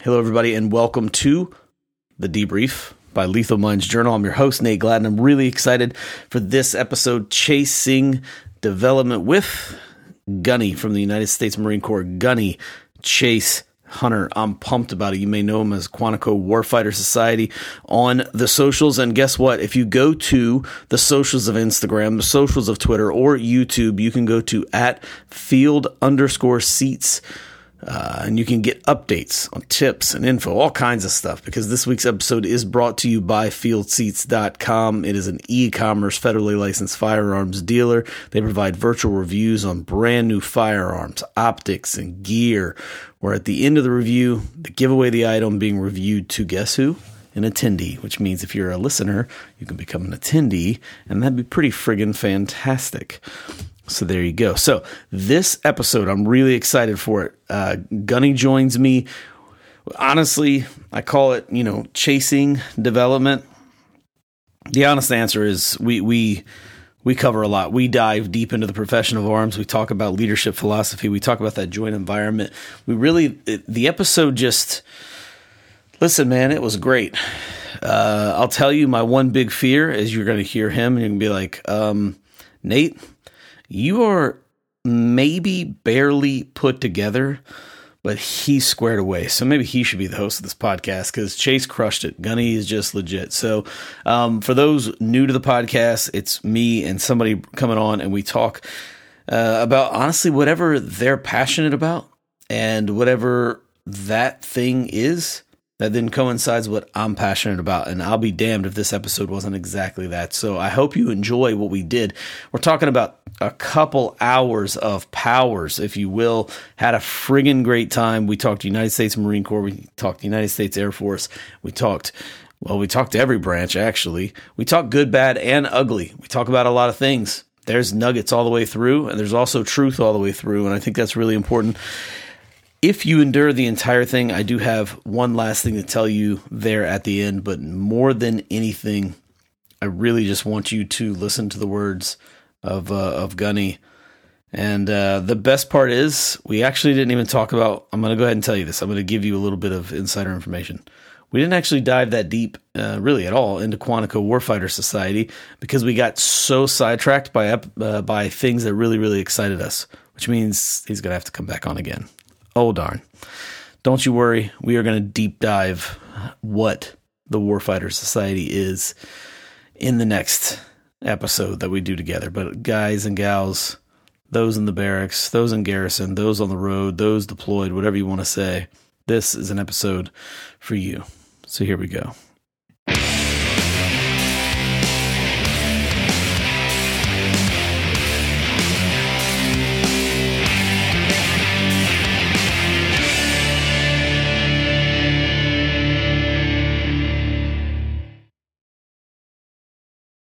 Hello, everybody, and welcome to the debrief by Lethal Minds Journal. I'm your host, Nate Gladden. I'm really excited for this episode, Chasing Development with Gunny from the United States Marine Corps. Gunny Chase Hunter. I'm pumped about it. You may know him as Quantico Warfighter Society on the socials. And guess what? If you go to the socials of Instagram, the socials of Twitter, or YouTube, you can go to at field underscore seats uh, and you can get updates on tips and info, all kinds of stuff, because this week's episode is brought to you by FieldSeats.com. It is an e commerce federally licensed firearms dealer. They provide virtual reviews on brand new firearms, optics, and gear. Where at the end of the review, they give away the item being reviewed to guess who? An attendee, which means if you're a listener, you can become an attendee, and that'd be pretty friggin' fantastic. So there you go. So this episode, I'm really excited for it. Uh, Gunny joins me. Honestly, I call it, you know, chasing development. The honest answer is we we we cover a lot. We dive deep into the profession of arms. We talk about leadership philosophy. We talk about that joint environment. We really it, the episode just listen, man. It was great. Uh, I'll tell you, my one big fear is you're going to hear him and you're going to be like, um, Nate you are maybe barely put together, but he's squared away. So maybe he should be the host of this podcast because Chase crushed it. Gunny is just legit. So um, for those new to the podcast, it's me and somebody coming on, and we talk uh, about honestly whatever they're passionate about and whatever that thing is that then coincides what I'm passionate about. And I'll be damned if this episode wasn't exactly that. So I hope you enjoy what we did. We're talking about a couple hours of powers, if you will. Had a friggin' great time. We talked United States Marine Corps, we talked United States Air Force, we talked well, we talked to every branch actually. We talk good, bad, and ugly. We talk about a lot of things. There's nuggets all the way through, and there's also truth all the way through. And I think that's really important if you endure the entire thing, I do have one last thing to tell you there at the end, but more than anything, I really just want you to listen to the words of uh, of Gunny. And uh, the best part is, we actually didn't even talk about. I'm going to go ahead and tell you this. I'm going to give you a little bit of insider information. We didn't actually dive that deep, uh, really at all, into Quantico Warfighter Society because we got so sidetracked by uh, by things that really, really excited us. Which means he's going to have to come back on again. Oh, darn. Don't you worry. We are going to deep dive what the Warfighter Society is in the next episode that we do together. But, guys and gals, those in the barracks, those in garrison, those on the road, those deployed, whatever you want to say, this is an episode for you. So, here we go.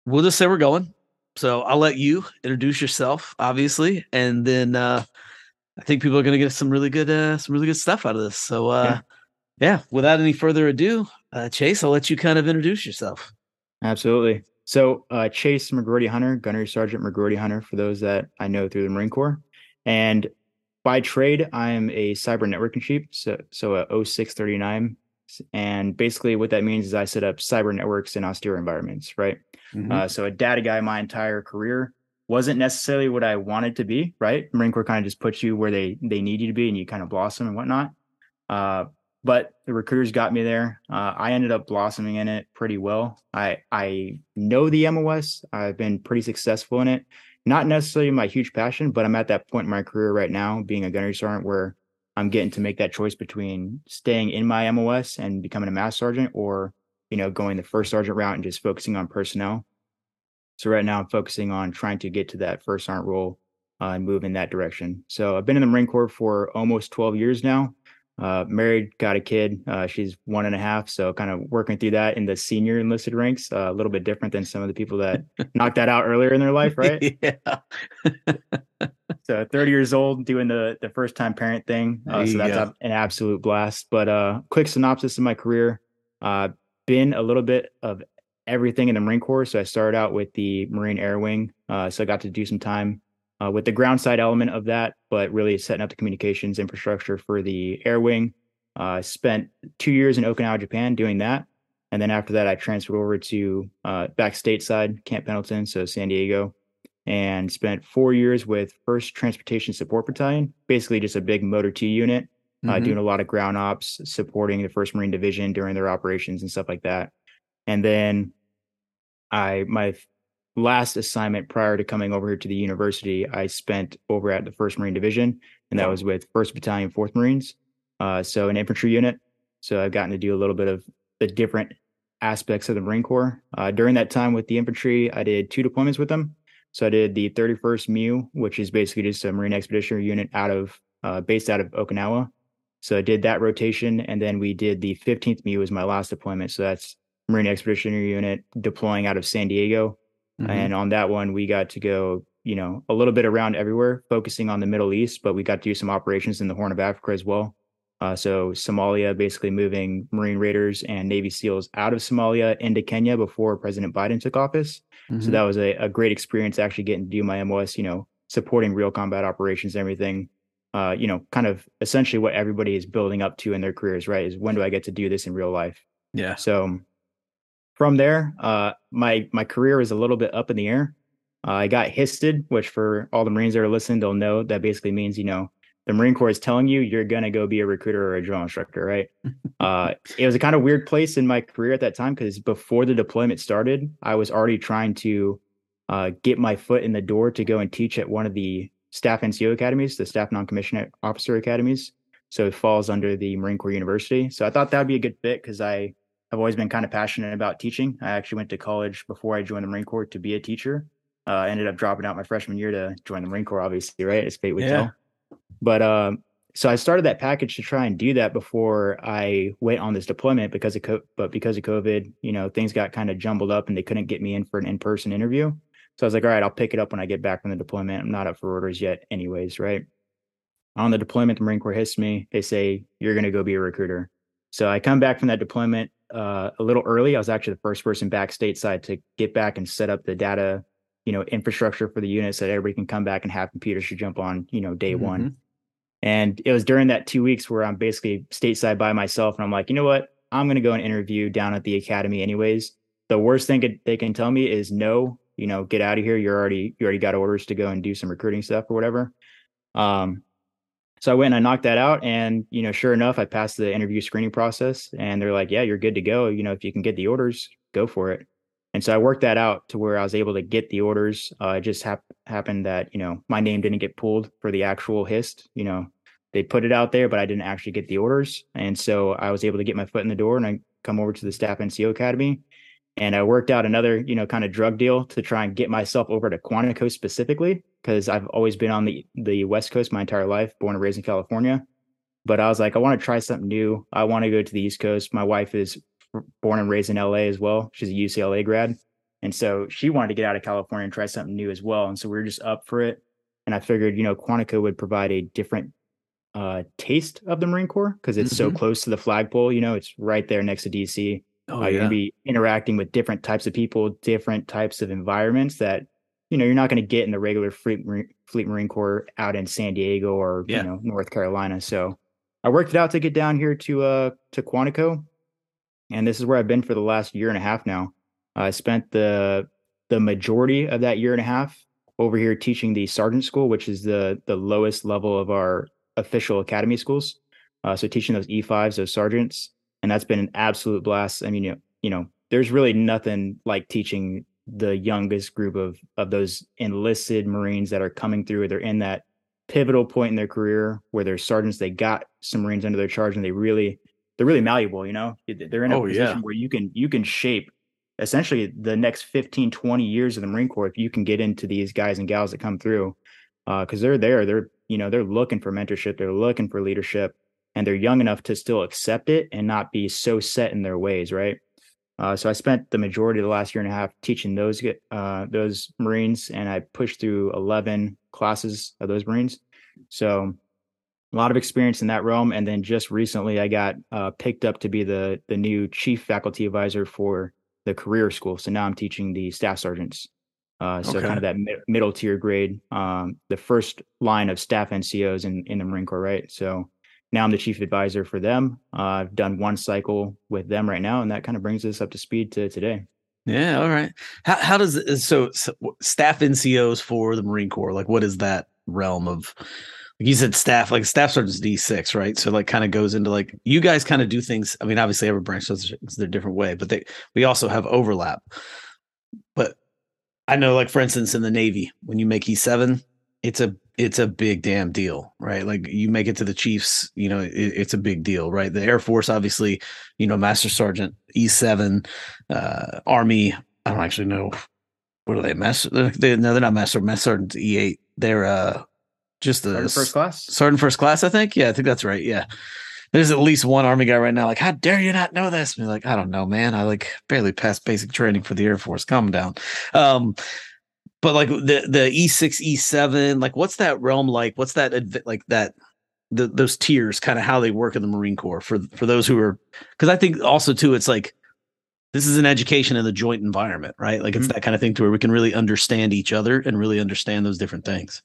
We'll just say we're going. So I'll let you introduce yourself, obviously, and then uh, I think people are going to get some really good, uh, some really good stuff out of this. So uh, yeah. yeah, without any further ado, uh, Chase, I'll let you kind of introduce yourself. Absolutely. So uh, Chase McGrorty Hunter, Gunnery Sergeant McGrorty Hunter, for those that I know through the Marine Corps, and by trade, I am a cyber networking chief, so so a 0639 and basically, what that means is I set up cyber networks in austere environments, right? Mm-hmm. Uh, so, a data guy my entire career wasn't necessarily what I wanted to be, right? Marine Corps kind of just puts you where they they need you to be, and you kind of blossom and whatnot. Uh, but the recruiters got me there. Uh, I ended up blossoming in it pretty well. I I know the MOS. I've been pretty successful in it. Not necessarily my huge passion, but I'm at that point in my career right now, being a gunnery sergeant, where I'm getting to make that choice between staying in my MOS and becoming a master sergeant or, you know, going the first sergeant route and just focusing on personnel. So right now I'm focusing on trying to get to that first sergeant role uh, and move in that direction. So I've been in the Marine Corps for almost 12 years now uh, married, got a kid. Uh, she's one and a half, so kind of working through that in the senior enlisted ranks. Uh, a little bit different than some of the people that knocked that out earlier in their life, right? yeah. so 30 years old, doing the the first time parent thing. Uh, so that's go. an absolute blast. But uh, quick synopsis of my career: uh, been a little bit of everything in the Marine Corps. So I started out with the Marine Air Wing, so I got to do some time uh, with the ground side element of that, but really setting up the communications infrastructure for the air wing. I uh, spent two years in Okinawa, Japan, doing that, and then after that, I transferred over to uh, back stateside, Camp Pendleton, so San Diego, and spent four years with First Transportation Support Battalion, basically just a big Motor T unit, uh, mm-hmm. uh, doing a lot of ground ops, supporting the First Marine Division during their operations and stuff like that. And then I my last assignment prior to coming over here to the university, I spent over at the First Marine Division, and that was with First Battalion, Fourth Marines, uh, so an infantry unit. So I've gotten to do a little bit of the different aspects of the Marine Corps. Uh, during that time with the infantry, I did two deployments with them. So I did the 31st MEU, which is basically just a Marine Expeditionary Unit out of uh, based out of Okinawa. So I did that rotation, and then we did the 15th MEU was my last deployment. So that's Marine Expeditionary Unit deploying out of San Diego. Mm-hmm. And on that one, we got to go, you know, a little bit around everywhere, focusing on the Middle East, but we got to do some operations in the Horn of Africa as well. Uh, so Somalia, basically moving Marine Raiders and Navy SEALs out of Somalia into Kenya before President Biden took office. Mm-hmm. So that was a, a, great experience actually getting to do my MOS, you know, supporting real combat operations and everything. Uh, you know, kind of essentially what everybody is building up to in their careers, right? Is when do I get to do this in real life? Yeah. So from there, uh, my my career is a little bit up in the air. Uh, I got HISted, which for all the Marines that are listening, they'll know that basically means you know the Marine Corps is telling you you're going to go be a recruiter or a drill instructor, right? uh, it was a kind of weird place in my career at that time because before the deployment started, I was already trying to uh, get my foot in the door to go and teach at one of the staff NCO academies, the staff non-commissioned officer academies. So it falls under the Marine Corps University. So I thought that would be a good fit because I have always been kind of passionate about teaching. I actually went to college before I joined the Marine Corps to be a teacher. Uh, ended up dropping out my freshman year to join the Marine Corps, obviously, right? As fate would yeah. tell. But um, so I started that package to try and do that before I went on this deployment because of co- but because of COVID, you know, things got kind of jumbled up and they couldn't get me in for an in-person interview. So I was like, all right, I'll pick it up when I get back from the deployment. I'm not up for orders yet, anyways, right? On the deployment, the Marine Corps hits me. They say you're going to go be a recruiter. So I come back from that deployment uh, a little early. I was actually the first person back stateside to get back and set up the data, you know, infrastructure for the unit so that everybody can come back and have computers to jump on, you know, day mm-hmm. one. And it was during that two weeks where I'm basically stateside by myself. And I'm like, you know what? I'm going to go and interview down at the academy anyways. The worst thing they can tell me is no, you know, get out of here. You're already, you already got orders to go and do some recruiting stuff or whatever. Um, so I went and I knocked that out. And, you know, sure enough, I passed the interview screening process and they're like, yeah, you're good to go. You know, if you can get the orders, go for it. And so I worked that out to where I was able to get the orders. Uh, it just hap- happened that, you know, my name didn't get pulled for the actual HIST. You know, they put it out there, but I didn't actually get the orders. And so I was able to get my foot in the door and I come over to the Staff NCO Academy. And I worked out another, you know, kind of drug deal to try and get myself over to Quantico specifically, because I've always been on the, the West Coast my entire life, born and raised in California. But I was like, I want to try something new. I want to go to the East Coast. My wife is born and raised in LA as well. She's a UCLA grad. And so she wanted to get out of California and try something new as well. And so we were just up for it. And I figured, you know, Quantico would provide a different uh, taste of the Marine Corps because it's mm-hmm. so close to the flagpole. You know, it's right there next to DC. Oh, uh, you're gonna be interacting with different types of people, different types of environments that you know you're not going to get in the regular Fleet Marine, Fleet Marine Corps out in San Diego or yeah. you know North Carolina. So I worked it out to get down here to uh to Quantico, and this is where I've been for the last year and a half now. I spent the the majority of that year and a half over here teaching the sergeant school, which is the the lowest level of our official academy schools. Uh, so teaching those E5s, those sergeants, and that's been an absolute blast. I mean, you know, you know, there's really nothing like teaching the youngest group of of those enlisted Marines that are coming through. They're in that pivotal point in their career where they're sergeants. They got some Marines under their charge, and they really they're really malleable. You know, they're in a oh, position yeah. where you can you can shape essentially the next 15 20 years of the marine corps if you can get into these guys and gals that come through because uh, they're there they're you know they're looking for mentorship they're looking for leadership and they're young enough to still accept it and not be so set in their ways right uh, so i spent the majority of the last year and a half teaching those uh, those marines and i pushed through 11 classes of those marines so a lot of experience in that realm and then just recently i got uh, picked up to be the the new chief faculty advisor for the career school. So now I'm teaching the staff sergeants. Uh, so okay. kind of that mi- middle tier grade, um, the first line of staff NCOs in, in the Marine Corps, right? So now I'm the chief advisor for them. Uh, I've done one cycle with them right now, and that kind of brings us up to speed to today. Yeah. All right. How how does so, so staff NCOs for the Marine Corps? Like, what is that realm of? Like you said, staff like staff sergeant's D six, right? So like, kind of goes into like you guys kind of do things. I mean, obviously every branch does their different way, but they we also have overlap. But I know, like for instance, in the Navy, when you make E seven, it's a it's a big damn deal, right? Like you make it to the Chiefs, you know, it, it's a big deal, right? The Air Force, obviously, you know, Master Sergeant E7, uh, Army. I don't actually know what are they master. They, no, they're not master. Master Sergeant E8. They're uh just the Sergeant first class. Sergeant first class, I think. Yeah, I think that's right. Yeah. There's at least one army guy right now, like, how dare you not know this? And like, I don't know, man. I like barely passed basic training for the Air Force. Calm down. Um, but like the the E6 E7 like what's that realm like? What's that like that the, those tiers kind of how they work in the Marine Corps for for those who are cuz I think also too it's like this is an education in the joint environment right? Like it's mm-hmm. that kind of thing to where we can really understand each other and really understand those different things.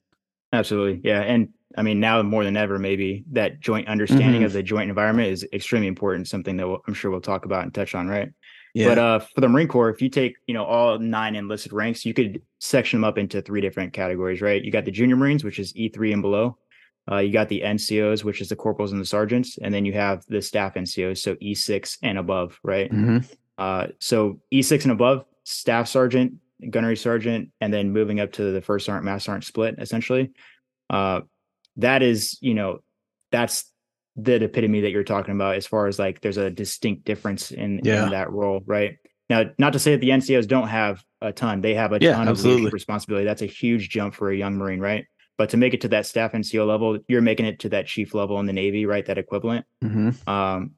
Absolutely. Yeah and I mean now more than ever maybe that joint understanding mm-hmm. of the joint environment is extremely important something that we'll, I'm sure we'll talk about and touch on right yeah. But uh, for the Marine Corps, if you take you know all nine enlisted ranks, you could section them up into three different categories, right? You got the junior Marines, which is E three and below. Uh, you got the NCOs, which is the corporals and the sergeants, and then you have the staff NCOs, so E six and above, right? Mm-hmm. Uh, so E six and above, staff sergeant, gunnery sergeant, and then moving up to the first sergeant, master sergeant split, essentially. Uh, that is, you know, that's the epitome that you're talking about as far as like there's a distinct difference in, yeah. in that role, right? Now, not to say that the NCOs don't have a ton, they have a yeah, ton absolutely. of responsibility. That's a huge jump for a young Marine, right? But to make it to that staff NCO level, you're making it to that chief level in the Navy, right? That equivalent. Mm-hmm. Um,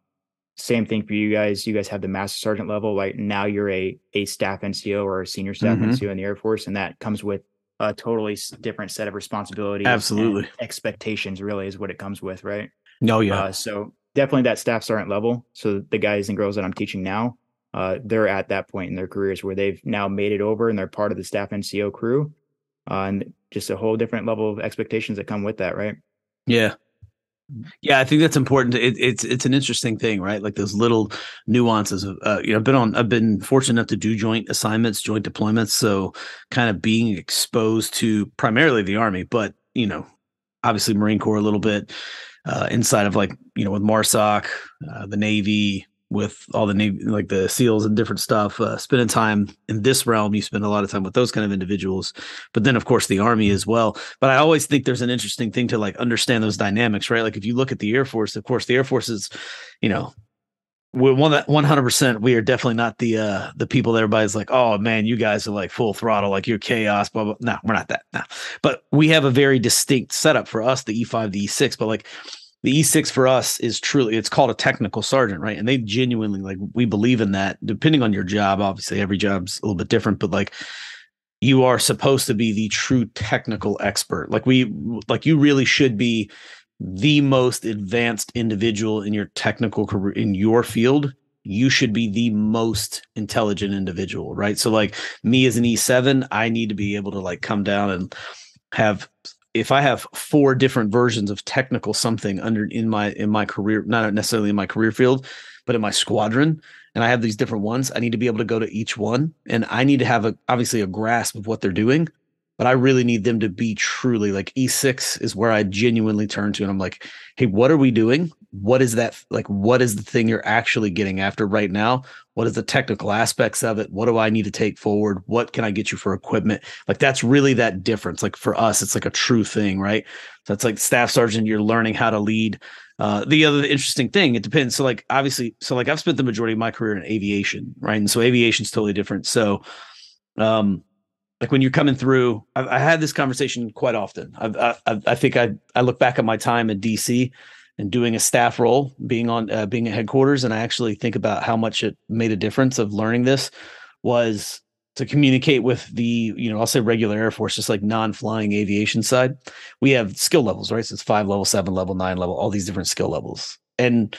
same thing for you guys. You guys have the master sergeant level. Like now you're a a staff NCO or a senior staff mm-hmm. NCO in the Air Force, and that comes with a totally different set of responsibilities. Absolutely, expectations really is what it comes with, right? No, oh, yeah. Uh, so definitely that staff sergeant level. So the guys and girls that I'm teaching now, uh, they're at that point in their careers where they've now made it over and they're part of the staff NCO crew, uh, and just a whole different level of expectations that come with that, right? Yeah, yeah, I think that's important. It, it's it's an interesting thing, right? Like those little nuances of uh, you know, I've been on, I've been fortunate enough to do joint assignments, joint deployments, so kind of being exposed to primarily the army, but you know, obviously Marine Corps a little bit, uh, inside of like you know with Marsoc, uh, the Navy, with all the Navy like the SEALs and different stuff. Uh, spending time in this realm, you spend a lot of time with those kind of individuals. But then of course the Army as well. But I always think there's an interesting thing to like understand those dynamics, right? Like if you look at the Air Force, of course the Air Force is, you know, we're one that 100% we are definitely not the uh the people that everybody's like oh man you guys are like full throttle like you're chaos blah blah. No we're not that no. But we have a very distinct setup for us the e5 the e6 but like the e6 for us is truly it's called a technical sergeant right? And they genuinely like we believe in that depending on your job obviously every job's a little bit different but like you are supposed to be the true technical expert. Like we like you really should be the most advanced individual in your technical career in your field you should be the most intelligent individual right? So like me as an e7 i need to be able to like come down and have if i have four different versions of technical something under in my in my career not necessarily in my career field but in my squadron and i have these different ones i need to be able to go to each one and i need to have a obviously a grasp of what they're doing but I really need them to be truly like E6 is where I genuinely turn to. And I'm like, hey, what are we doing? What is that? Like, what is the thing you're actually getting after right now? What is the technical aspects of it? What do I need to take forward? What can I get you for equipment? Like, that's really that difference. Like, for us, it's like a true thing, right? So it's like staff sergeant, you're learning how to lead. Uh, the other interesting thing, it depends. So, like, obviously, so like I've spent the majority of my career in aviation, right? And so aviation's totally different. So, um, like when you're coming through I've, I had this conversation quite often. I've, I, I think I I look back at my time in DC and doing a staff role being on uh, being at headquarters and I actually think about how much it made a difference of learning this was to communicate with the you know I'll say regular Air Force just like non-flying aviation side. We have skill levels right? So it's five level seven level nine level all these different skill levels. And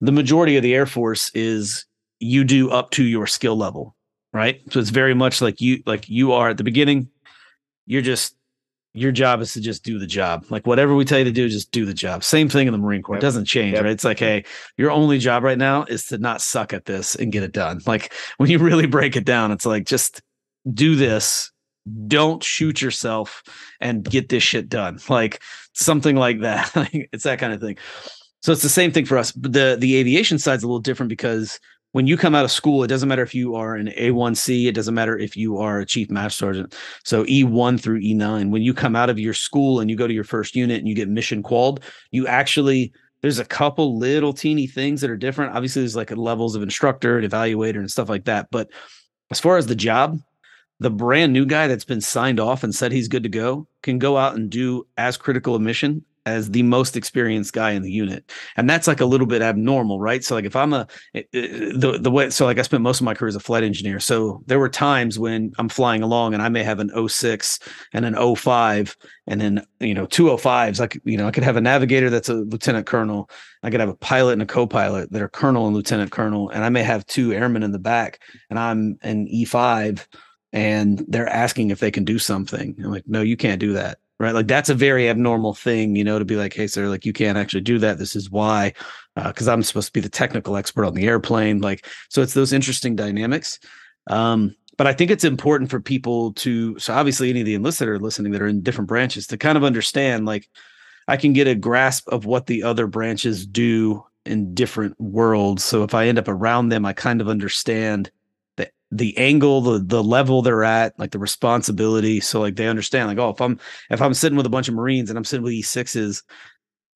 the majority of the Air Force is you do up to your skill level right? So it's very much like you like you are at the beginning. You're just your job is to just do the job. Like whatever we tell you to do, just do the job. Same thing in the Marine Corps. Yep. It doesn't change, yep. right? It's like, hey, your only job right now is to not suck at this and get it done. Like when you really break it down, it's like just do this. Don't shoot yourself and get this shit done. Like something like that. it's that kind of thing. So it's the same thing for us. But the the aviation side's a little different because when you come out of school, it doesn't matter if you are an A1C, it doesn't matter if you are a chief master sergeant. So E1 through E9, when you come out of your school and you go to your first unit and you get mission qualled, you actually there's a couple little teeny things that are different. Obviously, there's like levels of instructor and evaluator and stuff like that. But as far as the job, the brand new guy that's been signed off and said he's good to go can go out and do as critical a mission as the most experienced guy in the unit. And that's like a little bit abnormal right? So like if i'm a eh, eh, the the way so like i spent most of my career as a flight engineer. So there were times when i'm flying along and i may have an 06 and an 05 and then you know 205s like you know i could have a navigator that's a lieutenant colonel. I could have a pilot and a co-pilot that are colonel and lieutenant colonel. And i may have two airmen in the back and i'm an e5 and they're asking if they can do something. I'm like no you can't do that right? Like that's a very abnormal thing, you know, to be like, hey, sir, like you can't actually do that. This is why, because uh, I'm supposed to be the technical expert on the airplane. Like, so it's those interesting dynamics. Um, but I think it's important for people to, so obviously any of the enlisted are listening that are in different branches to kind of understand, like, I can get a grasp of what the other branches do in different worlds. So if I end up around them, I kind of understand the angle, the the level they're at, like the responsibility. So like they understand, like, oh, if I'm if I'm sitting with a bunch of Marines and I'm sitting with E6s,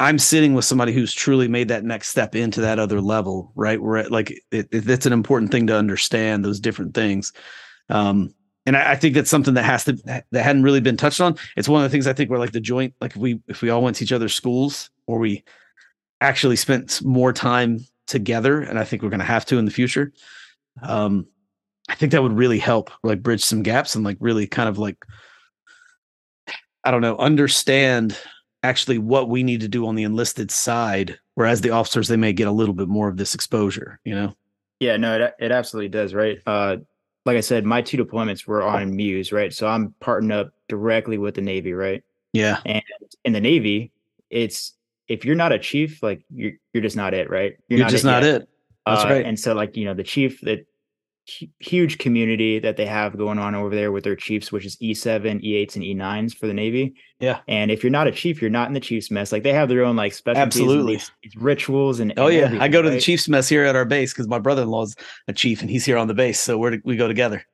I'm sitting with somebody who's truly made that next step into that other level, right? Where like it, it, it's an important thing to understand those different things. Um, and I, I, think that's something that has to that hadn't really been touched on. It's one of the things I think where like the joint, like if we if we all went to each other's schools or we actually spent more time together, and I think we're going to have to in the future. Um, I think that would really help like bridge some gaps and like really kind of like I don't know, understand actually what we need to do on the enlisted side whereas the officers they may get a little bit more of this exposure, you know. Yeah, no, it it absolutely does, right? Uh like I said, my two deployments were on MEUs, right? So I'm partnering up directly with the Navy, right? Yeah. And in the Navy, it's if you're not a chief, like you're you're just not it, right? You're, you're not just it not yet. it. That's uh, right. And so, like you know, the chief that huge community that they have going on over there with their chiefs, which is E7, E8s, and E9s for the Navy. Yeah. And if you're not a chief, you're not in the chiefs mess. Like they have their own like special absolutely these, these rituals and oh and yeah, I go to right? the chiefs mess here at our base because my brother-in-law's a chief and he's here on the base, so we we go together.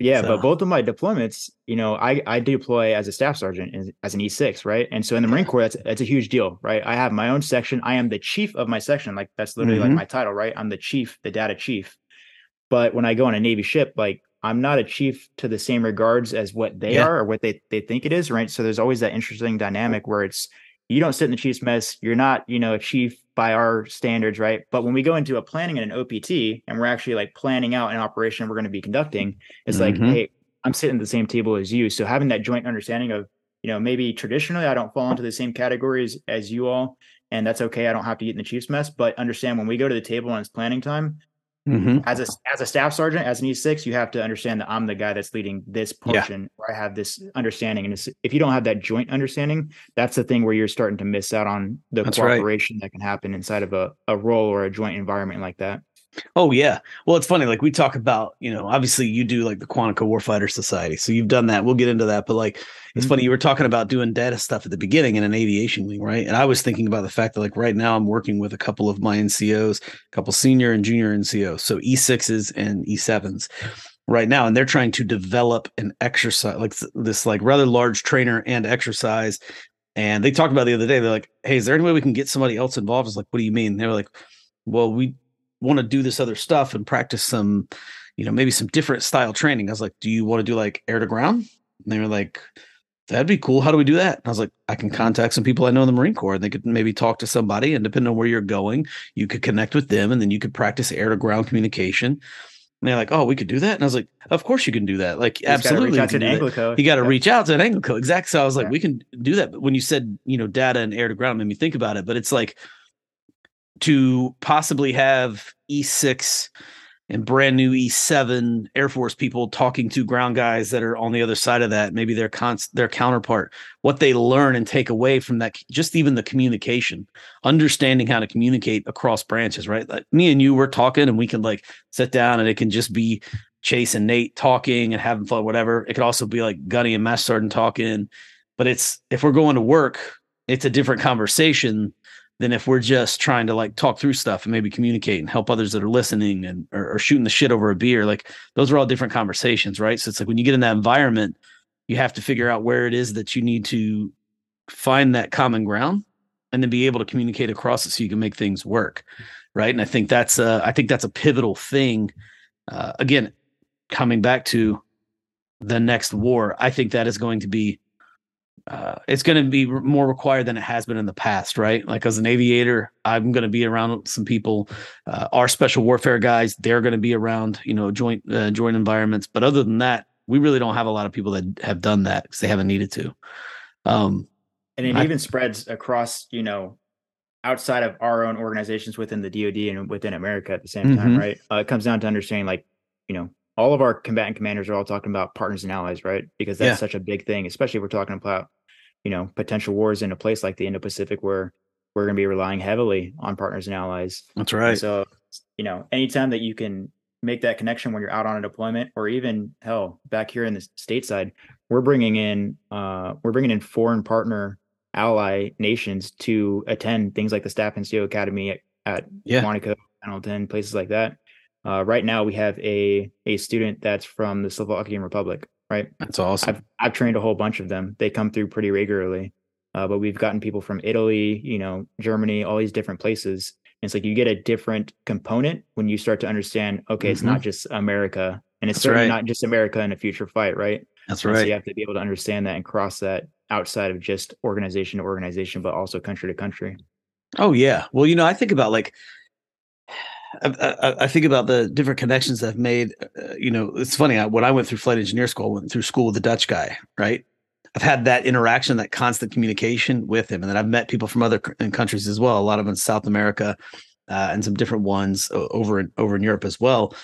Yeah, so. but both of my deployments, you know, I I deploy as a staff sergeant as an E6, right? And so in the Marine Corps, that's that's a huge deal, right? I have my own section. I am the chief of my section. Like that's literally mm-hmm. like my title, right? I'm the chief, the data chief. But when I go on a Navy ship, like I'm not a chief to the same regards as what they yeah. are or what they, they think it is, right? So there's always that interesting dynamic where it's you don't sit in the chief's mess, you're not, you know, a chief by our standards, right? But when we go into a planning and an OPT and we're actually like planning out an operation we're going to be conducting, it's mm-hmm. like, hey, I'm sitting at the same table as you. So having that joint understanding of, you know, maybe traditionally I don't fall into the same categories as you all, and that's okay. I don't have to get in the chief's mess, but understand when we go to the table and it's planning time, Mm-hmm. As a as a staff sergeant, as an E6, you have to understand that I'm the guy that's leading this portion, yeah. where I have this understanding. And if you don't have that joint understanding, that's the thing where you're starting to miss out on the that's cooperation right. that can happen inside of a, a role or a joint environment like that. Oh yeah. Well, it's funny. Like we talk about, you know, obviously you do like the Quantico Warfighter Society, so you've done that. We'll get into that. But like, it's mm-hmm. funny you were talking about doing data stuff at the beginning in an aviation wing, right? And I was thinking about the fact that like right now I'm working with a couple of my NCOs, a couple senior and junior NCOs, so E6s and E7s right now, and they're trying to develop an exercise like this like rather large trainer and exercise. And they talked about the other day. They're like, "Hey, is there any way we can get somebody else involved?" I was like, "What do you mean?" They were like, "Well, we want to do this other stuff and practice some, you know, maybe some different style training. I was like, do you want to do like air to ground? And they were like, that'd be cool. How do we do that? And I was like, I can contact some people I know in the Marine Corps and they could maybe talk to somebody. And depending on where you're going, you could connect with them and then you could practice air to ground communication. And they're like, oh, we could do that. And I was like, of course you can do that. Like, absolutely. Reach out to an. You got to yeah. reach out to an Anglico. Exactly. So I was like, yeah. we can do that. But when you said, you know, data and air to ground, made me think about it. But it's like, to possibly have E6, and brand new E7 Air Force people talking to ground guys that are on the other side of that, maybe their cons- their counterpart, what they learn and take away from that, just even the communication, understanding how to communicate across branches, right? Like me and you were talking, and we can like sit down, and it can just be Chase and Nate talking and having fun, whatever. It could also be like Gunny and Master Sergeant talking, but it's if we're going to work, it's a different conversation than if we're just trying to like talk through stuff and maybe communicate and help others that are listening and or, or, shooting the shit over a beer. Like those are all different conversations, right? So it's like when you get in that environment, you have to figure out where it is that you need to find that common ground and then be able to communicate across it so you can make things work, right? And I think that's a, I think that's a pivotal thing. Uh, again, coming back to the next war, I think that is going to be uh, it's going to be more required than it has been in the past, right? Like as an aviator, I'm going to be around some people. Uh, our special warfare guys, they're going to be around, you know, joint uh, joint environments. But other than that, we really don't have a lot of people that have done that because they haven't needed to. Um, and it I, even spreads across, you know, outside of our own organizations within the DoD and within America at the same mm-hmm. time, right? Uh, it comes down to understanding, like, you know, all of our combatant commanders are all talking about partners and allies, right? Because that's yeah. such a big thing, especially if we're talking about, you know, potential wars in a place like the Indo-Pacific where we're going to be relying heavily on partners and allies. That's right. And so, you know, anytime that you can make that connection when you're out on a deployment, or even hell, back here in the stateside, we're bringing in, uh, we're bringing in foreign partner ally nations to attend things like the Staff NCO Academy at, at yeah. Monaco, Pendleton, places like that. Uh, right now, we have a a student that's from the Slovakian Republic. Right, that's awesome. I've I've trained a whole bunch of them. They come through pretty regularly. Uh, but we've gotten people from Italy, you know, Germany, all these different places. And it's like you get a different component when you start to understand. Okay, mm-hmm. it's not just America, and it's that's certainly right. not just America in a future fight, right? That's right. so you have to be able to understand that and cross that outside of just organization to organization, but also country to country. Oh yeah. Well, you know, I think about like I, I, think about the different connections I've made. Uh, you know, it's funny. I, when I went through flight engineer school, I went through school with a Dutch guy, right? I've had that interaction, that constant communication with him, and then I've met people from other countries as well. A lot of them in South America, uh, and some different ones over in over in Europe as well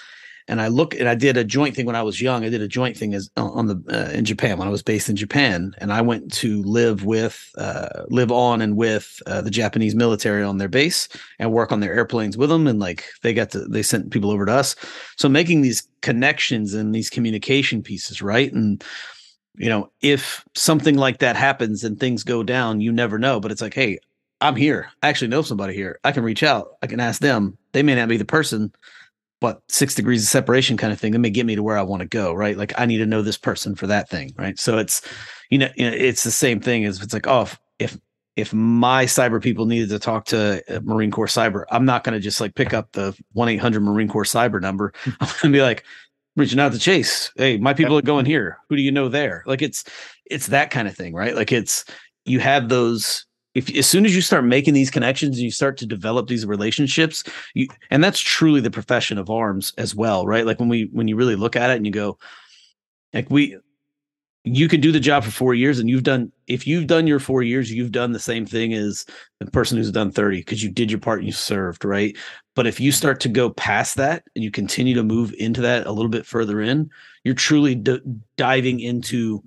and I look and I did a joint thing when I was young. I did a joint thing as on the uh, in Japan when I was based in Japan, and I went to live with, uh, live on and with uh, the Japanese military on their base and work on their airplanes with them. And like they got to, they sent people over to us. So making these connections and these communication pieces, right? And you know, if something like that happens and things go down, you never know. But it's like, hey, I'm here. I actually know somebody here. I can reach out. I can ask them. They may not be the person what six degrees of separation kind of thing that may get me to where I want to go, right? Like I need to know this person for that thing, right? So it's you know, you know it's the same thing as it's like, oh, if, if if my cyber people needed to talk to uh, Marine Corps cyber, I'm not going to just like pick up the 1 800 Marine Corps cyber number. I'm going to be like reaching out to Chase. Hey, my people are going here. Who do you know there? Like it's, it's that kind of thing, right? Like it's, you have those if as soon as you start making these connections and you start to develop these relationships you and that's truly the profession of arms as well right? Like when we when you really look at it and you go like we you can do the job for four years and you've done if you've done your four years you've done the same thing as the person who's done 30 because you did your part and you served right? But if you start to go past that and you continue to move into that a little bit further in you're truly d- diving into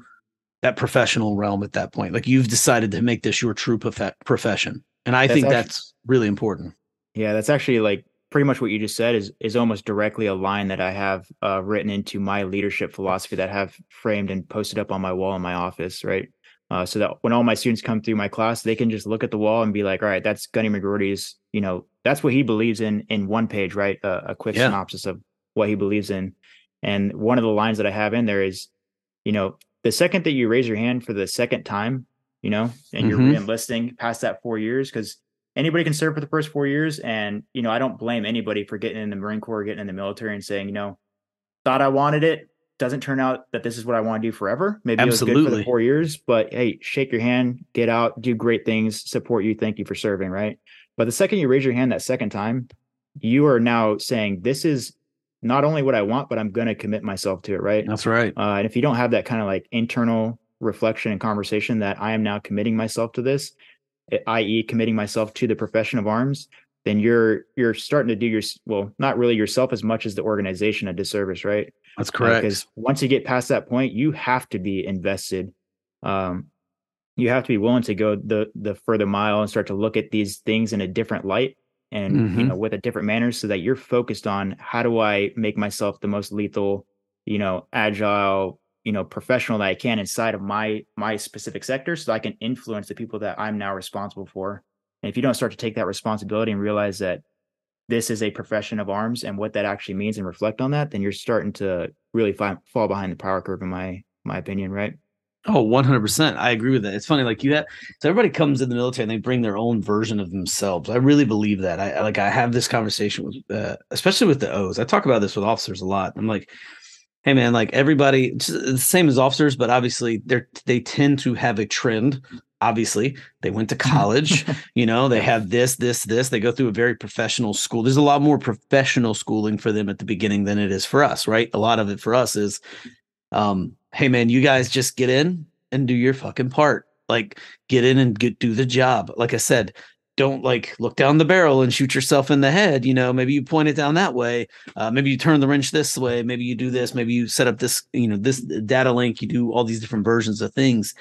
that professional realm at that point. Like you've decided to make this your true prof- profession. And I that's think actually, that's really important. Yeah, that's actually like pretty much what you just said is is almost directly a line that I have uh, written into my leadership philosophy that I have framed and posted up on my wall in my office, right? Uh, so that when all my students come through my class, they can just look at the wall and be like, "All right, that's Gunny McGrorty's. You know, that's what he believes in in one page, right? Uh, a quick yeah. synopsis of what he believes in." And one of the lines that I have in there is, you know, the second that you raise your hand for the second time, you know, and you're mm-hmm. re-enlisting past that four years, because anybody can serve for the first four years. And, you know, I don't blame anybody for getting in the Marine Corps, getting in the military and saying, you know, thought I wanted it. Doesn't turn out that this is what I want to do forever. Maybe Absolutely. it was good for the four years, but hey, shake your hand, get out, do great things, support you, thank you for serving, right? But the second you raise your hand that second time, you are now saying, This is not only what I want, but I'm going to commit myself to it. Right. That's right. Uh, and if you don't have that kind of like internal reflection and conversation that I am now committing myself to this, i.e., committing myself to the profession of arms, then you're you're starting to do your well, not really yourself as much as the organization a disservice, right? That's correct. Because uh, once you get past that point, you have to be invested. Um, you have to be willing to go the the further mile and start to look at these things in a different light and mm-hmm. you know with a different manner so that you're focused on how do I make myself the most lethal, you know, agile, you know, professional that I can inside of my my specific sector so I can influence the people that I'm now responsible for. And if you don't start to take that responsibility and realize that this is a profession of arms and what that actually means and reflect on that, then you're starting to really fi- fall behind the power curve in my my opinion, right? Oh, 100%. I agree with that. It's funny like you have so everybody comes in the military and they bring their own version of themselves. I really believe that. I like I have this conversation with uh, especially with the O's. I talk about this with officers a lot. I'm like hey man, like everybody the same as officers, but obviously they're they tend to have a trend obviously they went to college you know they have this this this they go through a very professional school there's a lot more professional schooling for them at the beginning than it is for us right a lot of it for us is um hey man, you guys just get in and do your fucking part. Like get in and get do the job. Like I said, don't like look down the barrel and shoot yourself in the head. You know, maybe you point it down that way. Uh, maybe you turn the wrench this way. Maybe you do this. Maybe you set up this, you know, this data link. You do all these different versions of things.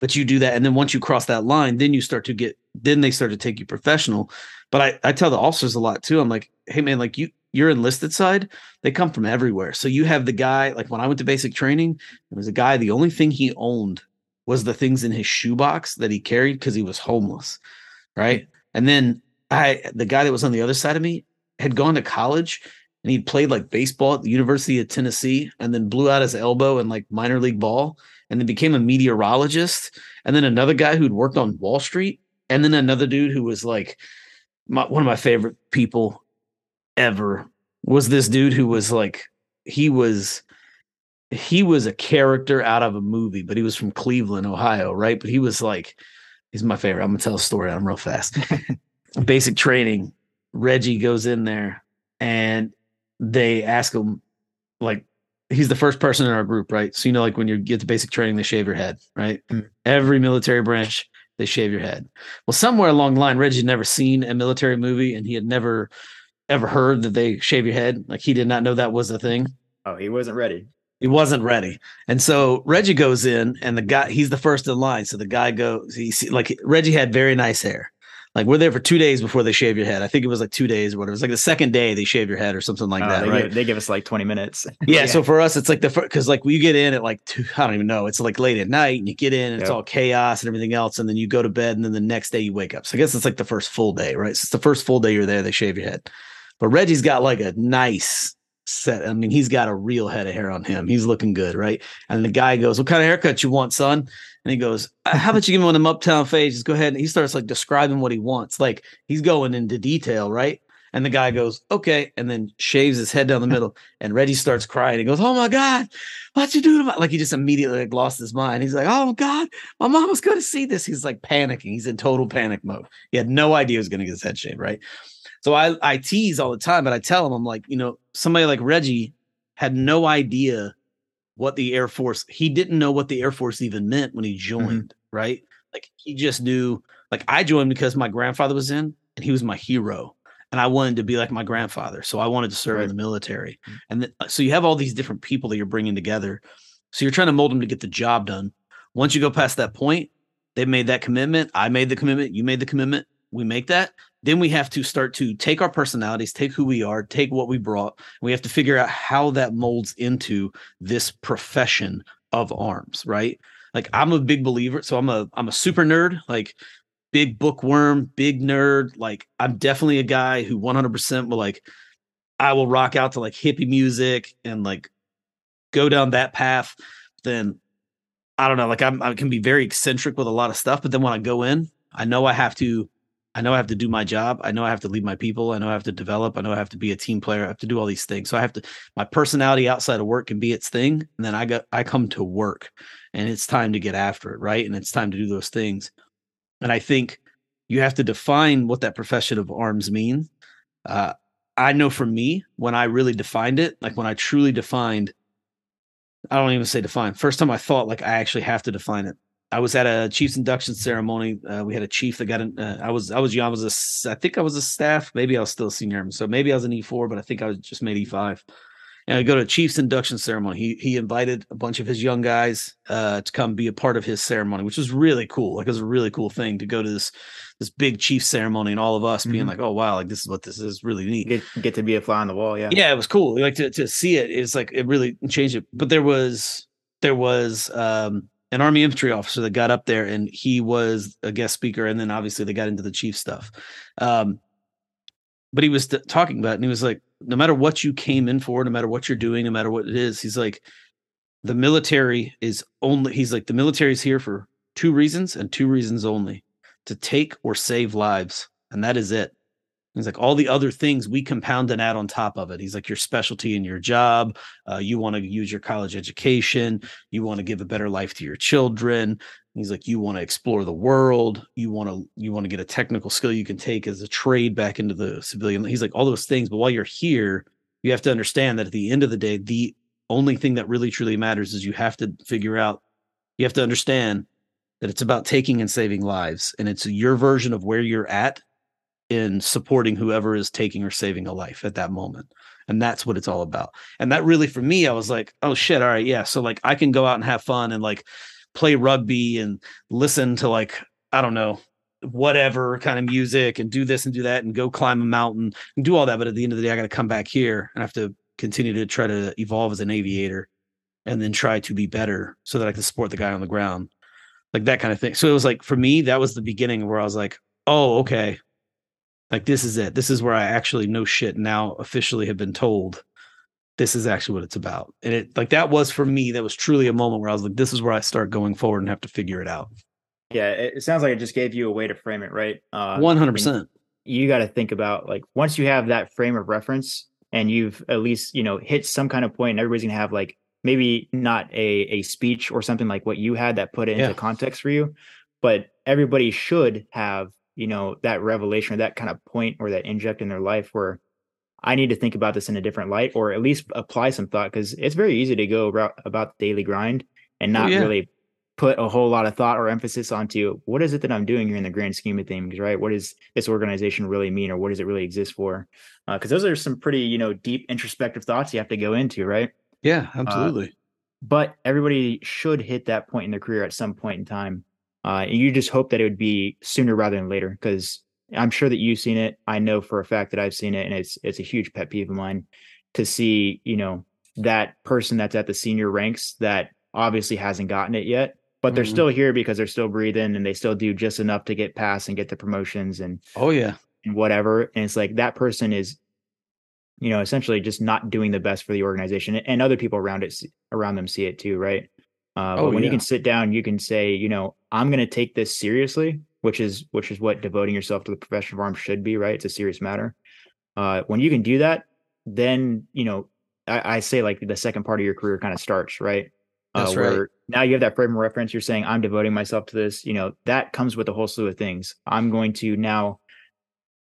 But you do that, and then once you cross that line, then you start to get. Then they start to take you professional. But I, I tell the officers a lot too. I'm like, hey man, like you your enlisted side, they come from everywhere. So you have the guy, like when I went to basic training, there was a guy, the only thing he owned was the things in his shoebox that he carried because he was homeless. Right. And then I, the guy that was on the other side of me had gone to college and he played like baseball at the University of Tennessee and then blew out his elbow in like minor league ball and then became a meteorologist. And then another guy who'd worked on Wall Street. And then another dude who was like my, one of my favorite people ever was this dude who was like he was he was a character out of a movie, but he was from Cleveland, Ohio, right? But he was like he's my favorite. I'm gonna tell a story on real fast. Basic training. Reggie goes in there and they ask him like he's the first person in our group, right? So you know, like when you get to basic training, they shave your head, right? Mm. Every military branch, they shave your head. Well, somewhere along the line, Reggie had never seen a military movie and he had never ever heard that they shave your head? Like he did not know that was a thing. Oh, he wasn't ready. He wasn't ready. And so Reggie goes in and the guy, he's the first in line. So the guy goes, he like Reggie had very nice hair. Like we're there for two days before they shave your head. I think it was like two days or whatever. It was like the second day they shave your head or something like uh, that. They right? Give, they give us like 20 minutes. yeah, yeah, So for us, it's like the first, cause like we get in at like two, I don't even know. It's like late at night and you get in and yep. it's all chaos and everything else. And then you go to bed and then the next day you wake up. So I guess it's like the first full day, right? So it's the first full day you're there. They shave your head. But Reggie's got like a nice set. I mean, he's got a real head of hair on him. He's looking good, right? And the guy goes, "What kind of haircut you want, son?" And he goes, uh, "How about you give me one of them uptown fades? Just go ahead." And he starts like describing what he wants, like he's going into detail, right? And the guy goes, "Okay," and then shaves his head down the middle. And Reggie starts crying. He goes, "Oh my god, what you do to my?" Like he just immediately like lost his mind. He's like, "Oh god, my mom was going to see this." He's like panicking. He's in total panic mode. He had no idea he was going to get his head shaved, right? So I, I tease all the time, but I tell him, I'm like, you know, somebody like Reggie had no idea what the Air Force, he didn't know what the Air Force even meant when he mm-hmm. joined, mm-hmm. right? Like he just knew, like I joined because my grandfather was in and he was my hero. And I wanted to be like my grandfather. So I wanted to serve right. in the military. Mm-hmm. And th- so you have all these different people that you're bringing together. So you're trying to mold them to get the job done. Once you go past that point, they made that commitment. I made the commitment. You made the commitment. We make that then we have to start to take our personalities, take who we are, take what we brought. We have to figure out how that molds into this profession of arms, right? Like I'm a big believer, so I'm a I'm a super nerd, like big bookworm, big nerd. Like I'm definitely a guy who 100% will like I will rock out to like hippie music and like go down that path. Then I don't know, like I'm I can be very eccentric with a lot of stuff, but then when I go in, I know I have to I know I have to do my job. I know I have to lead my people. I know I have to develop. I know I have to be a team player. I have to do all these things. So I have to my personality outside of work can be its thing. And then I got I come to work and it's time to get after it, right? And it's time to do those things. And I think you have to define what that profession of arms mean. Uh, I know for me, when I really defined it, like when I truly defined, I don't even say define. First time I thought like I actually have to define it. I was at a chief's induction ceremony. Uh, we had a chief that got in. Uh, I was I was young. I was a I think I was a staff. Maybe I was still a senior. So maybe I was an E four, but I think I was just made E five. And I go to a chief's induction ceremony. He he invited a bunch of his young guys uh, to come be a part of his ceremony, which was really cool. Like it was a really cool thing to go to this this big chief ceremony, and all of us mm-hmm. being like, "Oh wow, like this is what this is really neat." Get, get to be a fly on the wall, yeah. Yeah, it was cool. Like to to see it is like it really changed it. But there was there was um an army infantry officer that got up there and he was a guest speaker and then obviously they got into the chief stuff. Um, but he was t- talking about it and he was like no matter what you came in for no matter what you're doing no matter what it is he's like the military is only he's like the military is here for two reasons and two reasons only to take or save lives and that is it He's like all the other things we compound and add on top of it. He's like your specialty in your job. Uh, you want to use your college education. You want to give a better life to your children. He's like you want to explore the world. You want to you want to get a technical skill you can take as a trade back into the civilian. He's like all those things. But while you're here, you have to understand that at the end of the day, the only thing that really truly matters is you have to figure out. You have to understand that it's about taking and saving lives, and it's your version of where you're at in supporting whoever is taking or saving a life at that moment. And that's what it's all about. And that really, for me, I was like, oh shit, all right, yeah. So like I can go out and have fun and like play rugby and listen to like, I don't know, whatever kind of music and do this and do that and go climb a mountain and do all that. But at the end of the day, I got to come back here and I have to continue to try to evolve as an aviator and then try to be better so that I can support the guy on the ground. Like that kind of thing. So it was like for me, that was the beginning where I was like, oh, okay like this is it. This is where I actually know shit now officially have been told this is actually what it's about. And it like that was for me, that was truly a moment where I was like, this is where I start going forward and have to figure it out. Yeah, it sounds like it just gave you a way to frame it, right? Uh, One hundred percent. You got to think about like once you have that frame of reference and you've at least you know hit some kind of point, and everybody's gonna have like maybe not a a speech or something like what you had that put it into yeah. context for you, but everybody should have you know that revelation or that kind of point or that inject in their life where I need to think about this in a different light or at least apply some thought because it's very easy to go about, about the daily grind and not oh, yeah. really put a whole lot of thought or emphasis onto what is it that I'm doing here in the grand scheme of things, right? What does this organization really mean or what does it really exist for? Because uh, those are some pretty, you know, deep introspective thoughts you have to go into, right? Yeah, uh, absolutely. Uh, but everybody should hit that point in their career at some point in time. Uh, and you just hope that it would be sooner rather than later because I'm sure that you've seen it. I know for a fact that I've seen it, and it's it's a huge pet peeve of mine to see you know that person that's at the senior ranks that obviously hasn't gotten it yet, but they're mm-hmm. still here because they're still breathing and they still do just enough to get past and get the promotions and oh yeah and whatever. And it's like that person is you know essentially just not doing the best for the organization and other people around it around them see it too right uh, oh, but when yeah. you can sit down, you can say, you know, I'm going to take this seriously, which is which is what devoting yourself to the profession of arms should be, right? It's a serious matter. Uh, when you can do that, then you know, I, I, say like the second part of your career kind of starts, right? Uh, That's right. now you have that frame of reference. You're saying I'm devoting myself to this. You know, that comes with a whole slew of things. I'm going to now,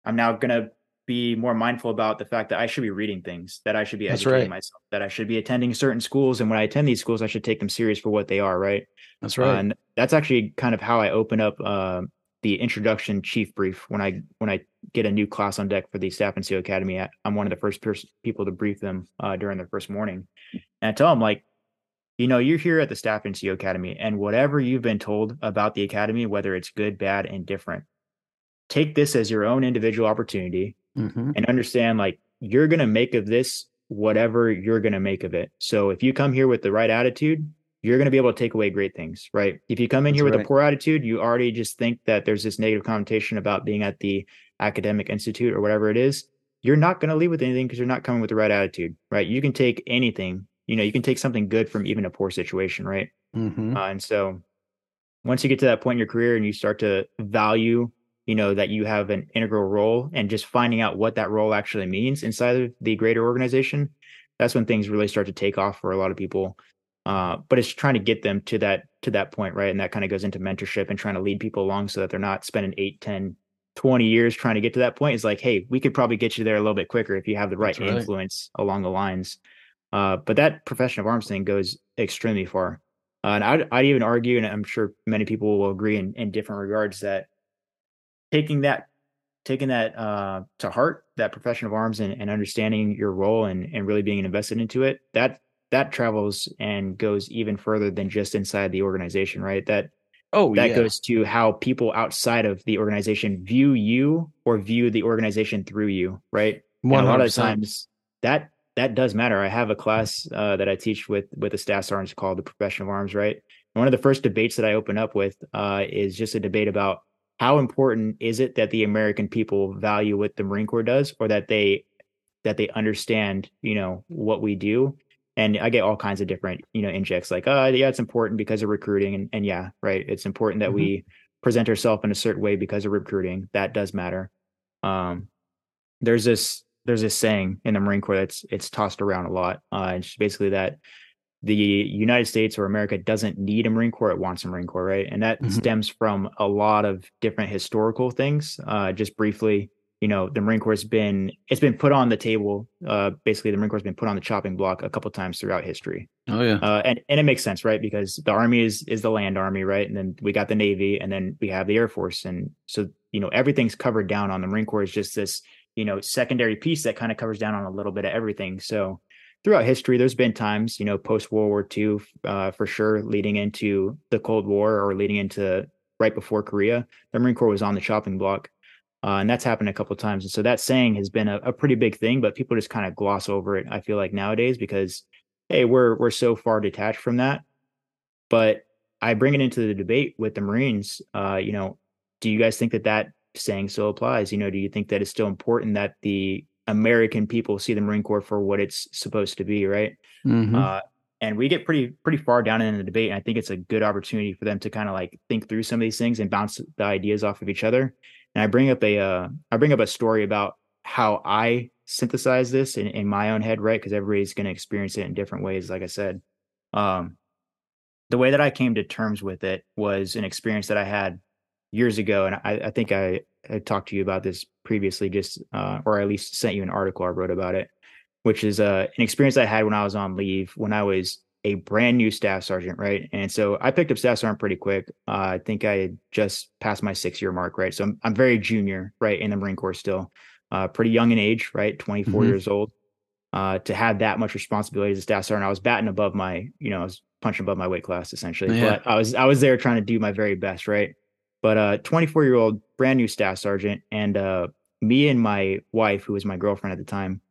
I'm now going to be more mindful about the fact that I should be reading things, that I should be educating right. myself, that I should be attending certain schools. And when I attend these schools, I should take them serious for what they are, right? That's right. Uh, and that's actually kind of how I open up uh, the introduction chief brief when I when I get a new class on deck for the Staff NCO Academy. I'm one of the first pers- people to brief them uh, during their first morning, and I tell them like, you know, you're here at the Staff NCO Academy, and whatever you've been told about the academy, whether it's good, bad, and different, take this as your own individual opportunity mm-hmm. and understand like you're going to make of this whatever you're going to make of it. So if you come here with the right attitude, you're going to be able to take away great things, right? If you come in That's here with right. a poor attitude, you already just think that there's this negative connotation about being at the academic institute or whatever it is. You're not going to leave with anything because you're not coming with the right attitude, right? You can take anything, you know, you can take something good from even a poor situation, right? Mm-hmm. Uh, and so once you get to that point in your career and you start to value you know that you have an integral role and just finding out what that role actually means inside of the greater organization that's when things really start to take off for a lot of people. Uh, but it's trying to get them to that to that point right? And that kind of goes into mentorship and trying to lead people along so that they're not spending 8 10 20 years trying to get to that point. It's like hey we could probably get you there a little bit quicker if you have the right, right. influence along the lines. Uh, but that profession of arms thing goes extremely far. Uh, and I'd, I'd even argue, and I'm sure many people will agree in, in different regards, that taking that taking that uh, to heart, that profession of arms, and, and understanding your role and and really being invested into it, that that travels and goes even further than just inside the organization, right? That oh that yeah. goes to how people outside of the organization view you or view the organization through you, right? A lot of times that that does matter. I have a class uh, that I teach with with the staff sergeants called the profession of arms, right? And one of the first debates that I open up with uh, is just a debate about how important is it that the American people value what the Marine Corps does, or that they that they understand, you know, what we do. And I get all kinds of different, you know, injects like, uh, yeah, it's important because of recruiting, and and yeah, right, it's important that Mhm. we present ourselves in a certain way because of recruiting. That does matter. Um, there's this there's this saying in the Marine Corps that's it's tossed around a lot. Uh, it's basically that the United States or America doesn't need a Marine Corps; it wants a Marine Corps, right? And that Mhm. stems from a lot of different historical things. Uh, just briefly, you know, the Marine Corps has been it's been put on the table. Uh, basically, the Marine Corps has been put on the chopping block a couple times throughout history. Oh yeah. Uh, and and it makes sense, right? Because the army is is the land army, right? And then we got the navy, and then we have the air force, and so you know everything's covered down on the Marine Corps is just this you know secondary piece that kind of covers down on a little bit of everything. So throughout history, there's been times, you know, post World War II, uh, for sure, leading into the Cold War or leading into right before Korea, the Marine Corps was on the chopping block. Uh, and that's happened a couple times. And so that saying has been a, a pretty big thing, but people just kind of gloss over it, I feel like nowadays, because hey, we're we're so far detached from that. But I bring it into the debate with the Marines. Uh, you know, do you guys think that that saying still applies? You know, do you think that it's still important that the American people see the Marine Corps for what it's supposed to be, right? Mhm. Uh, and we get pretty pretty far down in the debate. And I think it's a good opportunity for them to kind of like think through some of these things and bounce the ideas off of each other. And I bring up a uh, I bring up a story about how I synthesize this in, in my own head, right? Because everybody's going to experience it in different ways. Like I said, um, the way that I came to terms with it was an experience that I had years ago, and I, I think I had talked to you about this previously, just uh, or at least sent you an article I wrote about it, which is uh, an experience I had when I was on leave when I was a brand new staff sergeant, right? And so I picked up staff sergeant pretty quick. Uh, I think I had just passed my six year mark, right? So I'm I'm very junior, right, in the Marine Corps still, uh, pretty young in age, right, 24 Mhm. years old. Uh, to have that much responsibility as a staff sergeant, I was batting above my, you know, I was punching above my weight class essentially. Yeah. But I was I was there trying to do my very best, right? But a 24 year old brand new staff sergeant and uh me and my wife, who was my girlfriend at the time,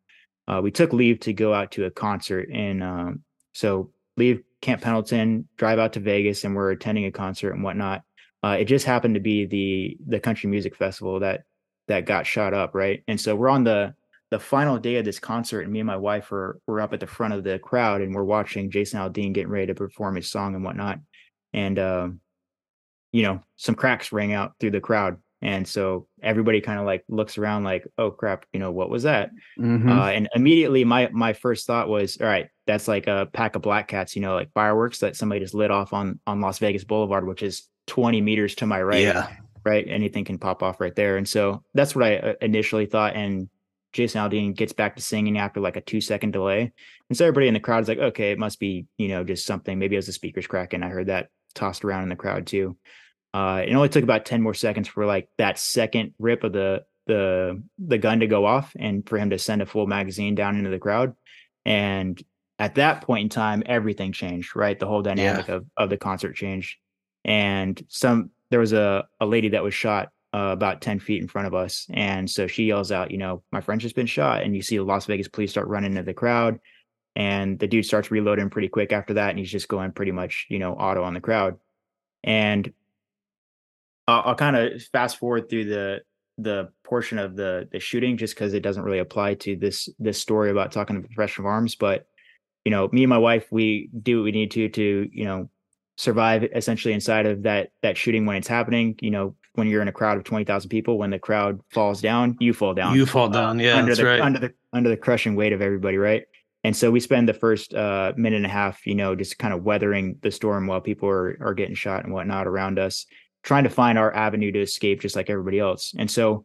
uh, we took leave to go out to a concert and um so leave Camp Pendleton, drive out to Vegas, and we're attending a concert and whatnot. Uh, it just happened to be the the country music festival that that got shot up, right? And so we're on the the final day of this concert, and me and my wife were were up at the front of the crowd, and we're watching Jason Aldean getting ready to perform his song and whatnot. And um, you know, some cracks rang out through the crowd, and so everybody kind of like looks around, like, "Oh crap!" You know, what was that? Mhm. Uh, and immediately my my first thought was, all right, that's like a pack of black cats, you know, like fireworks that somebody just lit off on on Las Vegas Boulevard, which is 20 meters to my right. yeah. Right. Anything can pop off right there. And so that's what I uh, initially thought. And Jason Aldean gets back to singing after like a two second delay. And so everybody in the crowd is like, okay, it must be, you know, just something. Maybe it was the speakers cracking. I heard that tossed around in the crowd too. Uh, it only took about 10 more seconds for like that second rip of the the the gun to go off and for him to send a full magazine down into the crowd. And at that point in time, everything changed, right? The whole dynamic of, of the concert changed. And some there was a, a lady that was shot uh, about 10 feet in front of us. And so she yells out, you know, my friend's just been shot. And you see the Las Vegas police start running into the crowd. And the dude starts reloading pretty quick after that. And he's just going pretty much, you know, auto on the crowd. And I'll, I'll kind of fast forward through the the portion of the the shooting just because it doesn't really apply to this this story about talking to professional arms. But you know, me and my wife, we do what we need to to you know survive essentially inside of that that shooting when it's happening. You know, when you're in a crowd of twenty thousand people, when the crowd falls down, you fall down. You fall down. Yeah, under that's the right. under the under the crushing weight of everybody, right? And so we spend the first uh, minute and a half, you know, just kind of weathering the storm while people are are getting shot and whatnot around us, trying to find our avenue to escape, just like everybody else. And so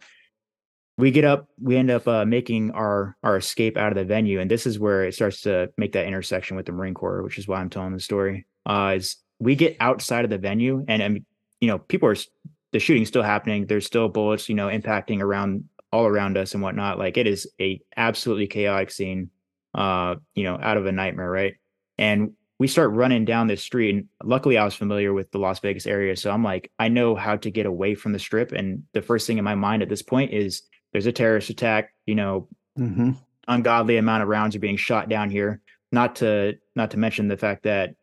we get up, we end up uh, making our our escape out of the venue, and this is where it starts to make that intersection with the Marine Corps, which is why I'm telling the story. Uh, is we get outside of the venue and, and you know, people are the shooting's still happening. There's still bullets, you know, impacting around all around us and whatnot. Like it is a absolutely chaotic scene, uh, you know, out of a nightmare, right? And we start running down this street. And luckily, I was familiar with the Las Vegas area, so I'm like, I know how to get away from the strip. And the first thing in my mind at this point is there's a terrorist attack. You know, mm-hmm. ungodly amount of rounds are being shot down here. Not to not to mention the fact that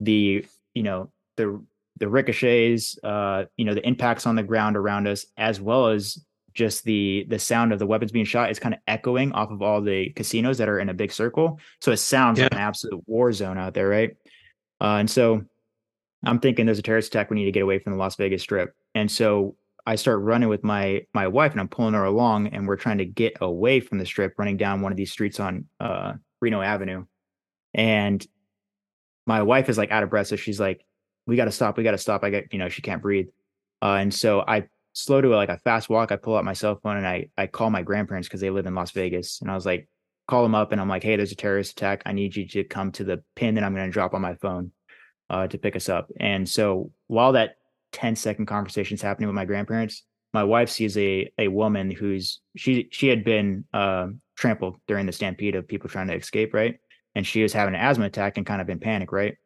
the you know the the ricochets, uh, you know, the impacts on the ground around us, as well as just the the sound of the weapons being shot is kind of echoing off of all the casinos that are in a big circle. So it sounds yeah. like an absolute war zone out there, right? Uh, and so I'm thinking there's a terrorist attack. We need to get away from the Las Vegas Strip. And so I start running with my my wife, and I'm pulling her along, and we're trying to get away from the strip, running down one of these streets on uh, Reno Avenue. And my wife is like out of breath, so she's like, "We got to stop. We got to stop." I get, you know, she can't breathe. Uh, and so I slow to like a fast walk. I pull out my cell phone and I I call my grandparents because they live in Las Vegas, and I was like, call them up and I'm like, hey, there's a terrorist attack. I need you to come to the pin that I'm going to drop on my phone uh, to pick us up. And so while that 10 second conversation is happening with my grandparents, my wife sees a a woman who's she she had been uh, trampled during the stampede of people trying to escape, right? And she was having an asthma attack and kind of in panic, right?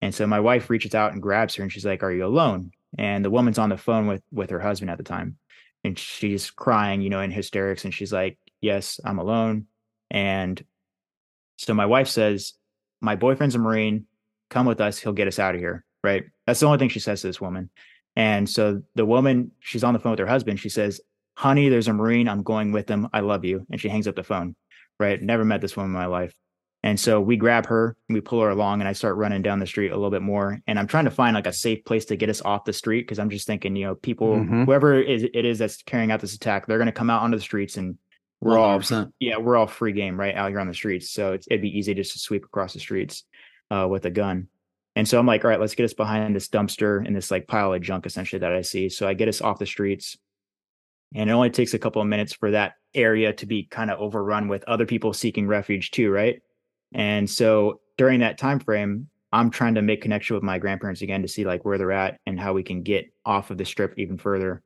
And so my wife reaches out and grabs her and she's like, "Are you alone?" And the woman's on the phone with with her husband at the time. And she's crying you know in hysterics. And she's like yes i'm alone. And so my wife says my boyfriend's a marine. Come with us. He'll get us out of here. Right? That's the only thing she says to this woman. And so the woman she's on the phone with her husband. She says honey there's a marine. I'm going with him i love you. And she hangs up the phone. Right? Never met this woman in my life and so we grab her and we pull her along and I start running down the street a little bit more. And I'm trying to find like a safe place to get us off the street because I'm just thinking, you know, people, mm-hmm. whoever it is that's carrying out this attack, they're going to come out onto the streets and we're 100%. all, yeah, we're all free game right out here on the streets. So it'd be easy just to sweep across the streets uh, with a gun. And so I'm like, all right, let's get us behind this dumpster and this like pile of junk essentially that I see. So I get us off the streets. And it only takes a couple of minutes for that area to be kind of overrun with other people seeking refuge too, right? And so during that time frame, I'm trying to make connection with my grandparents again to see like where they're at and how we can get off of the strip even further.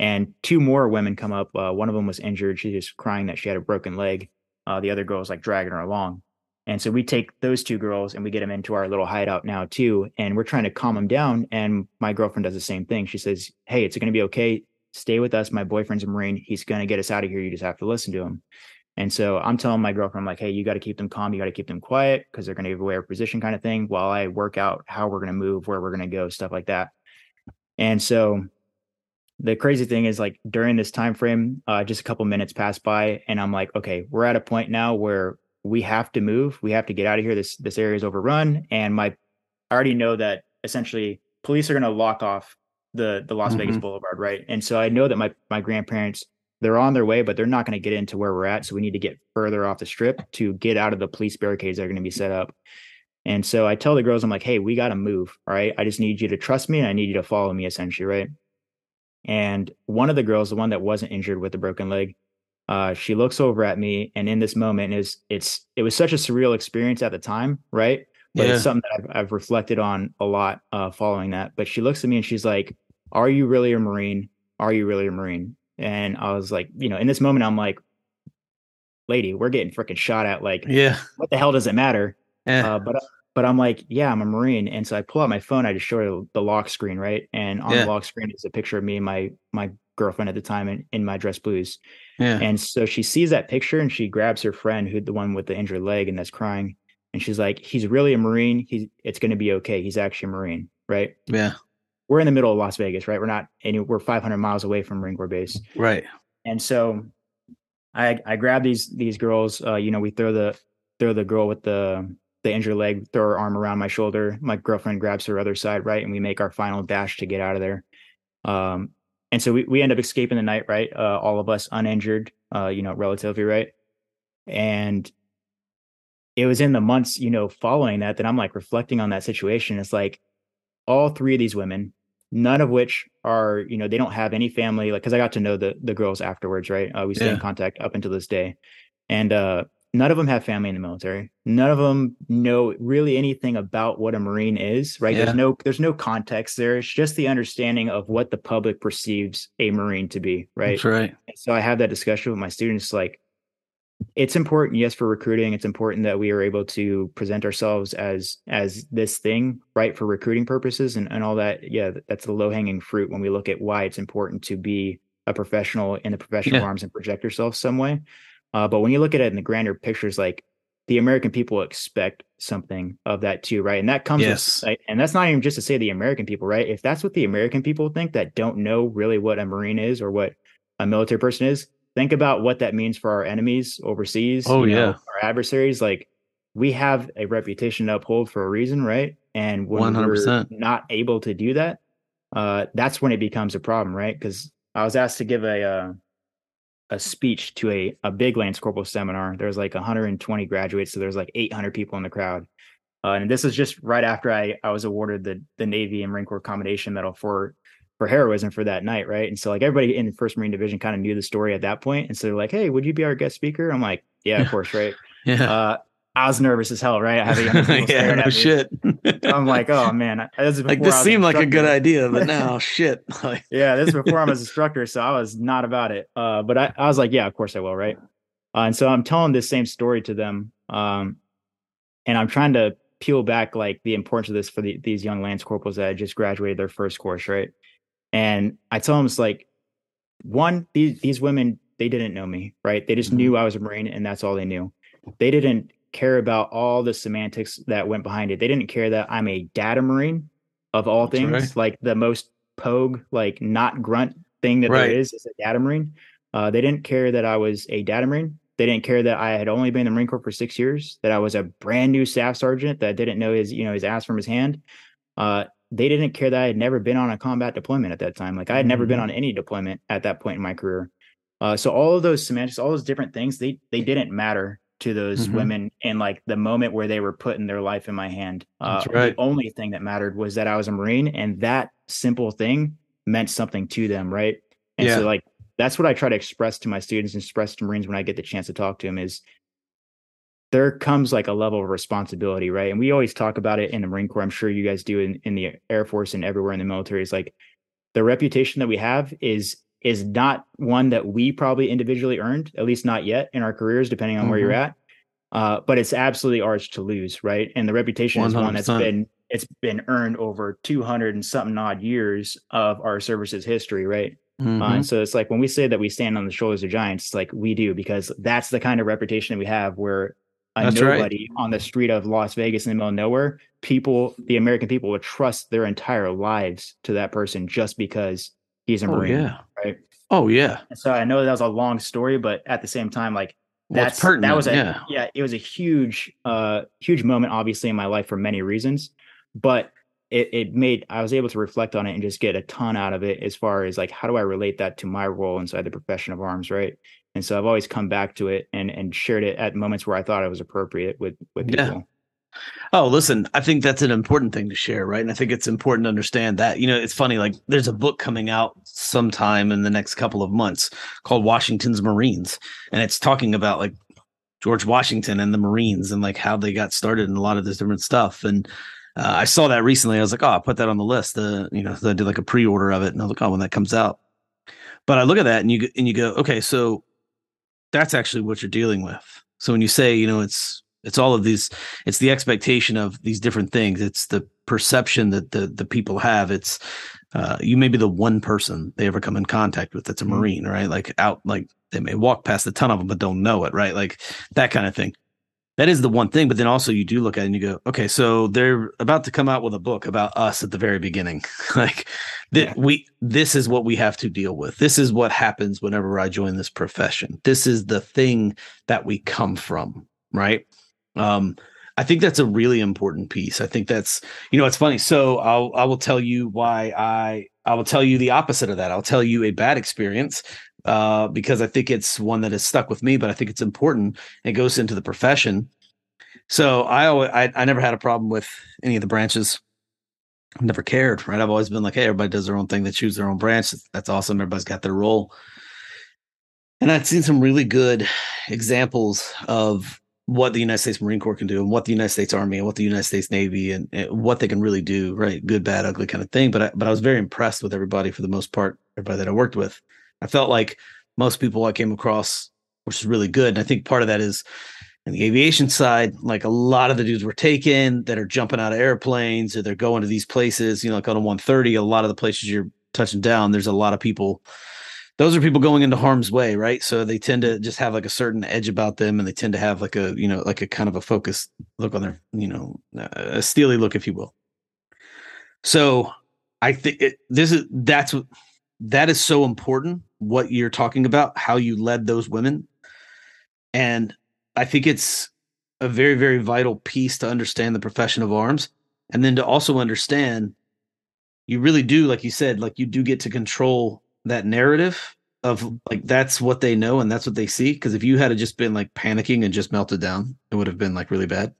And two more women come up. Uh, one of them was injured. She's just crying that she had a broken leg. Uh, the other girl was like dragging her along. And so we take those two girls and we get them into our little hideout now too. And we're trying to calm them down. And my girlfriend does the same thing. She says, Hey, it's going to be okay. Stay with us. My boyfriend's a Marine. He's going to get us out of here. You just have to listen to him. And so I'm telling my girlfriend, I'm like, hey, you got to keep them calm. You got to keep them quiet because they're going to give away our position kind of thing while I work out how we're going to move, where we're going to go, stuff like that. And so the crazy thing is like during this time frame, uh, just a couple minutes pass by and I'm like, okay, we're at a point now where we have to move. We have to get out of here. This, this area is overrun. And my, I already know that essentially police are going to lock off the, the Las mm-hmm. Vegas Boulevard. Right. And so I know that my, my grandparents they're on their way, but they're not going to get into where we're at. So we need to get further off the strip to get out of the police barricades that are going to be set up. And so I tell the girls, I'm like, hey, we got to move. All right. I just need you to trust me and I need you to follow me, essentially. Right. And one of the girls, the one that wasn't injured with the broken leg, uh, she looks over at me. And in this moment is it's, it was such a surreal experience at the time. Right. But yeah. it's something that I've, I've reflected on a lot uh, following that. But she looks at me and she's like, are you really a Marine? Are you really a Marine? And I was like, you know, in this moment, I'm like, lady, we're getting freaking shot at. Like, yeah, what the hell does it matter? Yeah. Uh, but but I'm like, yeah, I'm a Marine, and so I pull out my phone. I just show her the lock screen, right? And on yeah. the lock screen is a picture of me and my my girlfriend at the time in, in my dress blues. Yeah. And so she sees that picture and she grabs her friend, who the one with the injured leg and that's crying, and she's like, he's really a Marine. He's it's going to be okay. He's actually a Marine, right? Yeah we're in the middle of Las Vegas, right? We're not any we're 500 miles away from Marine Corps base, right? And so I I grab these these girls. Uh, you know, we throw the throw the girl with the the injured leg, throw her arm around my shoulder. My girlfriend grabs her other side, right, and we make our final dash to get out of there. Um, and so we we end up escaping the night, right? Uh, all of us uninjured, uh, you know, relatively, right? And it was in the months, you know, following that that I'm like reflecting on that situation. It's like all three of these women none of which are you know they don't have any family like because i got to know the the girls afterwards right uh, we stay yeah. in contact up until this day and uh none of them have family in the military. None of them know really anything about what a Marine is, right? Yeah. There's no there's no context there. It's just the understanding of what the public perceives a Marine to be, right? That's right. So I have that discussion with my students like it's important yes for recruiting. It's important that we are able to present ourselves as as this thing right for recruiting purposes and, and all that. Yeah that's the low hanging fruit when we look at why it's important to be a professional in the professional Yeah. arms and project yourself some way. Uh, but when you look at it in the grander pictures like the american people expect something of that too right? And that comes Yes. with, and that's not even just to say the american people right? If that's what the american people think that don't know really what a marine is or what a military person is think about what that means for our enemies overseas Oh, you know, our adversaries like we have a reputation to uphold for a reason right? And when we are 100%. not able to do that uh that's when it becomes a problem right? Because i was asked to give a uh, a speech to a a big lance corporal seminar. There's like 120 graduates so there's like 800 people in the crowd. Uh, and this is just right after i i was awarded the the navy and marine corps commendation medal for for heroism for that night, right? And so like everybody in the First Marine Division kind of knew the story at that point, and so they're like, "Hey, would you be our guest speaker?" I'm like, "Yeah, of course, right." Yeah. Uh, I was nervous as hell, right? I have a young people yeah. No shit. I'm like, "Oh man, this is like this seemed like a good idea, but now shit. Like Yeah, this is before I'm was instructor, so I was not about it. Uh, but I, I was like, "Yeah, of course I will," right? Uh, and so I'm telling this same story to them, um, and I'm trying to peel back like the importance of this for the, these young lance corporals that just graduated their first course, right? And I tell them it's like, one, these these women they didn't know me, right? They just Mhm. knew I was a Marine, and that's all they knew. They didn't care about all the semantics that went behind it. They didn't care that I'm a data Marine of all That's things, right. like the most pogue, like not grunt thing that Right. there is is a data Marine. Uh, they didn't care that I was a data Marine. They didn't care that I had only been in the Marine Corps for six years, that I was a brand new staff sergeant that didn't know his, you know, his ass from his hand. Uh, they didn't care that I had never been on a combat deployment at that time. Like I had never been Mhm. on any deployment at that point in my career. Uh, so all of those semantics, all those different things, they they didn't matter to those Mhm. women in like the moment where they were putting their life in my hand. Uh, That's right. The only thing that mattered was that I was a Marine, and that simple thing meant something to them, right? And Yeah. so like that's what I try to express to my students and express to Marines when I get the chance to talk to them is there comes like a level of responsibility, right? And we always talk about it in the Marine Corps. I'm sure you guys do in, in the Air Force and everywhere in the military. Is like the reputation that we have is is not one that we probably individually earned, at least not yet in our careers, depending on where you're at. Uh, but it's absolutely ours to lose, right? And the reputation is one that's 100%. been it's been earned over 200 and something odd years of our services history, right? Uh, Mhm. and so it's like when we say that we stand on the shoulders of giants, it's like we do because that's the kind of reputation that we have where a That's right. nobody on the street of Las Vegas in the middle of nowhere, people, the American people would trust their entire lives to that person just because he's a oh Marine. yeah. right. Oh yeah. And so I know that was a long story, but at the same time, like that's pertinent. that was a yeah. it was a huge uh huge moment obviously in my life for many reasons but it, it made i was able to reflect on it and just get a ton out of it as far as like how do i relate that to my role inside the profession of arms right and so i've always come back to it and and shared it at moments where i thought it was appropriate with with people. Yeah. Oh, listen, I think that's an important thing to share, right? And I think it's important to understand that. You know, it's funny, like there's a book coming out sometime in the next couple of months called Washington's Marines. And it's talking about like George Washington and the Marines and like how they got started and a lot of this different stuff. And uh, I saw that recently. I was like, oh, I'll put that on the list. Uh, you know, I did like a pre-order of it and I was like, oh, when that comes out. But I look at that and you and you go, okay, so that's actually what you're dealing with. So when you say, you know, it's it's all of these, it's the expectation of these different things. It's the perception that the the people have. It's uh, you may be the one person they ever come in contact with that's a Mhm. marine, right? Like out, like they may walk past a ton of them but don't know it, right? Like that kind of thing. That is the one thing, but then also you do look at it and you go, okay, so they're about to come out with a book about us at the very beginning. like that Yeah. we this is what we have to deal with. This is what happens whenever I join this profession. This is the thing that we come from, right? Um I think that's a really important piece. I think that's you know it's funny. So I'll I will tell you why I I will tell you the opposite of that. I'll tell you a bad experience uh, because I think it's one that has stuck with me, but I think it's important. It goes into the profession. So I always I, I never had a problem with any of the branches. I've never cared, right? I've always been like, hey, everybody does their own thing. They choose their own branch. That's awesome. Everybody's got their role. And I've seen some really good examples of what the United States Marine Corps can do and what the United States Army and what the United States Navy and, and, what they can really do, right? Good, bad, ugly kind of thing. But I, but I was very impressed with everybody for the most part, everybody that I worked with. I felt like most people I came across, which is really good. And I think part of that is in the aviation side, like a lot of the dudes were taken that are jumping out of airplanes or they're going to these places, you know, like on a 130, a lot of the places you're touching down, there's a lot of people those are people going into harm's way, right? So they tend to just have like a certain edge about them, and they tend to have like a you know like a kind of a focused look on their you know a steely look, if you will. So I think this is that's that is so important. What you're talking about, how you led those women, and I think it's a very very vital piece to understand the profession of arms, and then to also understand you really do, like you said, like you do get to control that narrative of like that's what they know and that's what they see. Because if you had just been like panicking and just melted down, it would have been like really bad.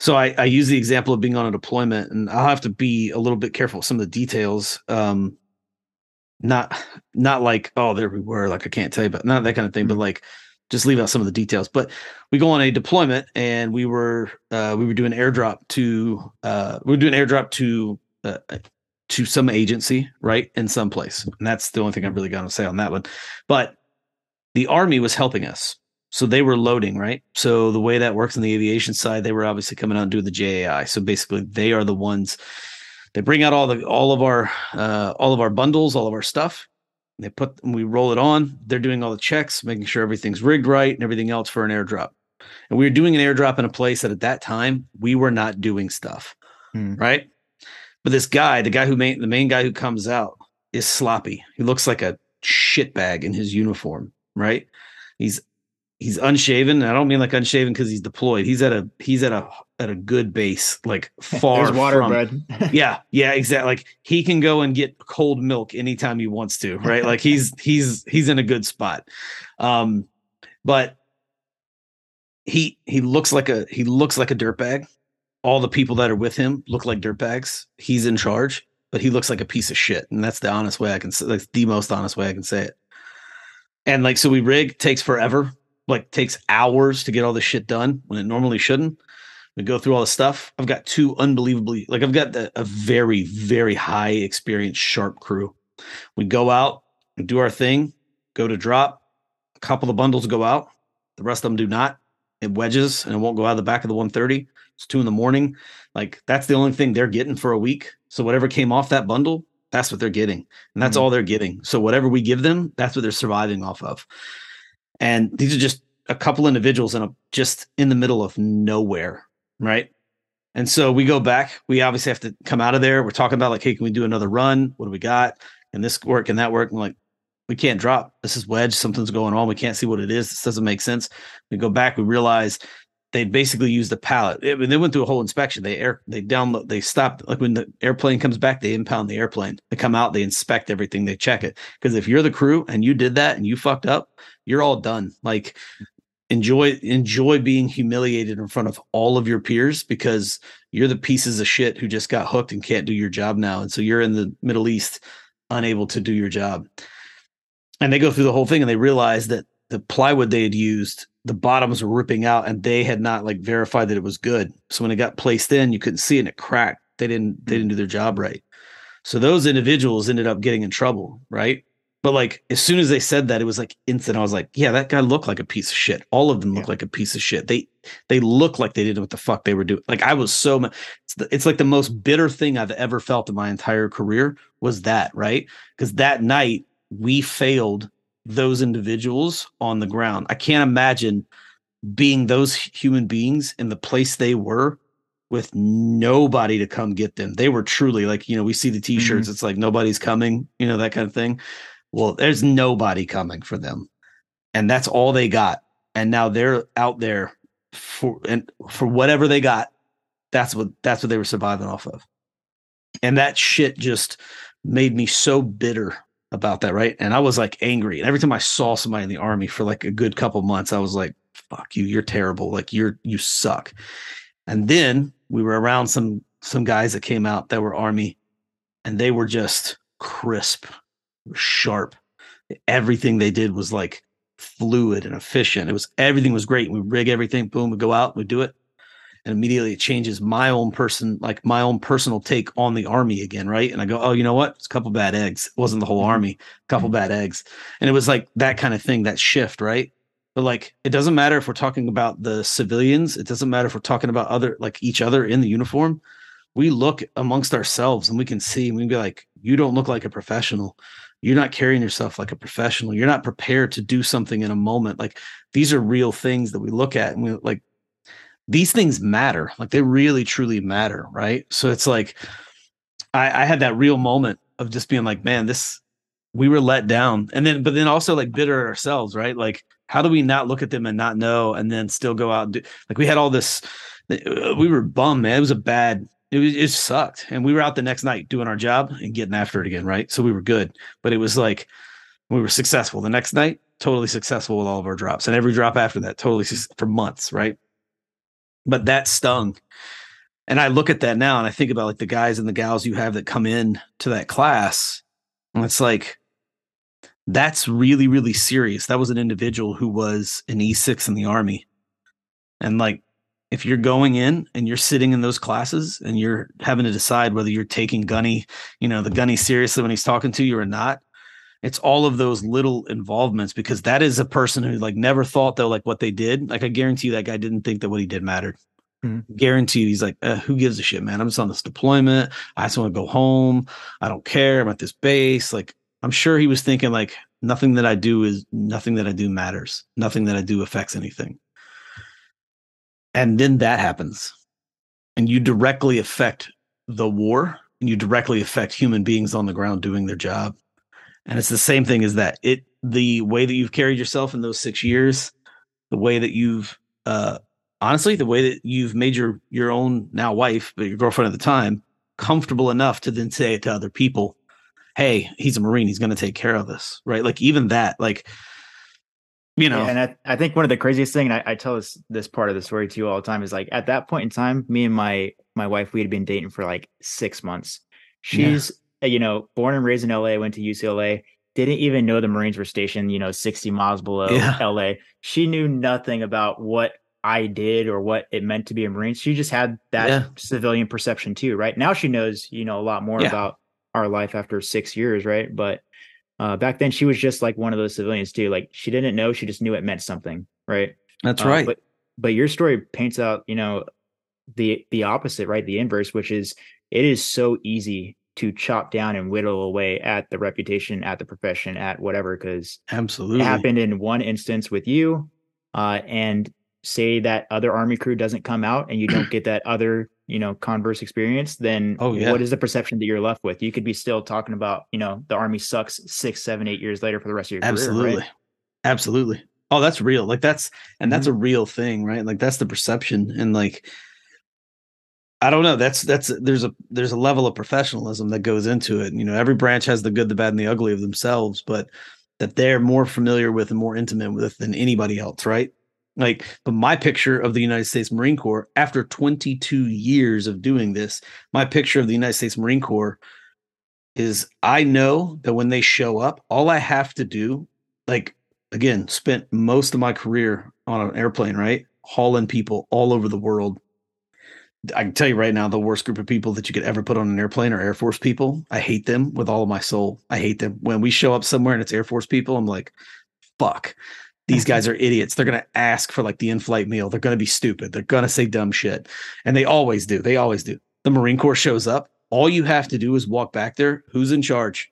So I, I use the example of being on a deployment, and I'll have to be a little bit careful with some of the details. Um, not not like oh there we were like I can't tell you, but not that kind of thing. Mm-hmm. But like just leave out some of the details. But we go on a deployment, and we were uh, we were doing airdrop to uh, we were doing airdrop to uh, to some agency, right, in some place. And that's the only thing I'm really going to say on that one. But the army was helping us. So they were loading, right? So the way that works on the aviation side, they were obviously coming out and doing the JAI. So basically, they are the ones they bring out all the all of our uh, all of our bundles, all of our stuff. They put we roll it on. They're doing all the checks, making sure everything's rigged right and everything else for an airdrop. And we were doing an airdrop in a place that at that time we were not doing stuff, hmm. right? But this guy, the guy who made the main guy who comes out, is sloppy. He looks like a shitbag in his uniform, right? He's he's unshaven. I don't mean like unshaven because he's deployed. He's at a he's at a at a good base, like far There's water from, bread. yeah, yeah, exactly. Like he can go and get cold milk anytime he wants to, right? like he's he's he's in a good spot. Um, but he he looks like a he looks like a dirtbag all the people that are with him look like dirtbags. He's in charge, but he looks like a piece of shit. And that's the honest way I can say that's the most honest way I can say it. And like so we rig takes forever, like takes hours to get all this shit done when it normally shouldn't. We go through all the stuff. I've got two unbelievably like I've got the, a very, very high experienced sharp crew. We go out and do our thing, go to drop. A couple of bundles go out. The rest of them do not. It wedges and it won't go out of the back of the 130 it's two in the morning. Like that's the only thing they're getting for a week. So whatever came off that bundle, that's what they're getting. And that's mm-hmm. all they're getting. So whatever we give them, that's what they're surviving off of. And these are just a couple individuals and in just in the middle of nowhere, right? And so we go back. We obviously have to come out of there. We're talking about like, hey, can we do another run? What do we got? Can this work? and that work? I'm like, we can't drop. This is wedge. Something's going on. We can't see what it is. This doesn't make sense. We go back. We realize they basically used the pallet. I mean, they went through a whole inspection. They air they download they stop like when the airplane comes back, they impound the airplane. They come out, they inspect everything, they check it. Because if you're the crew and you did that and you fucked up, you're all done. Like enjoy enjoy being humiliated in front of all of your peers because you're the pieces of shit who just got hooked and can't do your job now. And so you're in the Middle East unable to do your job. And they go through the whole thing and they realize that the plywood they had used the bottoms were ripping out and they had not like verified that it was good. So when it got placed in, you couldn't see it and it cracked. They didn't they didn't do their job right. So those individuals ended up getting in trouble, right? But like as soon as they said that, it was like instant. I was like, yeah, that guy looked like a piece of shit. All of them look yeah. like a piece of shit. They they look like they didn't know what the fuck they were doing. Like I was so it's, the, it's like the most bitter thing I've ever felt in my entire career was that, right? Because that night we failed those individuals on the ground. I can't imagine being those human beings in the place they were with nobody to come get them. They were truly like, you know, we see the t-shirts, mm-hmm. it's like nobody's coming, you know, that kind of thing. Well, there's nobody coming for them. And that's all they got. And now they're out there for and for whatever they got, that's what that's what they were surviving off of. And that shit just made me so bitter about that, right? And I was like angry. And every time I saw somebody in the army for like a good couple months, I was like, fuck you, you're terrible. Like you're you suck. And then we were around some some guys that came out that were army and they were just crisp, sharp. everything they did was like fluid and efficient. It was everything was great. We rig everything, boom, we go out, we do it. And immediately it changes my own person, like my own personal take on the army again, right? And I go, oh, you know what? It's a couple bad eggs. It wasn't the whole mm-hmm. army, a couple mm-hmm. bad eggs. And it was like that kind of thing, that shift, right? But like it doesn't matter if we're talking about the civilians, it doesn't matter if we're talking about other like each other in the uniform. We look amongst ourselves and we can see, and we can be like, you don't look like a professional you're not carrying yourself like a professional you're not prepared to do something in a moment like these are real things that we look at and we like these things matter like they really truly matter right? So it's like i i had that real moment of just being like man this we were let down. And then but then also like bitter ourselves right? Like how do we not look at them and not know and then still go out and do like we had all this uh, we were bummed man. It was a bad it was it sucked. And we were out the next night doing our job and getting after it again right? So we were good. But it was like we were successful. The next night totally successful with all of our drops. And every drop after that totally for months right but that stung. And i look at that now and i think about like the guys and the gals you have that come in to that class and it's like that's really really serious. That was an individual who was an e6 in the army. And like if you're going in and you're sitting in those classes and you're having to decide whether you're taking Gunny, you know, the Gunny seriously when he's talking to you or not, it's all of those little involvements because that is a person who like never thought though like what they did. Like I guarantee you that guy didn't think that what he did mattered. Mm-hmm. Guaranteed, he's like, uh, who gives a shit, man? I'm just on this deployment. I just want to go home. I don't care. I'm at this base. Like, I'm sure he was thinking like nothing that I do is nothing that I do matters. Nothing that I do affects anything. And then that happens. And you directly affect the war and you directly affect human beings on the ground doing their job. And it's the same thing as that. It the way that you've carried yourself in those six years, the way that you've uh honestly, the way that you've made your your own now wife, but your girlfriend at the time, comfortable enough to then say it to other people, hey, he's a Marine, he's gonna take care of this. Right. Like even that, like you know yeah, and I, I, think one of the craziest thing I, I, tell this this part of the story to you all the time is like at that point in time me and my my wife we had been dating for like six months she's. You know born and raised in la went to ucla didn't even know the marines were stationed you know 60 miles below yeah. la she knew nothing about what i did or what it meant to be a marine she just had that yeah. civilian perception too right now she knows you know a lot more about our life after six years right but uh, back then she was just like one of those civilians too. Like she didn't know, she just knew it meant something, right? That's uh, right. But but your story paints out, you know, the the opposite, right? The inverse, which is it is so easy to chop down and whittle away at the reputation, at the profession, at whatever, because absolutely it happened in one instance with you, uh, and say that other army crew doesn't come out and you don't get that other you know converse experience then oh, yeah. what is the perception that you're left with you could be still talking about you know the army sucks six seven eight years later for the rest of your absolutely career, right? absolutely oh that's real like that's and that's mm-hmm. a real thing right like that's the perception and like i don't know that's that's there's a there's a level of professionalism that goes into it you know every branch has the good the bad and the ugly of themselves but that they're more familiar with and more intimate with than anybody else right like, but my picture of the United States Marine Corps after 22 years of doing this, my picture of the United States Marine Corps is I know that when they show up, all I have to do, like, again, spent most of my career on an airplane, right? Hauling people all over the world. I can tell you right now, the worst group of people that you could ever put on an airplane are Air Force people. I hate them with all of my soul. I hate them. When we show up somewhere and it's Air Force people, I'm like, fuck these guys are idiots. They're going to ask for like the in-flight meal. They're going to be stupid. They're going to say dumb shit. And they always do. They always do. The Marine Corps shows up. All you have to do is walk back there. Who's in charge?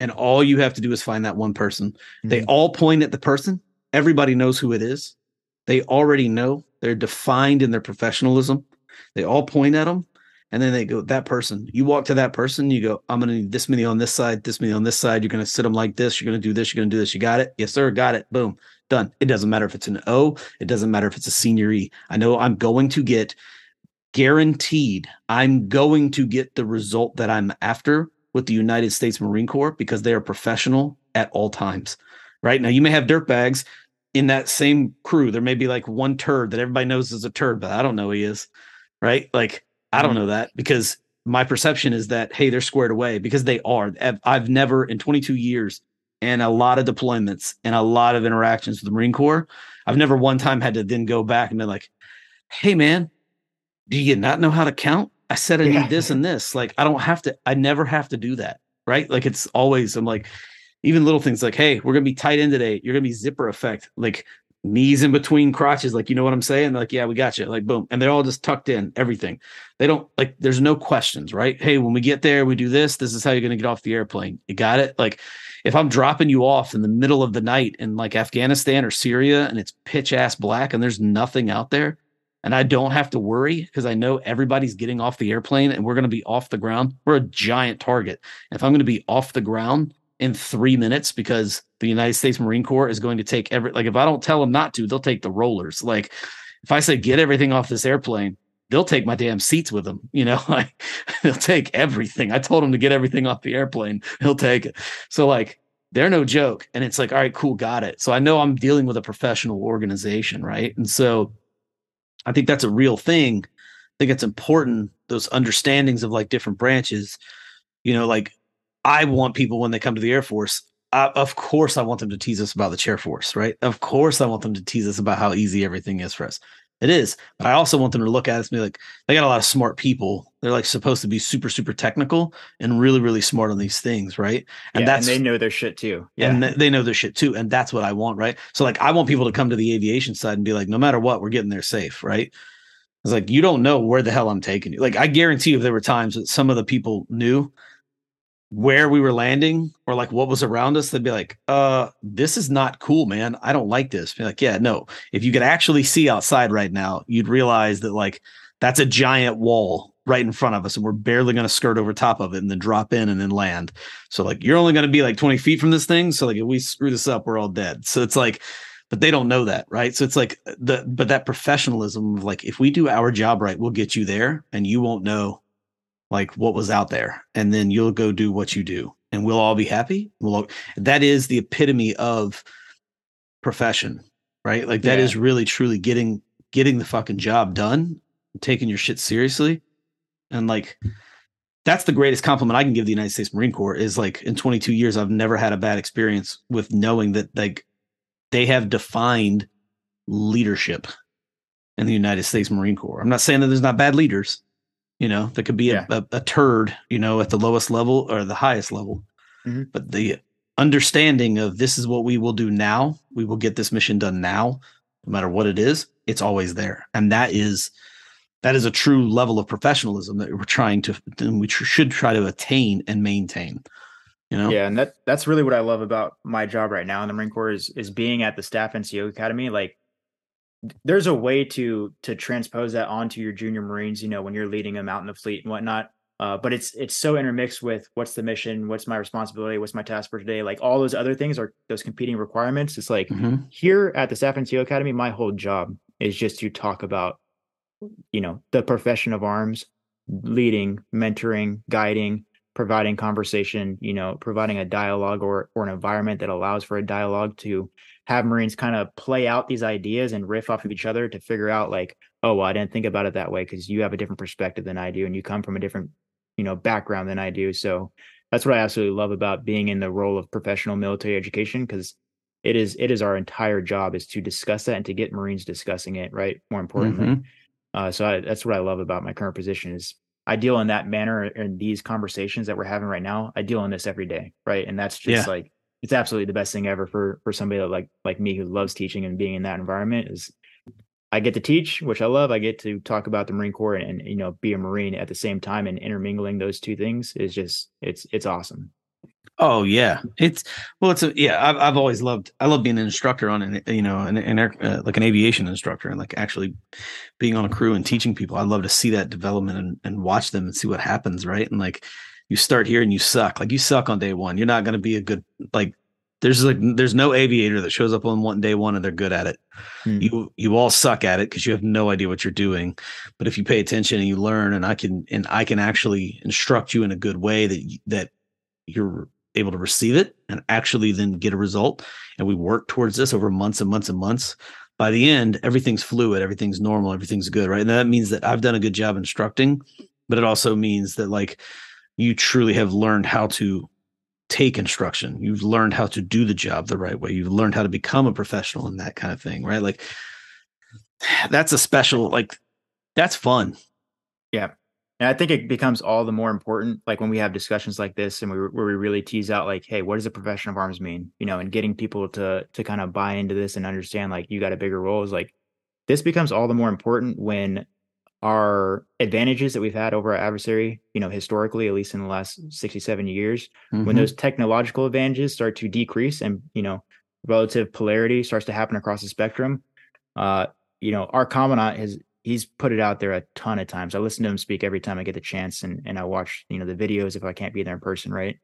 And all you have to do is find that one person. Mm-hmm. They all point at the person. Everybody knows who it is. They already know. They're defined in their professionalism. They all point at them and then they go that person. You walk to that person you go i'm going to need this many on this side this many on this side. You're going to sit them like this. You're going to do this. You're going to do this. You got it? Yes sir. Got it. Boom. Done. It doesn't matter if it's an o. It doesn't matter if it's a senior e. I know i'm going to get guaranteed i'm going to get the result that i'm after with the united states marine corps because they are professional at all times. Right? Now you may have dirt bags in that same crew. There may be like one turd that everybody knows is a turd but i don't know who he is right like I don't mm-hmm. know that because my perception is that hey, they're squared away because they are. I've never in 22 years and a lot of deployments and a lot of interactions with the Marine Corps. I've never one time had to then go back and be like, "Hey, man, do you not know how to count? I said I yeah. need this and this. Like, I don't have to. I never have to do that, right? Like, it's always. I'm like, even little things like, "Hey, we're gonna be tight in today. You're gonna be zipper effect. Like, knees in between crotches like you know what i'm saying? Like yeah we got you like boom. And they're all just tucked in everything. They don't like there's no questions right? Hey when we get there we do this. This is how you're going to get off the airplane. You got it? Like if i'm dropping you off in the middle of the night in like afghanistan or syria and it's pitch ass black and there's nothing out there and i don't have to worry because i know everybody's getting off the airplane and we're going to be off the ground we're a giant target. If i'm going to be off the ground in three minutes because the United States Marine Corps is going to take every like if I don't tell them not to, they'll take the rollers. Like if I say get everything off this airplane, they'll take my damn seats with them. You know, like they'll take everything. I told them to get everything off the airplane. He'll take it. So like they're no joke. And it's like, all right, cool, got it. So I know I'm dealing with a professional organization, right? And so I think that's a real thing. I think it's important, those understandings of like different branches, you know, like I want people when they come to the Air Force. Uh, of course, I want them to tease us about the chair force, right? Of course, I want them to tease us about how easy everything is for us. It is, but I also want them to look at us and be like, they got a lot of smart people. They're like supposed to be super, super technical and really, really smart on these things, right? And yeah, that's and they know their shit too. Yeah, and they know their shit too, and that's what I want, right? So like, I want people to come to the aviation side and be like, no matter what, we're getting there safe, right? It's like you don't know where the hell I'm taking you. Like I guarantee you, if there were times that some of the people knew where we were landing or like what was around us, they'd be like, uh, this is not cool, man. I don't like this. Be like, yeah, no. If you could actually see outside right now, you'd realize that like that's a giant wall right in front of us, and we're barely going to skirt over top of it and then drop in and then land. So like you're only going to be like 20 feet from this thing. So like if we screw this up, we're all dead. So it's like, but they don't know that, right? So it's like the but that professionalism of like if we do our job right, we'll get you there and you won't know like what was out there and then you'll go do what you do and we'll all be happy. We'll all, that is the epitome of profession right? Like that yeah. is really truly getting getting the fucking job done taking your shit seriously and like that's the greatest compliment i can give the united states marine corps is like in 22 years i've never had a bad experience with knowing that like they have defined leadership in the united states marine corps. I'm not saying that there's not bad leaders you know that could be yeah. a, a, a, turd you know at the lowest level or the highest level mm-hmm. but the understanding of this is what we will do now we will get this mission done now no matter what it is it's always there and that is that is a true level of professionalism that we're trying to we tr- should try to attain and maintain you know yeah and that that's really what i love about my job right now in the marine corps is is being at the staff nco academy like there's a way to to transpose that onto your junior marines you know when you're leading them out in the fleet and whatnot uh, but it's it's so intermixed with what's the mission what's my responsibility what's my task for today like all those other things are those competing requirements it's like mm-hmm. here at the staff nco academy my whole job is just to talk about you know the profession of arms leading mentoring guiding providing conversation you know providing a dialogue or or an environment that allows for a dialogue to have Marines kind of play out these ideas and riff off of each other to figure out like, oh, well, I didn't think about it that way because you have a different perspective than I do, and you come from a different, you know, background than I do. So that's what I absolutely love about being in the role of professional military education because it is it is our entire job is to discuss that and to get Marines discussing it, right? More importantly. Mm-hmm. Uh, so I, that's what I love about my current position is I deal in that manner in these conversations that we're having right now. I deal in this every day, right? And that's just yeah. like it's absolutely the best thing ever for for somebody that like like me who loves teaching and being in that environment is I get to teach, which I love. I get to talk about the Marine Corps and, and, you know be a Marine at the same time, and intermingling those two things is just it's it's awesome. Oh yeah, it's well, it's a yeah. I've I've always loved I love being an instructor on an you know an, an air, uh, like an aviation instructor and like actually being on a crew and teaching people. I love to see that development and, and watch them and see what happens, right? And like you start here and you suck. Like you suck on day one. You're not going to be a good like. There's like there's no aviator that shows up on one day one and they're good at it. Hmm. You you all suck at it because you have no idea what you're doing. But if you pay attention and you learn, and I can and I can actually instruct you in a good way that that you're able to receive it and actually then get a result. And we work towards this over months and months and months. By the end, everything's fluid, everything's normal, everything's good, right? And that means that I've done a good job instructing, but it also means that like you truly have learned how to take instruction. You've learned how to do the job the right way. You've learned how to become a professional and that kind of thing, right? Like that's a special like that's fun. Yeah. And I think it becomes all the more important, like when we have discussions like this, and we, where we really tease out, like, "Hey, what does a profession of arms mean?" You know, and getting people to to kind of buy into this and understand, like, you got a bigger role is like this becomes all the more important when our advantages that we've had over our adversary, you know, historically, at least in the last 67 years, mm-hmm. when those technological advantages start to decrease and, you know, relative polarity starts to happen across the spectrum, uh, you know, our commandant has he's put it out there a ton of times. I listen to him speak every time I get the chance and and I watch, you know, the videos if I can't be there in person, right?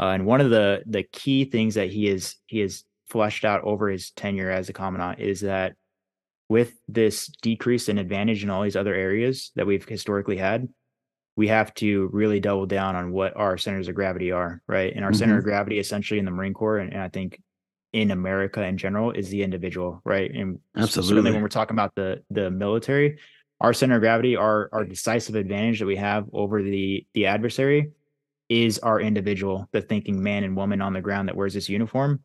Uh, and one of the the key things that he is he has fleshed out over his tenure as a commandant is that with this decrease in advantage in all these other areas that we've historically had, we have to really double down on what our centers of gravity are, right? And our mm-hmm. center of gravity, essentially in the Marine Corps, and, and, I think in America in general, is the individual, right? And absolutely, certainly when we're talking about the the military, our center of gravity, our our decisive advantage that we have over the the adversary, is our individual, the thinking man and woman on the ground that wears this uniform.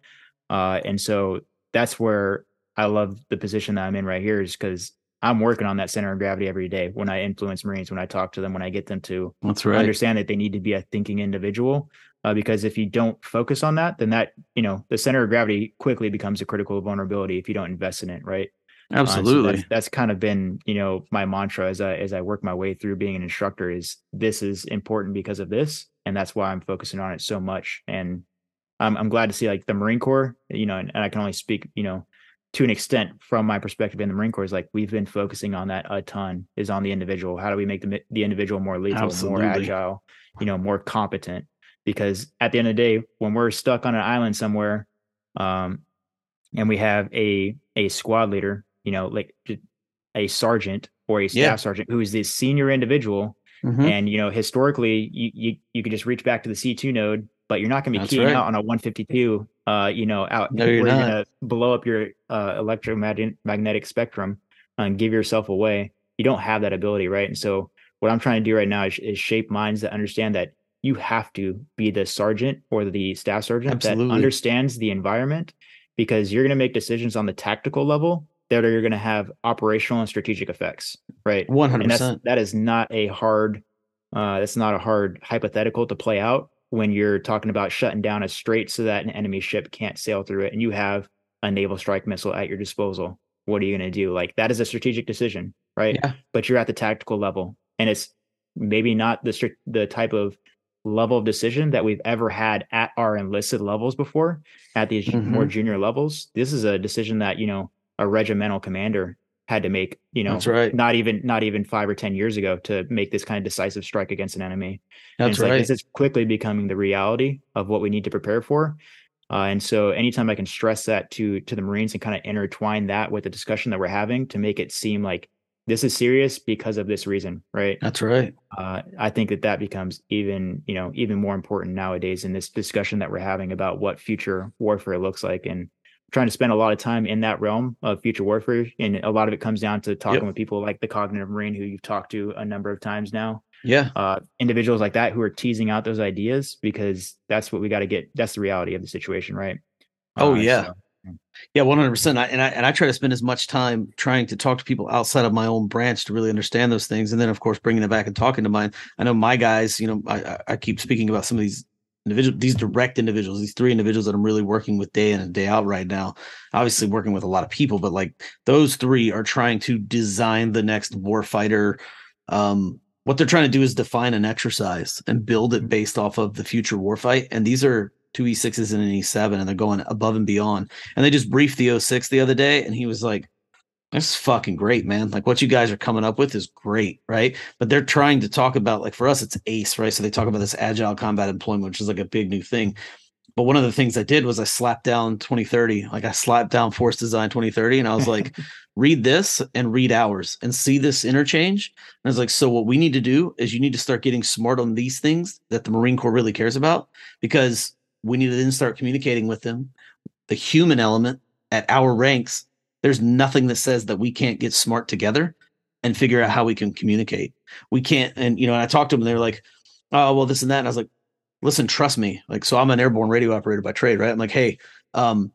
Uh, and so that's where I love the position that I'm in right here is because I'm working on that center of gravity every day when I influence Marines, when I talk to them, when I get them to That's right. understand that they need to be a thinking individual. Uh, because if you don't focus on that, then that, you know, the center of gravity quickly becomes a critical vulnerability if you don't invest in it. Right. Absolutely. Uh, so that's, that's, kind of been, you know, my mantra as I, as I work my way through being an instructor is this is important because of this. And that's why I'm focusing on it so much. And I'm, I'm glad to see like the Marine Corps, you know, and, and I can only speak, you know, to an extent from my perspective in the Marine Corps is like we've been focusing on that a ton is on the individual. How do we make the the individual more lethal, Absolutely. more agile, you know, more competent? Because at the end of the day, when we're stuck on an island somewhere, um, and we have a a squad leader, you know, like a sergeant or a staff yeah. sergeant who is this senior individual, mm-hmm. and you know, historically, you you you could just reach back to the C two node but you're not going to be That's keying right. out on a 152, uh, you know, out no, you're, you're going to blow up your uh, electromagnetic spectrum and give yourself away. You don't have that ability, right? And so, what I'm trying to do right now is, is shape minds that understand that you have to be the sergeant or the staff sergeant Absolutely. that understands the environment because you're going to make decisions on the tactical level that are going to have operational and strategic effects, right? 100%. that is not a hard, uh, that's not a hard hypothetical to play out when you're talking about shutting down a strait so that an enemy ship can't sail through it and you have a naval strike missile at your disposal what are you going to do like that is a strategic decision right yeah. but you're at the tactical level and it's maybe not the the type of level of decision that we've ever had at our enlisted levels before at these mm-hmm. more junior levels this is a decision that you know a regimental commander had to make you know that's right. not even not even five or ten years ago to make this kind of decisive strike against an enemy. That's right like, this is quickly becoming the reality of what we need to prepare for. Uh, and so anytime i can stress that to to the marines and kind of intertwine that with the discussion that we're having to make it seem like this is serious because of this reason right? That's right. Uh, i think that that becomes even you know even more important nowadays in this discussion that we're having about what future warfare looks like and trying to spend a lot of time in that realm of future warfare. And a lot of it comes down to talking yep. with people like the cognitive marine who you've talked to a number of times now. Yeah. Uh, individuals like that who are teasing out those ideas because that's what we got to get. That's the reality of the situation, right? Oh uh, yeah. So, yeah, one hundred percent. And I and I try to spend as much time trying to talk to people outside of my own branch to really understand those things, and then of course bringing it back and talking to mine. I know my guys. You know, I, I keep speaking about some of these individual these direct individuals these three individuals that i'm really working with day in and day out right now obviously working with a lot of people but like those three are trying to design the next warfighter um what they're trying to do is define an exercise and build it mm-hmm. based off of the future warfight and these are two e6s and an e7 and they're going above and beyond and they just briefed the 06 the other day and he was like that's fucking great, man. Like what you guys are coming up with is great, right? But they're trying to talk about, like for us, it's ACE, right? So they talk about this agile combat employment, which is like a big new thing. But one of the things I did was I slapped down 2030, like I slapped down Force Design 2030, and I was like, read this and read ours and see this interchange. And I was like, so what we need to do is you need to start getting smart on these things that the Marine Corps really cares about because we need to then start communicating with them. The human element at our ranks there's nothing that says that we can't get smart together and figure out how we can communicate. We can't, and you know, and I talked to them they're like, oh, well, this and that. And I was like, listen, trust me. Like, so I'm an airborne radio operator by trade, right? I'm like, hey, um,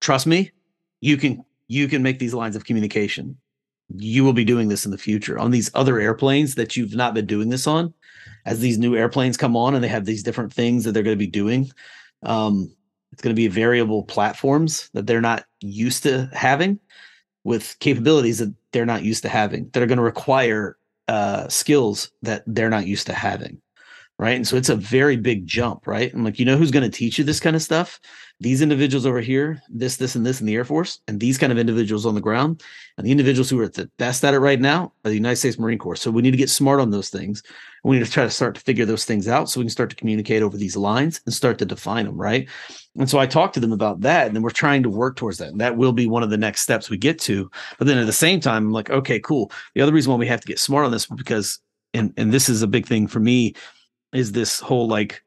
trust me. You can you can make these lines of communication. You will be doing this in the future on these other airplanes that you've not been doing this on. As these new airplanes come on and they have these different things that they're going to be doing, um, it's going to be variable platforms that they're not used to having with capabilities that they're not used to having that are going to require uh, skills that they're not used to having right? And so it's a very big jump, right? I'm like, you know who's going to teach you this kind of stuff? These individuals over here, this, this, and this in the Air Force, and these kind of individuals on the ground. And the individuals who are the best at it right now are the United States Marine Corps. So we need to get smart on those things. We need to try to start to figure those things out so we can start to communicate over these lines and start to define them, right? And so I talked to them about that, and then we're trying to work towards that. And that will be one of the next steps we get to. But then at the same time, I'm like, okay, cool. The other reason why we have to get smart on this is because and and this is a big thing for me is this whole like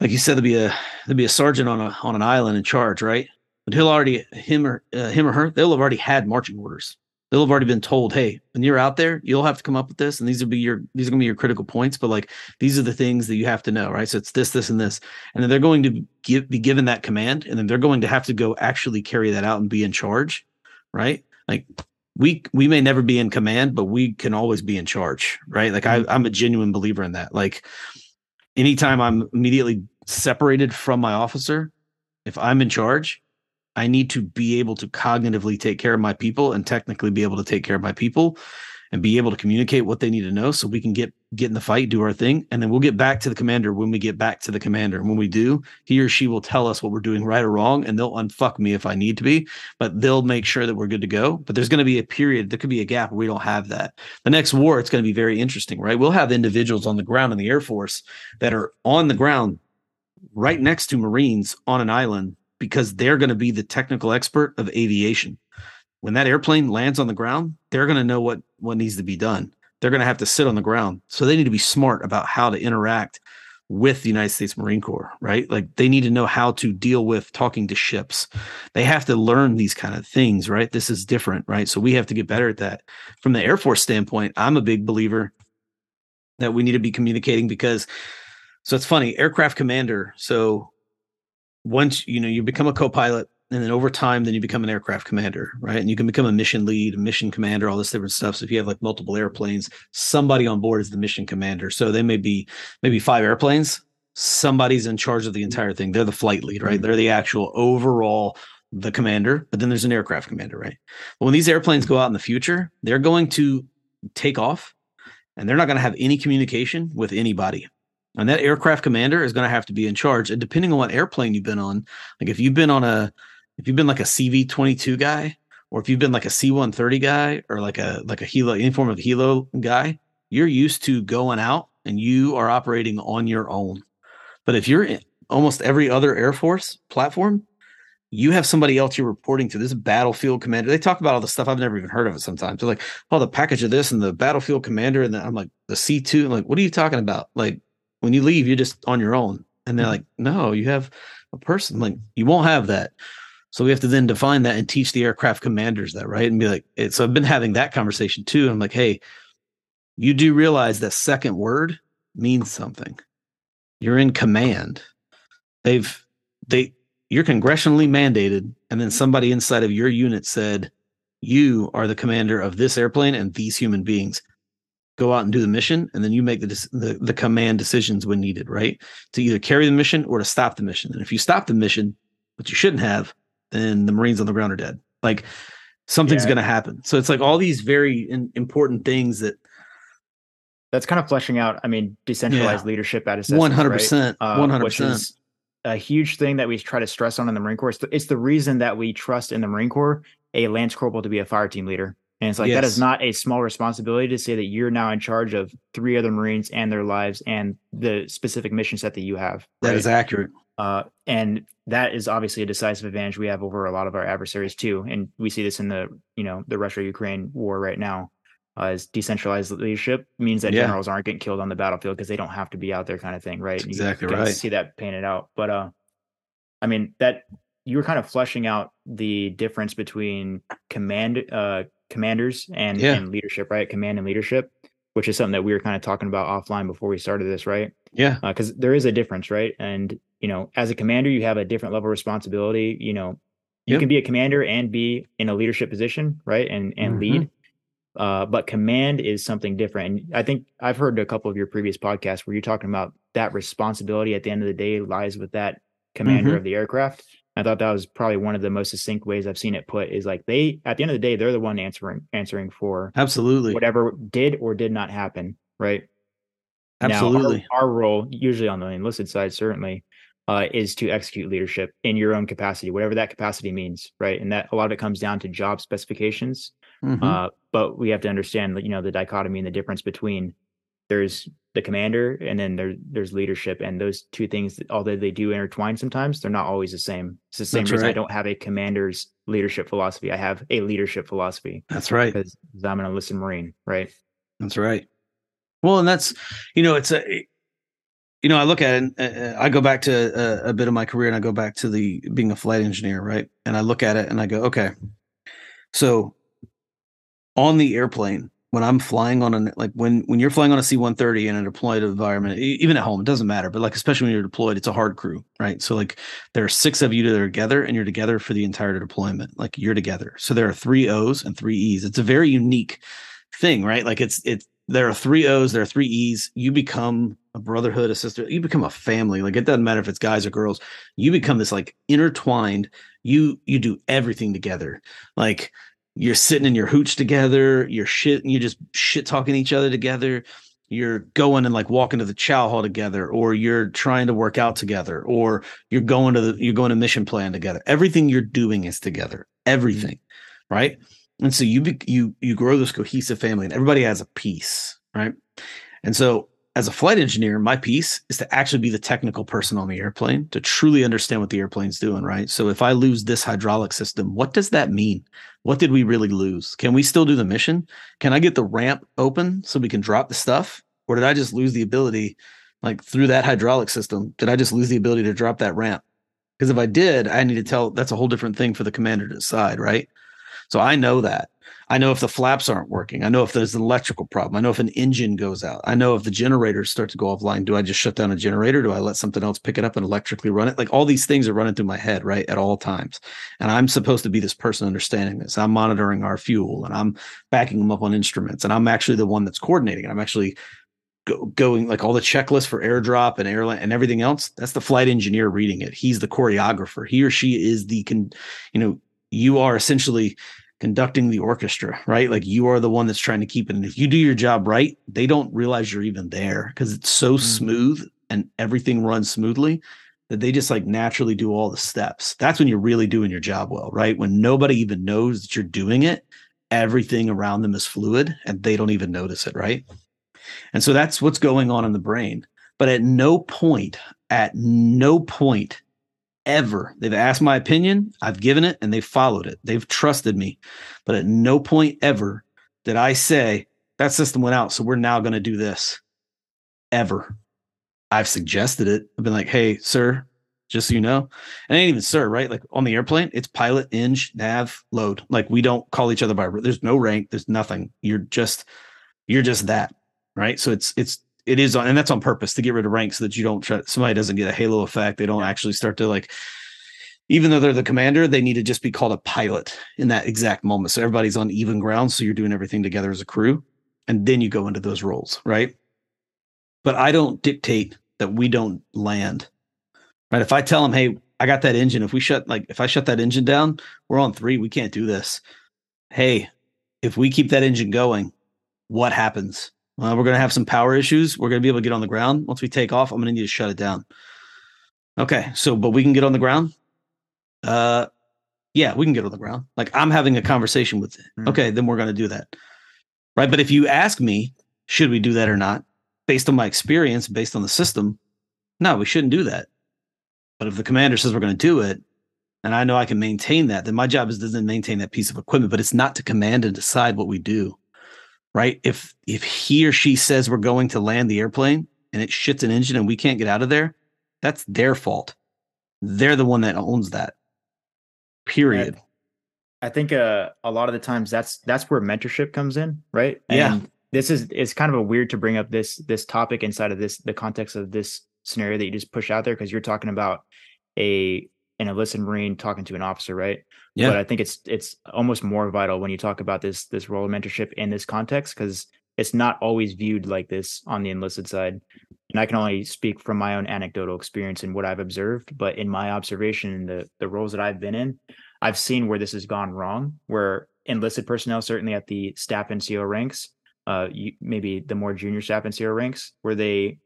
like you said there'd be a there'd be a sergeant on a on an island in charge right? But he'll already him or uh, him or her they'll have already had marching orders. They'll have already been told hey when you're out there you'll have to come up with this and these will be your these are going to be your critical points but like these are the things that you have to know right? So it's this this and this. And then they're going to give be given that command and then they're going to have to go actually carry that out and be in charge right? Like we we may never be in command, but we can always be in charge, right? Like I, mm-hmm. I'm a genuine believer in that. Like anytime I'm immediately separated from my officer, if I'm in charge, I need to be able to cognitively take care of my people and technically be able to take care of my people and be able to communicate what they need to know so we can get get in the fight, do our thing, and then we'll get back to the commander when we get back to the commander. And when we do, he or she will tell us what we're doing right or wrong, and they'll unfuck me if I need to be, but they'll make sure that we're good to go. But there's going to be a period, there could be a gap where we don't have that. The next war, it's going to be very interesting, right? We'll have individuals on the ground in the Air Force that are on the ground right next to Marines on an island because they're going to be the technical expert of aviation. When that airplane lands on the ground, they're going to know what what needs to be done they're going to have to sit on the ground. So they need to be smart about how to interact with the United States Marine Corps, right? Like they need to know how to deal with talking to ships. They have to learn these kind of things, right? This is different, right? So we have to get better at that. From the Air Force standpoint, I'm a big believer that we need to be communicating because so it's funny, aircraft commander. So once you know you become a co-pilot and then over time then you become an aircraft commander right? And you can become a mission lead a mission commander all this different stuff. So if you have like multiple airplanes somebody on board is the mission commander. So they may be maybe five airplanes. Somebody's in charge of the entire thing. They're the flight lead right? Mm-hmm. they're the actual overall the commander but then there's an aircraft commander right? But when these airplanes go out in the future they're going to take off and they're not going to have any communication with anybody. And that aircraft commander is going to have to be in charge. And depending on what airplane you've been on like if you've been on a if you've been like a CV22 guy, or if you've been like a C130 guy, or like a like a helo, any form of helo guy, you're used to going out and you are operating on your own. But if you're in almost every other Air Force platform, you have somebody else you're reporting to. This battlefield commander. They talk about all the stuff I've never even heard of it. Sometimes they're like, "Oh, the package of this and the battlefield commander," and then I'm like, "The C 2 I'm like, what are you talking about? Like, when you leave, you're just on your own. And they're mm-hmm. like, "No, you have a person. Like, you won't have that." So we have to then define that and teach the aircraft commanders that, right? And be like, eh, so I've been having that conversation too. I'm like, hey, you do realize that second word means something. You're in command. They've they you're congressionally mandated, and then somebody inside of your unit said, You are the commander of this airplane and these human beings. Go out and do the mission, and then you make the, the the command decisions when needed, right? To either carry the mission or to stop the mission. And if you stop the mission, which you shouldn't have, then the Marines on the ground are dead. Like something's yeah. going to happen. So it's like all these very in, important things that. That's kind of fleshing out. I mean, decentralized yeah. leadership at a one hundred percent, uh, one hundred percent. A huge thing that we try to stress on in the Marine Corps. It's the, it's the reason that we trust in the Marine Corps a Lance Corporal to be a fire team leader. And it's like yes. that is not a small responsibility to say that you're now in charge of three other Marines and their lives and the specific mission set that you have. Right? That is accurate. Uh, and that is obviously a decisive advantage we have over a lot of our adversaries too. And we see this in the you know the Russia Ukraine war right now. Uh, as decentralized leadership means that yeah. generals aren't getting killed on the battlefield because they don't have to be out there, kind of thing, right? exactly you right. See that painted out, but uh, I mean that you were kind of fleshing out the difference between command uh commanders and, yeah. and leadership, right? Command and leadership. which is something that we were kind of talking about offline before we started this, right? Yeah. Because uh, there is a difference, right? And you know, as a commander, you have a different level of responsibility. You know, you yep. can be a commander and be in a leadership position, right? And and mm-hmm. lead. Uh, but command is something different. And I think I've heard a couple of your previous podcasts where you're talking about that responsibility at the end of the day lies with that commander mm-hmm. of the aircraft. I thought that was probably one of the most succinct ways I've seen it put is like they at the end of the day they're the one answering answering for absolutely whatever did or did not happen, right? Absolutely. Now, our, our role, usually on the enlisted side, certainly, uh, is to execute leadership in your own capacity, whatever that capacity means, right? And that a lot of it comes down to job specifications. Mm-hmm. Uh, but we have to understand, you know, the dichotomy and the difference between there's the commander and then there, there's leadership, and those two things, although they do intertwine sometimes, they're not always the same. It's the same That's reason right. I don't have a commander's leadership philosophy. I have a leadership philosophy. That's right. Because I'm an enlisted Marine, right? That's right. Well, and that's you know, it's a you know, I look at it, and, uh, I go back to a, a, bit of my career and I go back to the being a flight engineer, right? And I look at it and I go, okay, so on the airplane, when I'm flying on a like when when you're flying on a C-130 in a deployed environment, even at home, it doesn't matter. But like especially when you're deployed, it's a hard crew, right? So like there are six of you that are together, and you're together for the entire deployment. Like you're together. So there are three O's and three E's. It's a very unique thing, right? Like it's it's there are three O's, there are three E's. You become a brotherhood, a sister. You become a family. Like it doesn't matter if it's guys or girls. You become this like intertwined. You you do everything together. Like you're sitting in your hooch together. You're shit. And You just shit talking each other together. You're going and like walking to the chow hall together, or you're trying to work out together, or you're going to the you're going to mission plan together. Everything you're doing is together. Everything, mm-hmm. right? And so you you you grow this cohesive family, and everybody has a piece, right? And so as a flight engineer, my piece is to actually be the technical person on the airplane to truly understand what the airplane's doing, right? So if I lose this hydraulic system, what does that mean? What did we really lose? Can we still do the mission? Can I get the ramp open so we can drop the stuff? Or did I just lose the ability, like through that hydraulic system? Did I just lose the ability to drop that ramp? Because if I did, I need to tell that's a whole different thing for the commander to decide, right? So I know that. I know if the flaps aren't working. I know if there's an electrical problem. I know if an engine goes out. I know if the generators start to go offline. Do I just shut down a generator? Do I let something else pick it up and electrically run it? Like all these things are running through my head, right? At all times. And I'm supposed to be this person understanding this. I'm monitoring our fuel and I'm backing them up on instruments. And I'm actually the one that's coordinating. It. I'm actually go, going like all the checklists for airdrop and airland and everything else. That's the flight engineer reading it. He's the choreographer. He or she is the, con, you know, you are essentially conducting the orchestra, right? Like you are the one that's trying to keep it. And if you do your job right, they don't realize you're even there because it's so mm-hmm. smooth and everything runs smoothly that they just like naturally do all the steps. That's when you're really doing your job well, right? When nobody even knows that you're doing it, everything around them is fluid and they don't even notice it, right? And so that's what's going on in the brain. But at no point, at no point ever. They've asked my opinion, I've given it, and they've followed it. They've trusted me. But at no point ever did I say, that system went out, so we're now going to do this. Ever. I've suggested it. I've been like, hey, sir, just so you know. And ain't even sir, right? Like on the airplane, it's pilot, eng, nav, load. Like we don't call each other by there's no rank, there's nothing. You're just you're just that. Right. So it's it's it is on, and that's on purpose to get rid of rank so that you don't try, somebody doesn't get a halo effect. They don't actually start to like, even though they're the commander, they need to just be called a pilot in that exact moment. So everybody's on even ground. So you're doing everything together as a crew. And then you go into those roles, right? But I don't dictate that we don't land. Right. If I tell them, hey, I got that engine. If we shut like if I shut that engine down, we're on three. We can't do this. Hey, if we keep that engine going, what happens? Well, we're going to have some power issues. We're going to be able to get on the ground. Once we take off, I'm going to need to shut it down. Okay. So, but we can get on the ground. Uh, yeah, we can get on the ground. Like I'm having a conversation with it. Mm. Okay, then we're going to do that. Right. But if you ask me, should we do that or not, based on my experience, based on the system, no, we shouldn't do that. But if the commander says we're going to do it, and I know I can maintain that, then my job is to maintain that piece of equipment, but it's not to command and decide what we do right? If if he or she says we're going to land the airplane and it shits an engine and we can't get out of there, that's their fault. They're the one that owns that. Period. I think uh, a lot of the times that's that's where mentorship comes in, right? And, yeah. this is it's kind of a weird to bring up this this topic inside of this the context of this scenario that you just push out there because you're talking about a an enlisted marine talking to an officer, right? Yeah. But I think it's it's almost more vital when you talk about this this role of mentorship in this context because it's not always viewed like this on the enlisted side. And I can only speak from my own anecdotal experience and what I've observed, but in my observation, the the roles that I've been in, I've seen where this has gone wrong, where enlisted personnel, certainly at the staff NCO ranks, uh, you, maybe the more junior staff NCO ranks, where they,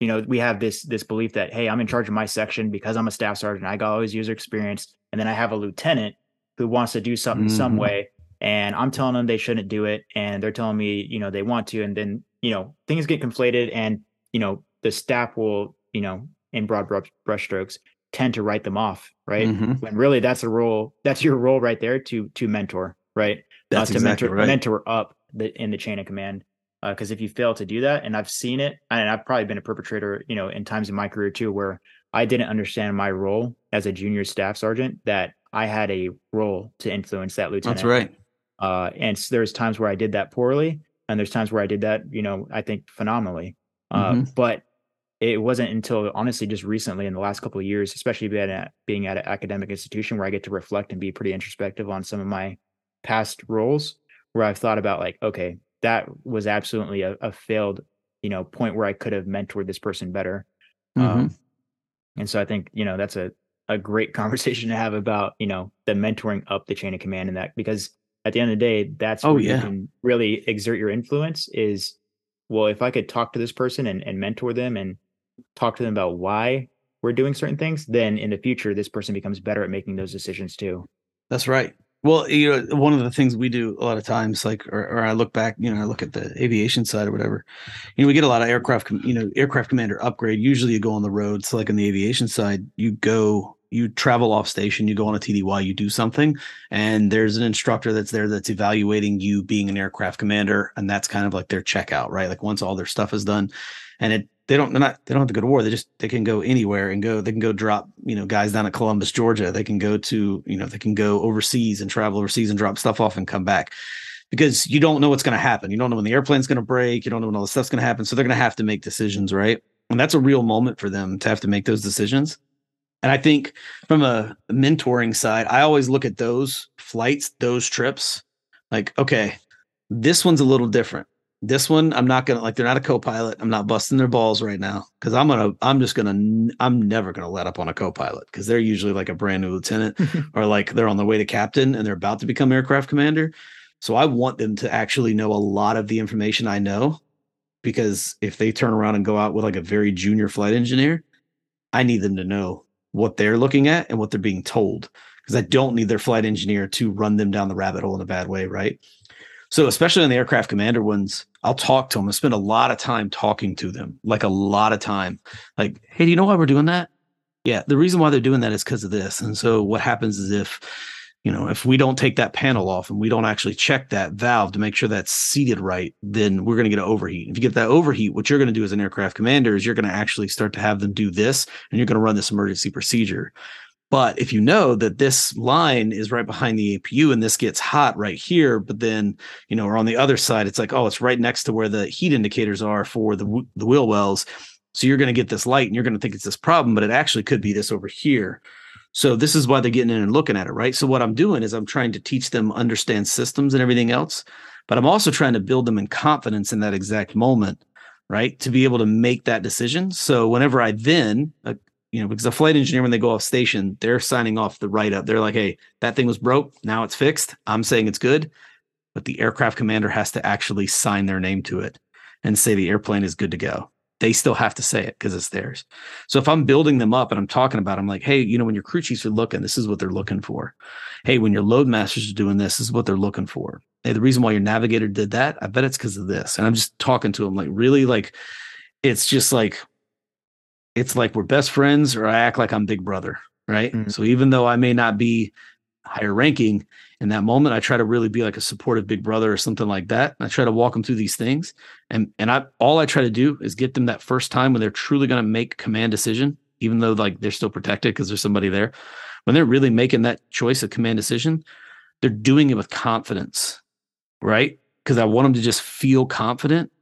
you know, we have this this belief that hey, I'm in charge of my section because I'm a staff sergeant. I got all user experience, and then I have a lieutenant who wants to do something mm-hmm. some way, and I'm telling them they shouldn't do it, and they're telling me, you know, they want to, and then you know things get conflated, and you know the staff will, you know, in broad brushstrokes, tend to write them off, right? Mm-hmm. When really that's a role, that's your role right there to to mentor, right? That's uh, to exactly mentor right. mentor up the in the chain of command. Because uh, if you fail to do that, and I've seen it, and I've probably been a perpetrator, you know, in times in my career too, where I didn't understand my role as a junior staff sergeant that I had a role to influence that lieutenant. That's right. Uh, and so there's times where I did that poorly, and there's times where I did that, you know, I think phenomenally. Uh, mm-hmm. But it wasn't until honestly just recently in the last couple of years, especially being at being at an academic institution where I get to reflect and be pretty introspective on some of my past roles, where I've thought about like, okay, that was absolutely a, a failed, you know, point where I could have mentored this person better. Mm-hmm. Um, and so I think you know that's a a great conversation to have about you know the mentoring up the chain of command and that because at the end of the day, that's oh, where yeah. you can really exert your influence. Is well, if I could talk to this person and, and mentor them and talk to them about why we're doing certain things, then in the future, this person becomes better at making those decisions too. That's right. Well, you know, one of the things we do a lot of times, like, or, or, I look back, you know, I look at the aviation side or whatever. You know, we get a lot of aircraft, you know, aircraft commander upgrade. Usually, you go on the road. So, like on the aviation side, you go, you travel off station, you go on a TDY, you do something, and there's an instructor that's there that's evaluating you being an aircraft commander, and that's kind of like their checkout, right? Like once all their stuff is done, and it they don't they're not they don't have to go to war. They just they can go anywhere and go they can go drop you know guys down at columbus georgia. They can go to you know they can go overseas and travel overseas and drop stuff off and come back. Because you don't know what's going to happen. You don't know when the airplane's going to break. You don't know when all the stuff's going to happen. So they're going to have to make decisions right? And that's a real moment for them to have to make those decisions. And i think from a mentoring side i always look at those flights those trips like okay this one's a little different this one, I'm not gonna like. They're not a co-pilot. I'm not busting their balls right now because I'm gonna. I'm just gonna. I'm never gonna let up on a co-pilot because they're usually like a brand new lieutenant or like they're on the way to captain and they're about to become aircraft commander. So I want them to actually know a lot of the information I know because if they turn around and go out with like a very junior flight engineer, I need them to know what they're looking at and what they're being told because I don't need their flight engineer to run them down the rabbit hole in a bad way, right? So especially on the aircraft commander ones, I'll talk to them. I spend a lot of time talking to them, like a lot of time. Like, hey, do you know why we're doing that? Yeah, the reason why they're doing that is because of this. And so what happens is if you know if we don't take that panel off and we don't actually check that valve to make sure that's seated right then we're going to get an overheat if you get that overheat what you're going to do as an aircraft commander is you're going to actually start to have them do this and you're going to run this emergency procedure but if you know that this line is right behind the APU and this gets hot right here, but then, you know, or on the other side, it's like, oh, it's right next to where the heat indicators are for the, the wheel wells. So you're going to get this light and you're going to think it's this problem, but it actually could be this over here. So this is why they're getting in and looking at it, right? So what I'm doing is I'm trying to teach them understand systems and everything else, but I'm also trying to build them in confidence in that exact moment, right? To be able to make that decision. So whenever I then, uh, you know, because a flight engineer, when they go off station, they're signing off the write up. They're like, hey, that thing was broke. Now it's fixed. I'm saying it's good. But the aircraft commander has to actually sign their name to it and say the airplane is good to go. They still have to say it because it's theirs. So if I'm building them up and I'm talking about, it, I'm like, hey, you know, when your crew chiefs are looking, this is what they're looking for. Hey, when your load masters are doing this, this is what they're looking for. Hey, the reason why your navigator did that, I bet it's because of this. And I'm just talking to them like really like it's just like it's like we're best friends or I act like I'm big brother, right? Mm-hmm. So even though I may not be higher ranking in that moment, I try to really be like a supportive big brother or something like that. I try to walk them through these things. And and I all I try to do is get them that first time when they're truly going to make command decision, even though like they're still protected because there's somebody there. When they're really making that choice of command decision, they're doing it with confidence, right? because I want them to just feel confident.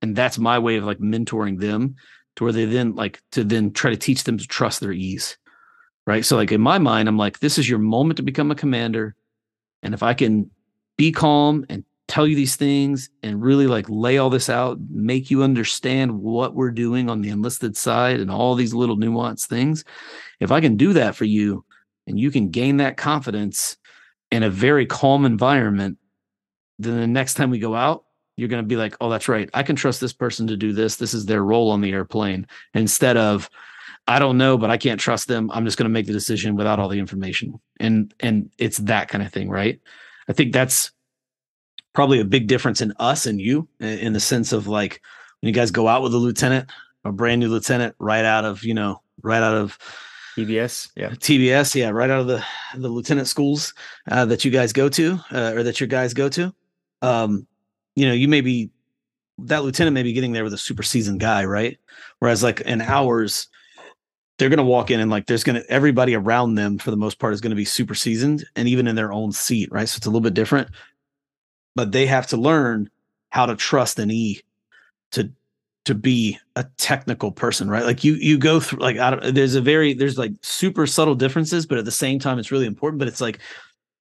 And that's my way of like mentoring them to where they then like to then try to teach them to trust their E's. Right. So, like in my mind, I'm like, this is your moment to become a commander. And if I can be calm and tell you these things and really like lay all this out, make you understand what we're doing on the enlisted side and all these little nuanced things. If I can do that for you and you can gain that confidence in a very calm environment, then the next time we go out, you're going to be like, oh, that's right. I can trust this person to do this. This is their role on the airplane instead of, I don't know, but I can't trust them. I'm just going to make the decision without all the information. And, and it's that kind of thing, right? I think that's probably a big difference in us and you in the sense of like when you guys go out with a lieutenant, a brand new lieutenant, right out of, you know, right out of TBS, yeah, TBS, yeah, right out of the the lieutenant schools uh, that you guys go to uh, or that your guys go to. Um, you know, you may be that lieutenant may be getting there with a super seasoned guy, right? Whereas like in ours, they're to walk in and like there's to everybody around them for the most part is to be super seasoned and even in their own seat, right? So it's a little bit different but they have to learn how to trust an E to to be a technical person, right? Like you you go through like I don't there's a very there's like super subtle differences, but at the same time it's really important. But it's like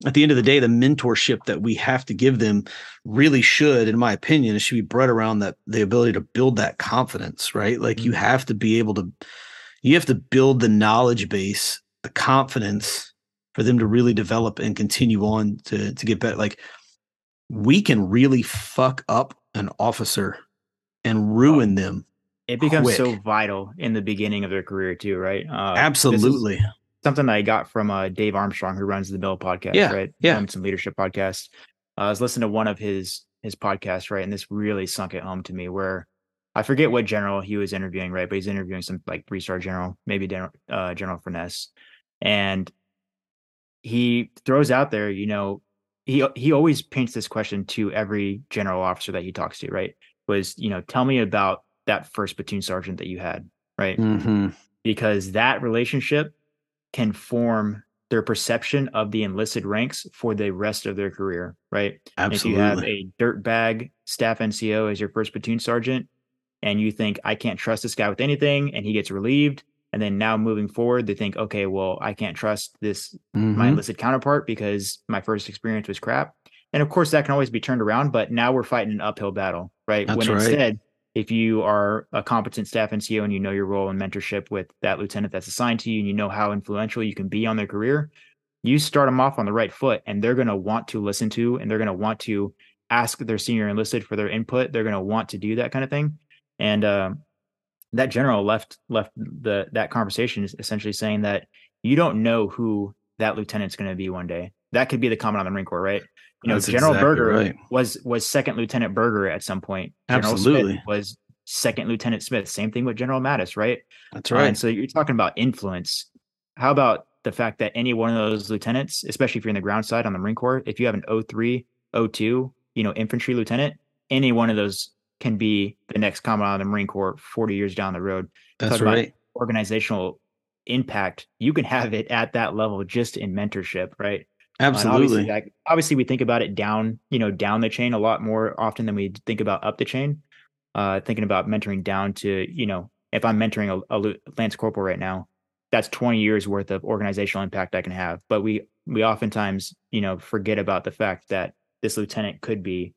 at the end of the day, the mentorship that we have to give them really should, in my opinion, it should be bred around that the ability to build that confidence, right? Like mm-hmm. you have to be able to you have to build the knowledge base, the confidence for them to really develop and continue on to to get better. Like we can really fuck up an officer and ruin them. It becomes quick. so vital in the beginning of their career too, right? Uh, Absolutely. Something I got from uh, Dave Armstrong, who runs the Mill podcast, yeah, right? Yeah, some leadership podcast. Uh, I was listening to one of his his podcasts, right, and this really sunk it home to me. Where I forget what general he was interviewing, right, but he's interviewing some like three star general, maybe General uh, General Furness, and he throws out there, you know, he he always paints this question to every general officer that he talks to, right? Was you know, tell me about that first platoon sergeant that you had, right? Mm-hmm. Because that relationship can form their perception of the enlisted ranks for the rest of their career, right? Absolutely. if you have a dirtbag staff NCO as your first platoon sergeant, and you think I can't trust this guy with anything, and he gets relieved, and then now moving forward they think okay well i can't trust this mm-hmm. my enlisted counterpart because my first experience was crap and of course that can always be turned around but now we're fighting an uphill battle right That's when right. instead if you are a competent staff NCO and you know your role in mentorship with that lieutenant that's assigned to you and you know how influential you can be on their career, you start them off on the right foot and they're going to want to listen to and they're going to want to ask their senior enlisted for their input. They're going to want to do that kind of thing. And uh, that general left left the that conversation is essentially saying that you don't know who that lieutenant's going to be one day. That could be the commandant the Marine Corps, right? You know, That's General exactly Berger right. was was second Lieutenant Berger at some point. General Absolutely, Smith was second Lieutenant Smith. Same thing with General Mattis, right? That's right. Uh, and so you're talking about influence. How about the fact that any one of those lieutenants, especially if you're in the ground side on the Marine Corps, if you have an 03, 02, you know, infantry lieutenant, any one of those can be the next commandant of the Marine Corps 40 years down the road. That's Talk right. organizational impact, you can have it at that level just in mentorship, right? Absolutely. Obviously, like, obviously, we think about it down, you know, down the chain a lot more often than we think about up the chain. Uh, thinking about mentoring down to, you know, if I'm mentoring a, a lance corporal right now, that's 20 years worth of organizational impact I can have. But we we oftentimes, you know, forget about the fact that this lieutenant could be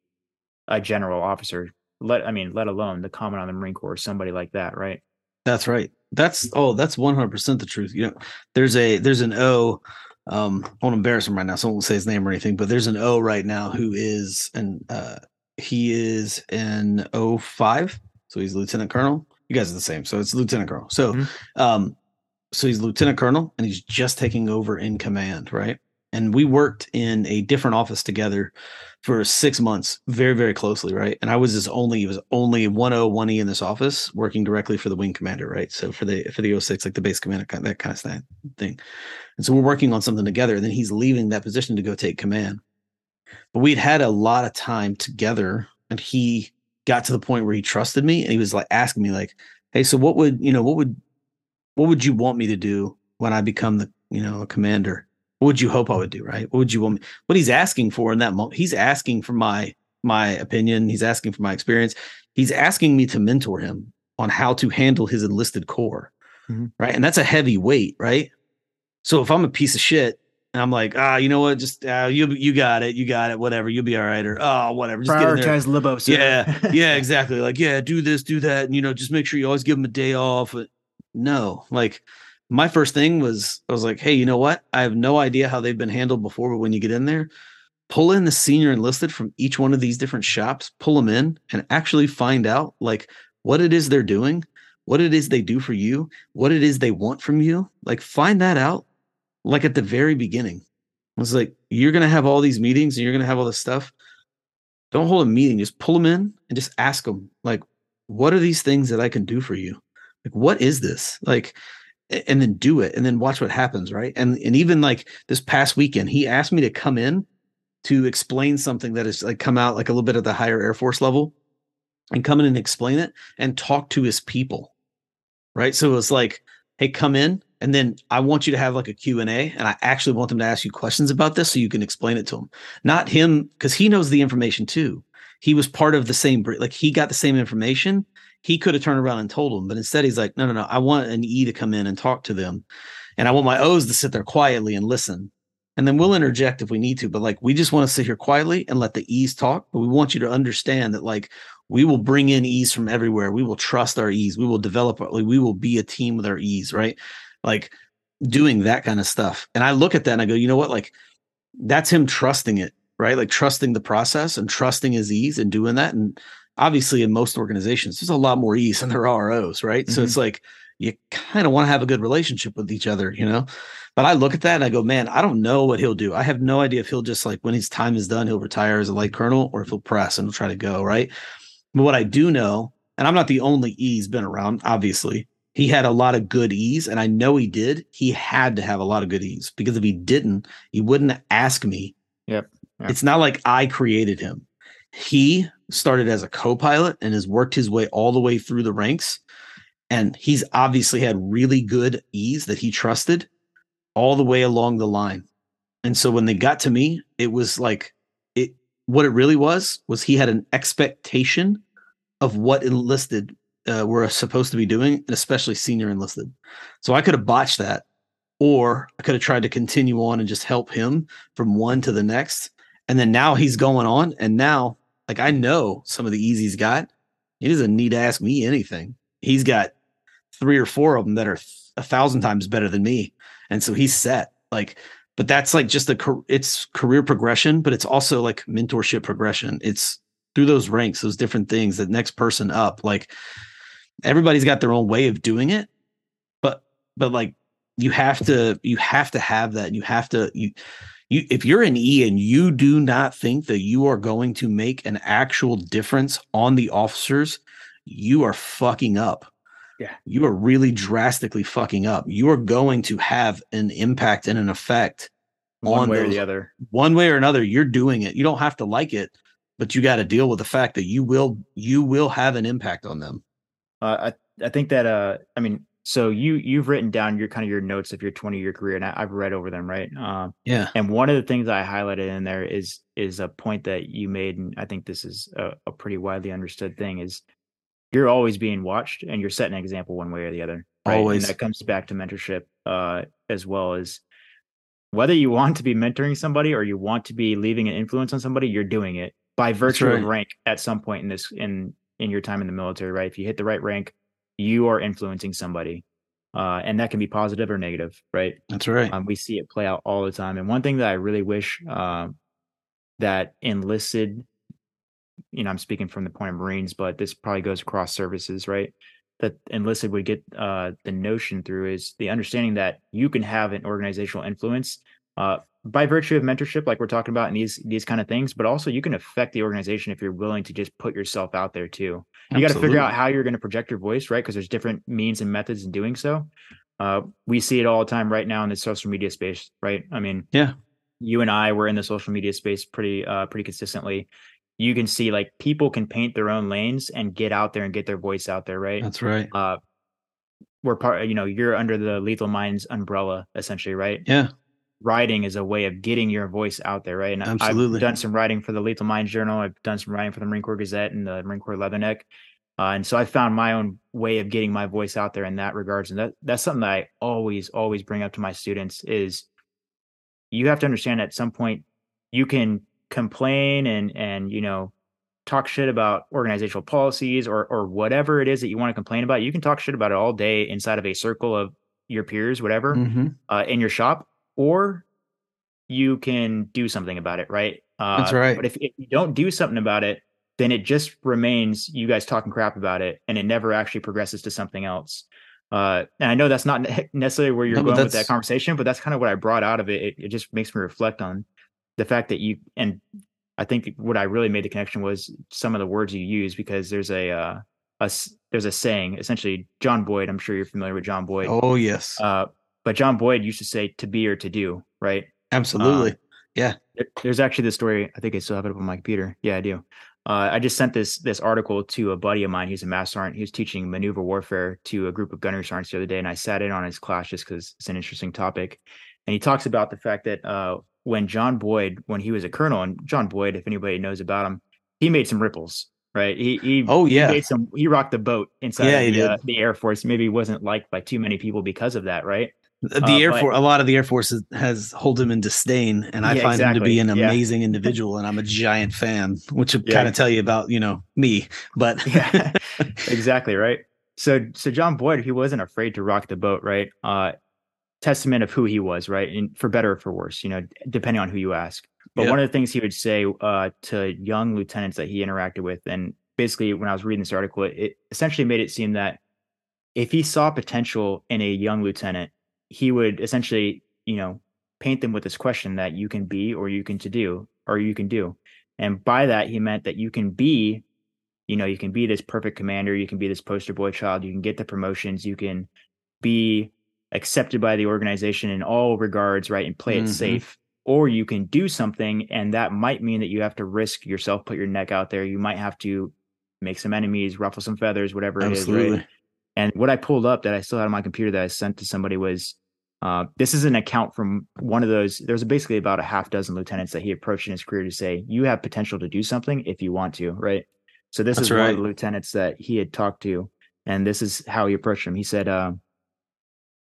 a general officer let I mean, let alone the commandant the Marine Corps, somebody like that, right? That's right. That's oh, that's one hundred percent the truth. You know, there's a there's an O. Um, I won't embarrass him right now, so I won't say his name or anything. But there's an O right now who is and uh, he is in 05, so he's lieutenant colonel. You guys are the same, so it's lieutenant colonel. So, mm-hmm. um, so he's lieutenant colonel, and he's just taking over in command, right? And we worked in a different office together for six months, very, very closely, right? And I was his only, it was only 101 E in this office working directly for the wing commander, right? So for the for the 06, like the base commander, that kind of thing. And so we're working on something together. And then he's leaving that position to go take command. But we'd had a lot of time together, and he got to the point where he trusted me and he was like asking me, like, hey, so what would you know, what would what would you want me to do when I become the, you know, a commander? What would you hope I would do, right? What would you want me? What he's asking for in that moment, he's asking for my my opinion. He's asking for my experience. He's asking me to mentor him on how to handle his enlisted corps. Mm-hmm. Right. And that's a heavy weight. Right. So if I'm a piece of shit and I'm like, ah, you know what? Just uh, you you got it, you got it, whatever. You'll be all right, or oh, whatever. Just prioritize libo. Sir. Yeah, yeah, exactly. Like, yeah, do this, do that, and you know, just make sure you always give them a day off. No, like my first thing was I was like, hey, you know what? I have no idea how they've been handled before, but when you get in there, pull in the senior enlisted from each one of these different shops, pull them in, and actually find out like what it is they're doing, what it is they do for you, what it is they want from you. Like, find that out like at the very beginning. I was like, you're to have all these meetings and you're to have all this stuff. Don't hold a meeting. Just pull them in and just ask them, like, what are these things that I can do for you? Like, what is this? Like, and then do it and then watch what happens. Right. And, and even like this past weekend, he asked me to come in to explain something that has like come out like a little bit at the higher Air Force level and come in and explain it and talk to his people. Right. So it was like, hey, come in and then I want you to have like a Q&A and I actually want them to ask you questions about this so you can explain it to them. Not him cuz he knows the information too. He was part of the same like he got the same information. He could have turned around and told them, but instead he's like, "No, no, no. I want an E to come in and talk to them. And I want my O's to sit there quietly and listen. And then we'll interject if we need to, but like we just want to sit here quietly and let the E's talk, but we want you to understand that like we will bring in E's from everywhere. We will trust our E's. We will develop, like, we will be a team with our E's, right? like doing that kind of stuff. And I look at that and I go, you know what? Like that's him trusting it, right? Like trusting the process and trusting his E's and doing that. And obviously in most organizations, there's a lot more E's than there are O's, right? Mm-hmm. So it's like you kind of want to have a good relationship with each other, you know? But I look at that and I go, man, I don't know what he'll do. I have no idea if he'll just like when his time is done, he'll retire as a light colonel or if he'll press and he'll try to go, right? But what I do know, and I'm not the only E's been around, obviously, he had a lot of good E's and i know he did he had to have a lot of good E's because if he didn't he wouldn't ask me yep, yep. it's not like i created him he started as a co-pilot and has worked his way all the way through the ranks and he's obviously had really good E's that he trusted all the way along the line and so when they got to me it was like it what it really was was he had an expectation of what enlisted uh, were supposed to be doing, and especially senior enlisted. So I could have botched that, or I could have tried to continue on and just help him from one to the next. And then now he's going on, and now like I know some of the E's he's got. He doesn't need to ask me anything. He's got three or four of them that are a thousand times better than me, and so he's set. Like, but that's like just a it's career progression, but it's also like mentorship progression. It's through those ranks, those different things, the next person up. Like everybody's got their own way of doing it but but like you have to you have to have that you have to you you if you're an E and you do not think that you are going to make an actual difference on the officers, you are fucking up. Yeah. You are really drastically fucking up. You are going to have an impact and an effect one on way those, or the other. One way or another, you're doing it. You don't have to like it, but you got to deal with the fact that you will you will have an impact on them. Uh, I I think that uh I mean so you you've written down your kind of your notes of your 20 year career and I, have read over them right um yeah and one of the things i highlighted in there is is a point that you made and i think this is a, a pretty widely understood thing is you're always being watched and you're setting an example one way or the other right? always and that comes back to mentorship uh as well as whether you want to be mentoring somebody or you want to be leaving an influence on somebody you're doing it by virtue right. of rank at some point in this in in your time in the military, right? If you hit the right rank, you are influencing somebody. Uh, and that can be positive or negative, right? That's right. Um, we see it play out all the time. And one thing that I really wish uh, that enlisted, you know, I'm speaking from the point of Marines, but this probably goes across services, right? That enlisted would get uh, the notion through is the understanding that you can have an organizational influence uh, by virtue of mentorship, like we're talking about in these these kind of things, but also you can affect the organization if you're willing to just put yourself out there too. You got to figure out how you're going to project your voice, right? Because there's different means and methods in doing so. Uh, we see it all the time right now in the social media space, right? I mean, yeah, you and I were in the social media space pretty uh, pretty consistently. You can see like people can paint their own lanes and get out there and get their voice out there, right? That's right. Uh, we're part, you know, you're under the Lethal Minds umbrella essentially, right? Yeah writing is a way of getting your voice out there, right? And Absolutely. I've done some writing for the Lethal Minds Journal. I've done some writing for the Marine Corps Gazette and the Marine Corps Leatherneck. Uh, and so I found my own way of getting my voice out there in that regards. And that that's something that I always, always bring up to my students is you have to understand at some point you can complain and and you know talk shit about organizational policies or or whatever it is that you want to complain about. You can talk shit about it all day inside of a circle of your peers, whatever, Mm-hmm. uh, in your shop, or you can do something about it, right? Uh, That's right. But if, if you don't do something about it, then it just remains you guys talking crap about it, and it never actually progresses to something else. Uh, and I know that's not necessarily where you're No, going with that conversation, but that's kind of what I brought out of it. it. It just makes me reflect on the fact that you and I think what I really made the connection was some of the words you use because there's a uh, a there's a saying essentially John Boyd. I'm sure you're familiar with John Boyd. Oh yes, Uh, but John Boyd used to say to be or to do, right? absolutely. There- There's actually this story. I think I still have it up on my computer. Yeah, I do. Uh, I just sent this this article to a buddy of mine. He's a master sergeant. He was teaching maneuver warfare to a group of gunnery sergeants the other day, and I sat in on his class just because it's an interesting topic. And he talks about the fact that uh, when John Boyd, when he was a colonel, and John Boyd, if anybody knows about him, he made some ripples, right? He he oh he yeah, made some he rocked the boat inside Yeah, the, uh, the Air Force. Maybe he wasn't liked by too many people because of that, right? The uh, Air Force. A lot of the Air Force has, has hold him in disdain, and I Yeah, find him to be an exactly. Yeah. amazing individual, and I'm a giant fan, which would Yeah. kind of tell you about you know me. But yeah exactly right so so john boyd he wasn't afraid to rock the boat right uh testament of who he was right and for better or for worse you know depending on who you ask but one of the things he would say uh to young lieutenants that he interacted with and basically when i was reading this article it essentially made it seem that if he saw potential in a young lieutenant he would essentially you know paint them with this question that you can be or you can to do or you can do. And by that he meant that you can be you know you can be this perfect commander you can be this poster boy child you can get the promotions you can be accepted by the organization in all regards right and play it mm-hmm. safe or you can do something and that might mean that you have to risk yourself put your neck out there. You might have to make some enemies ruffle some feathers whatever it is absolutely, right and what I pulled up that I still had on my computer that I sent to somebody was uh, this is an account from one of those. There's basically about a half dozen lieutenants that he approached in his career to say, you have potential to do something if you want to, right? So this That's is one of the lieutenants that he had talked to, and this is how he approached him. He said, uh,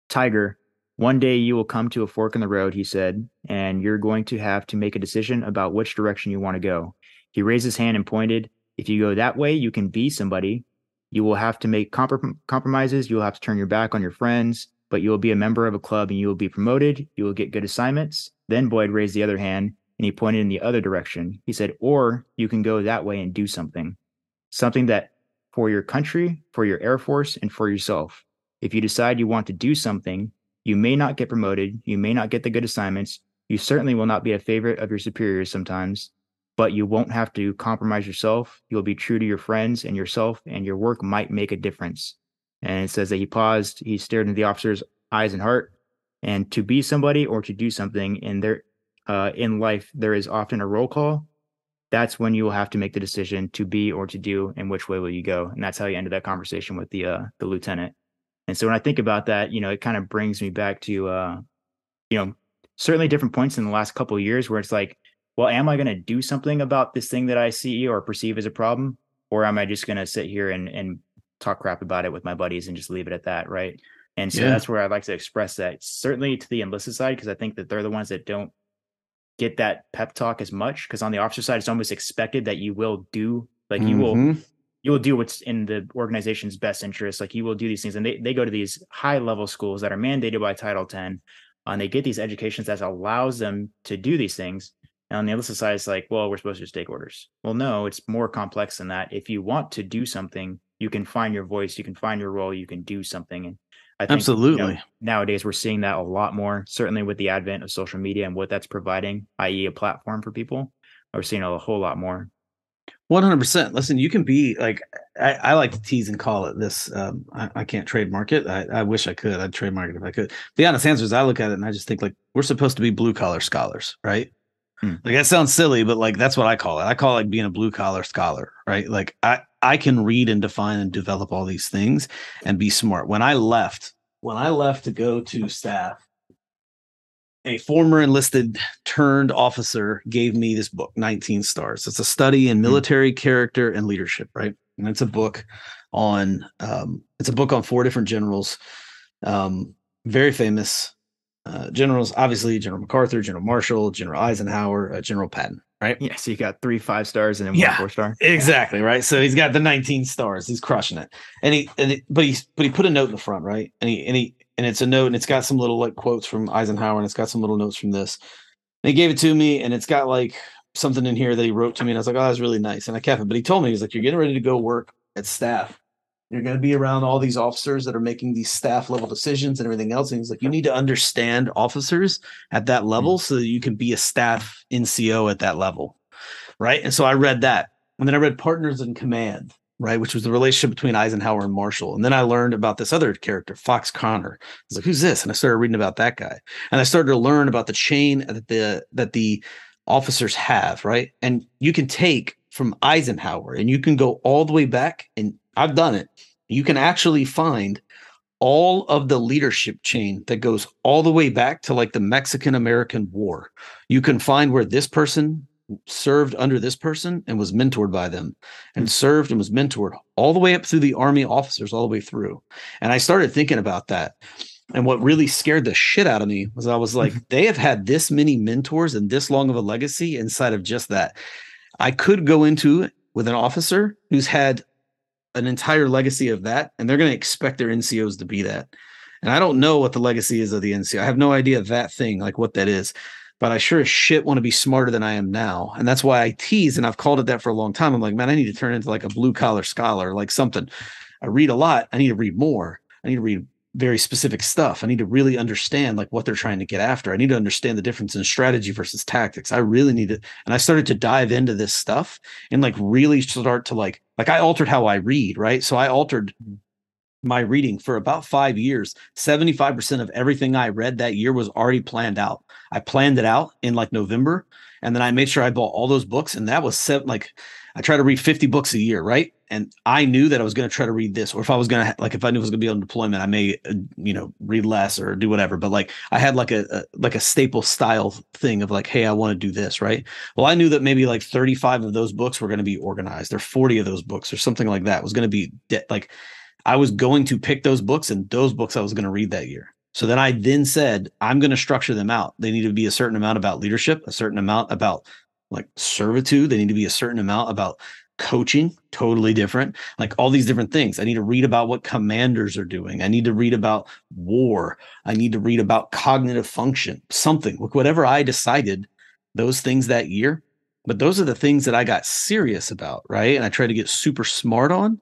Tiger, one day you will come to a fork in the road, he said, and you're going to have to make a decision about which direction you want to go. He raised his hand and pointed. If you go that way, you can be somebody. You will have to make comprom- compromises. You will have to turn your back on your friends, but you will be a member of a club and you will be promoted. You will get good assignments. Then Boyd raised the other hand and he pointed in the other direction. He said, or you can go that way and do something, something that for your country, for your Air Force, and for yourself. If you decide you want to do something, you may not get promoted. You may not get the good assignments. You certainly will not be a favorite of your superiors sometimes, but you won't have to compromise yourself. You'll be true to your friends and yourself, and your work might make a difference. And it says that he paused, he stared into the officer's eyes and heart. And to be somebody or to do something in their uh, in life, there is often a roll call. That's when you will have to make the decision to be or to do, and which way will you go. And that's how he ended that conversation with the uh, the lieutenant. And so when I think about that, you know, it kind of brings me back to, uh, you know, certainly different points in the last couple years where it's like, well, am I going to do something about this thing that I see or perceive as a problem, or am I just going to sit here and and talk crap about it with my buddies and just leave it at that, right? And so Yeah. that's where I'd like to express that, certainly to the enlisted side, because I think that they're the ones that don't get that pep talk as much. Because on the officer side, it's almost expected that you will do, like you will Mhm. you will do what's in the organization's best interest. Like you will do these things. And they, they go to these high level schools that are mandated by Title 10 and they get these educations that allows them to do these things. And on the enlisted side, it's like, well, we're supposed to just take orders. Well, no, it's more complex than that. If you want to do something, you can find your voice, you can find your role, you can do something. And I think you know, Absolutely. nowadays we're seeing that a lot more, certainly with the advent of social media and what that's providing, i.e., a platform for people. We're seeing a whole lot more. One hundred percent. Listen, you can be like I, I like to tease and call it this. Um, I, I can't trademark it. I, I wish I could. I'd trademark it if I could. The honest answer is, I look at it and I just think like we're supposed to be blue collar scholars, right? Hmm. Like that sounds silly, but like that's what I call it. I call it like being a blue collar scholar, right? Like I I can read and define and develop all these things and be smart. When I left, when I left to go to staff, a former enlisted turned officer gave me this book 19 stars it's a study in military character and leadership right and it's a book on um, it's a book on four different generals um, very famous uh, generals obviously general macarthur general marshall general eisenhower uh, general patton right Yeah, so you got three five stars and then Yeah, one four star. Exactly right. So he's got the 19 stars. He's crushing it. And he and it, but he's but he put a note in the front, right? And he and he and it's a note and it's got some little like quotes from Eisenhower and it's got some little notes from this. And he gave it to me and it's got like something in here that he wrote to me and I was like, "Oh, that's really nice." And I kept it. But he told me he's like, "You're getting ready to go work at staff. You're going to be around all these officers that are making these staff level decisions and everything else." And he's like, "You need to understand officers at that level mm. so that you can be a staff NCO at that level." right? And so I read that. And then I read Partners in Command, right? Which was the relationship between Eisenhower and Marshall. And then I learned about this other character, Fox Conner. I was like, who's this? And I started reading about that guy. And I started to learn about the chain that the that the officers have, right? And you can take from Eisenhower and you can go all the way back, and I've done it. You can actually find all of the leadership chain that goes all the way back to like the Mexican American War. You can find where this person served under this person and was mentored by them and hmm. served and was mentored all the way up through the army officers all the way through and i started thinking about that and what really scared the shit out of me was i was like they have had this many mentors and this long of a legacy inside of just that i could go into it with an officer who's had an entire legacy of that and they're going to expect their ncos to be that and i don't know what the legacy is of the nco i have no idea that thing like what that is but I sure as shit want to be smarter than I am now. And that's why I tease, and I've called it that for a long time. I'm like, man, I need to turn into like a blue collar scholar, like something. I read a lot. I need to read more. I need to read very specific stuff. I need to really understand like what they're trying to get after. I need to understand the difference in strategy versus tactics. I really need it. And I started to dive into this stuff and like really start to like, like I altered how I read, right? So I altered mm-hmm. my reading for about five years. 75% of everything I read that year was already planned out. I planned it out in like November, and then I made sure I bought all those books. And that was seven, like I try to read 50 books a year, right? And I knew that I was going to try to read this, or if I was going to like if I knew I was going to be on deployment, I may uh, you know read less or do whatever. But like I had like a, a like a staple style thing of like, hey, I want to do this, right? Well, I knew that maybe like 35 of those books were going to be organized, or 40 of those books, or something like that was going to be de- like I was going to pick those books, and those books I was going to read that year. So then I then said, I'm going to structure them out. They need to be a certain amount about leadership, a certain amount about like servitude. They need to be a certain amount about coaching, totally different. Like all these different things. I need to read about what commanders are doing. I need to read about war. I need to read about cognitive function, something, like whatever I decided those things that year. But those are the things that I got serious about, right? And I tried to get super smart on.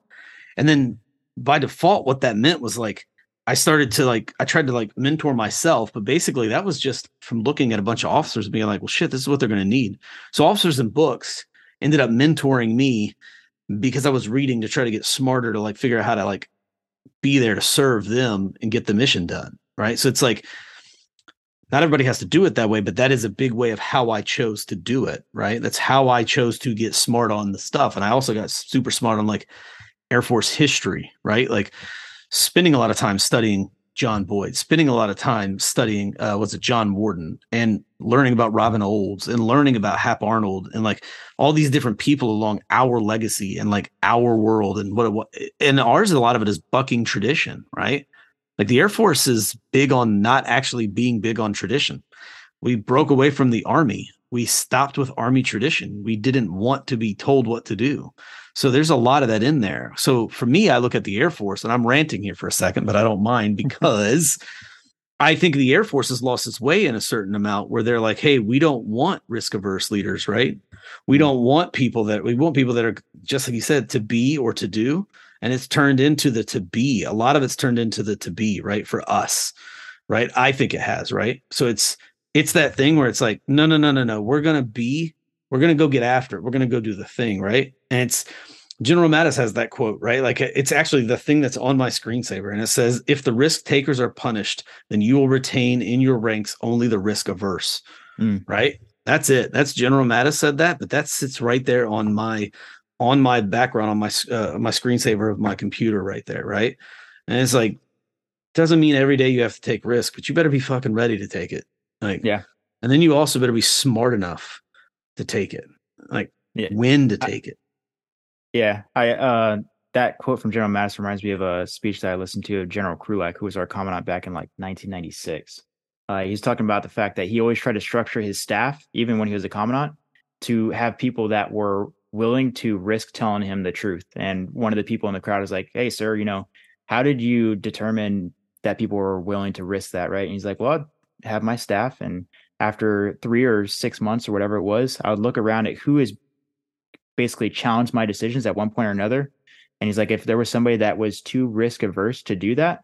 And then by default, what that meant was like, I started to like, I tried to like mentor myself, but basically that was just from looking at a bunch of officers being like, well, shit, this is what they're going to need. So officers and books ended up mentoring me because I was reading to try to get smarter to like figure out how to like be there to serve them and get the mission done. Right. So it's like, not everybody has to do it that way, but that is a big way of how I chose to do it. Right. That's how I chose to get smart on the stuff. And I also got super smart on like Air Force history, right? Like spending a lot of time studying John Boyd, spending a lot of time studying uh was it John Warden and learning about Robin Olds and learning about Hap Arnold and like all these different people along our legacy and like our world and what, what and ours a lot of it is bucking tradition, right? Like the Air Force is big on not actually being big on tradition. We broke away from the army. We stopped with army tradition. We didn't want to be told what to do. So there's a lot of that in there. So for me, I look at the Air Force and I'm ranting here for a second, but I don't mind because I think the Air Force has lost its way in a certain amount where they're like, hey, we don't want risk averse leaders, right? We hmm. don't want people that we want people that are just like you said, to be or to do. And it's turned into the to be. A lot of it's turned into the to be, right? For us, right? I think it has, right? So it's it's that thing where it's like, no, no, no, no, no. We're gonna be, we're gonna go get after it. We're gonna go do the thing, right? And it's General Mattis has that quote, right? Like it's actually the thing that's on my screensaver. And it says, if the risk takers are punished, then you will retain in your ranks only the risk averse. Mm. Right. That's it. That's General Mattis said that, but that sits right there on my on my background on my uh, my screensaver of my computer right there, right? And it's like doesn't mean every day you have to take risk, but you better be fucking ready to take it. Like, Yeah. And then you also better be smart enough to take it. Like, Yeah. when to I- take it. Yeah, I uh that quote from General Mattis reminds me of a speech that I listened to of General Krulak, who was our commandant back in like 1996. Uh, he's talking about the fact that he always tried to structure his staff, even when he was a commandant, to have people that were willing to risk telling him the truth. And one of the people in the crowd is like, "Hey, sir, you know, how did you determine that people were willing to risk that?" Right? And he's like, "Well, I have my staff, and after three or six months or whatever it was, I would look around at who is basically challenged my decisions at one point or another. And he's like, if there was somebody that was too risk averse to do that,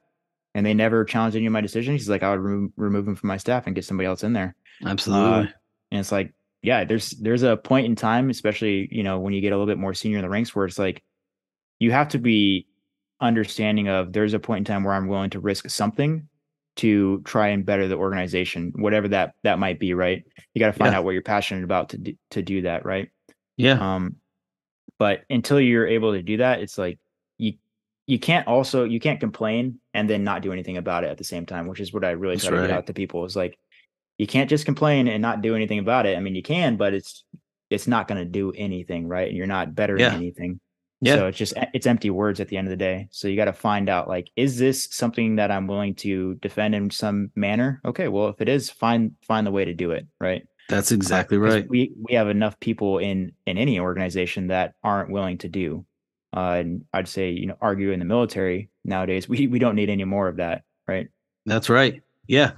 and they never challenged any of my decisions, he's like, I would remo- remove them from my staff and get somebody else in there. Absolutely. Uh, and it's like, yeah, there's there's a point in time, especially you know when you get a little bit more senior in the ranks, where it's like you have to be understanding of there's a point in time where I'm willing to risk something to try and better the organization, whatever that that might be. Right? You got to find Yeah. out what you're passionate about to do, to do that. Right? yeah. Um, but until you're able to do that, it's like you you can't also you can't complain and then not do anything about it at the same time, which is what I really That's try to get out to people. Is like you can't just complain and not do anything about it. I mean, you can, but it's it's not going to do anything, right? And you're not better Yeah. anything. Yeah. So it's just it's empty words at the end of the day. So you got to find out like, is this something that I'm willing to defend in some manner? Okay, well, if it is, find find the way to do it, right? That's exactly Uh, right. We we have enough people in in any organization that aren't willing to do. Uh, and I'd say you know argue in the military nowadays. We we don't need any more of that, right? That's right. Yeah.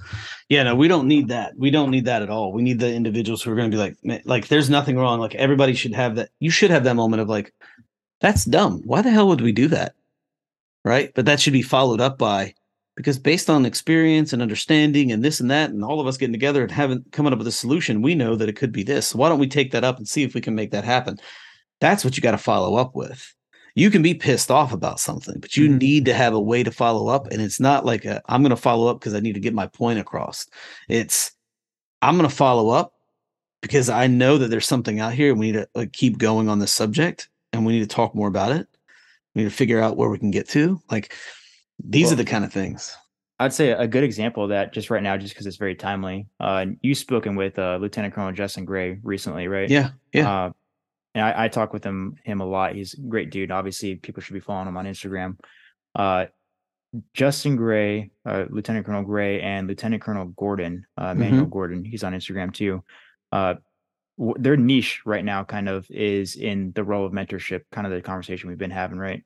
Yeah. No, we don't need that. We don't need that at all. We need the individuals who are going to be like, "Man, like, there's nothing wrong. Like, everybody should have that. You should have that moment of like, that's dumb. Why the hell would we do that? Right. But that should be followed up by, because based on experience and understanding and this and that, and all of us getting together and having coming up with a solution, we know that it could be this. So why don't we take that up and see if we can make that happen? That's what you got to follow up with. You can be pissed off about something, but you Mhm. need to have a way to follow up. And it's not like i am going to follow up because I need to get my point across. It's I'm going to follow up because I know that there's something out here and we need to like, keep going on this subject and we need to talk more about it. We need to figure out where we can get to. Like these are the kind of things. I'd say a good example of that just right now, just because it's very timely. Uh, you've spoken with uh, Lieutenant Colonel Justin Gray recently, right? Yeah. Yeah. Uh, and I, I talk with him him a lot. He's a great dude. Obviously, people should be following him on Instagram. Uh, Justin Gray, uh, Lieutenant Colonel Gray, and Lieutenant Colonel Gordon, uh, Manuel Gordon. He's on Instagram too. Uh, their niche right now kind of is in the role of mentorship, kind of the conversation we've been having, right?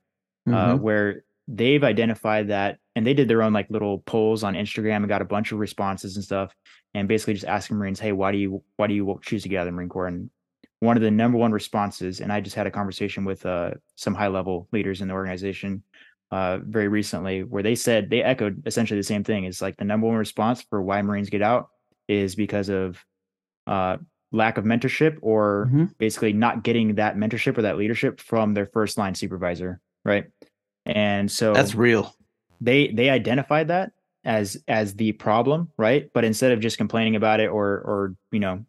uh, Mhm. where they've identified that and they did their own like little polls on Instagram and got a bunch of responses and stuff and basically just asking Marines, hey, why do you why do you choose to get out of the Marine Corps? And one of the number one responses, and I just had a conversation with uh, some high level leaders in the organization uh, very recently, where they said they echoed essentially the same thing. It's like the number one response for why Marines get out is because of uh, lack of mentorship or Mhm. basically not getting that mentorship or that leadership from their first line supervisor right? And so That's real. they they identified that as as the problem right? But instead of just complaining about it or or you know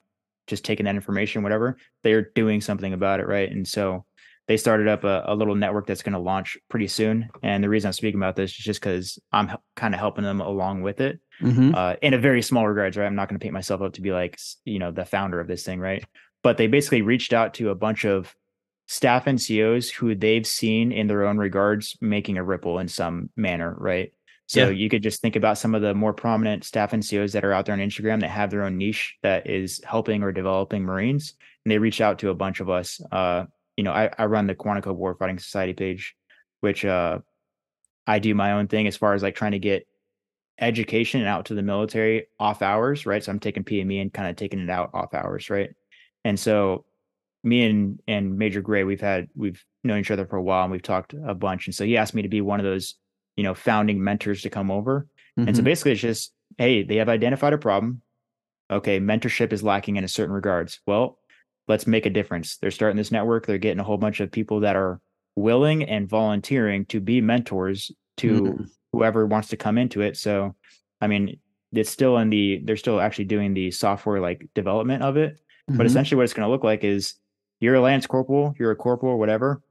just taking that information whatever they're doing something about it right? And so they started up a, a little network that's going to launch pretty soon. And the reason i'm speaking about this is just because i'm h- kind of helping them along with it Mhm. uh, in a very small regards, right? I'm not going to paint myself up to be like, you know, the founder of this thing, right? But they basically reached out to a bunch of staff NCOs who they've seen in their own regards making a ripple in some manner, right? So Yeah. you could just think about some of the more prominent staff NCOs that are out there on Instagram that have their own niche that is helping or developing Marines. And they reach out to a bunch of us. Uh, you know, I, I run the Quantico Warfighting Society page, which uh, I do my own thing as far as like trying to get education and out to the military off hours, right? So I'm taking PME and kind of taking it out off hours, right? And so me and and Major Gray, we've had we've known each other for a while and we've talked a bunch. And so he asked me to be one of those, you know, founding mentors to come over. And so Mhm. basically it's just, hey, they have identified a problem. Okay, mentorship is lacking in a certain regards. Well, let's make a difference. They're starting this network, they're getting a whole bunch of people that are willing and volunteering to be mentors to Mhm. Whoever wants to come into it. So, I mean, it's still in the they're still actually doing the software like development of it. But Mhm. essentially, what it's going to look like is you're a lance corporal, you're a corporal, whatever,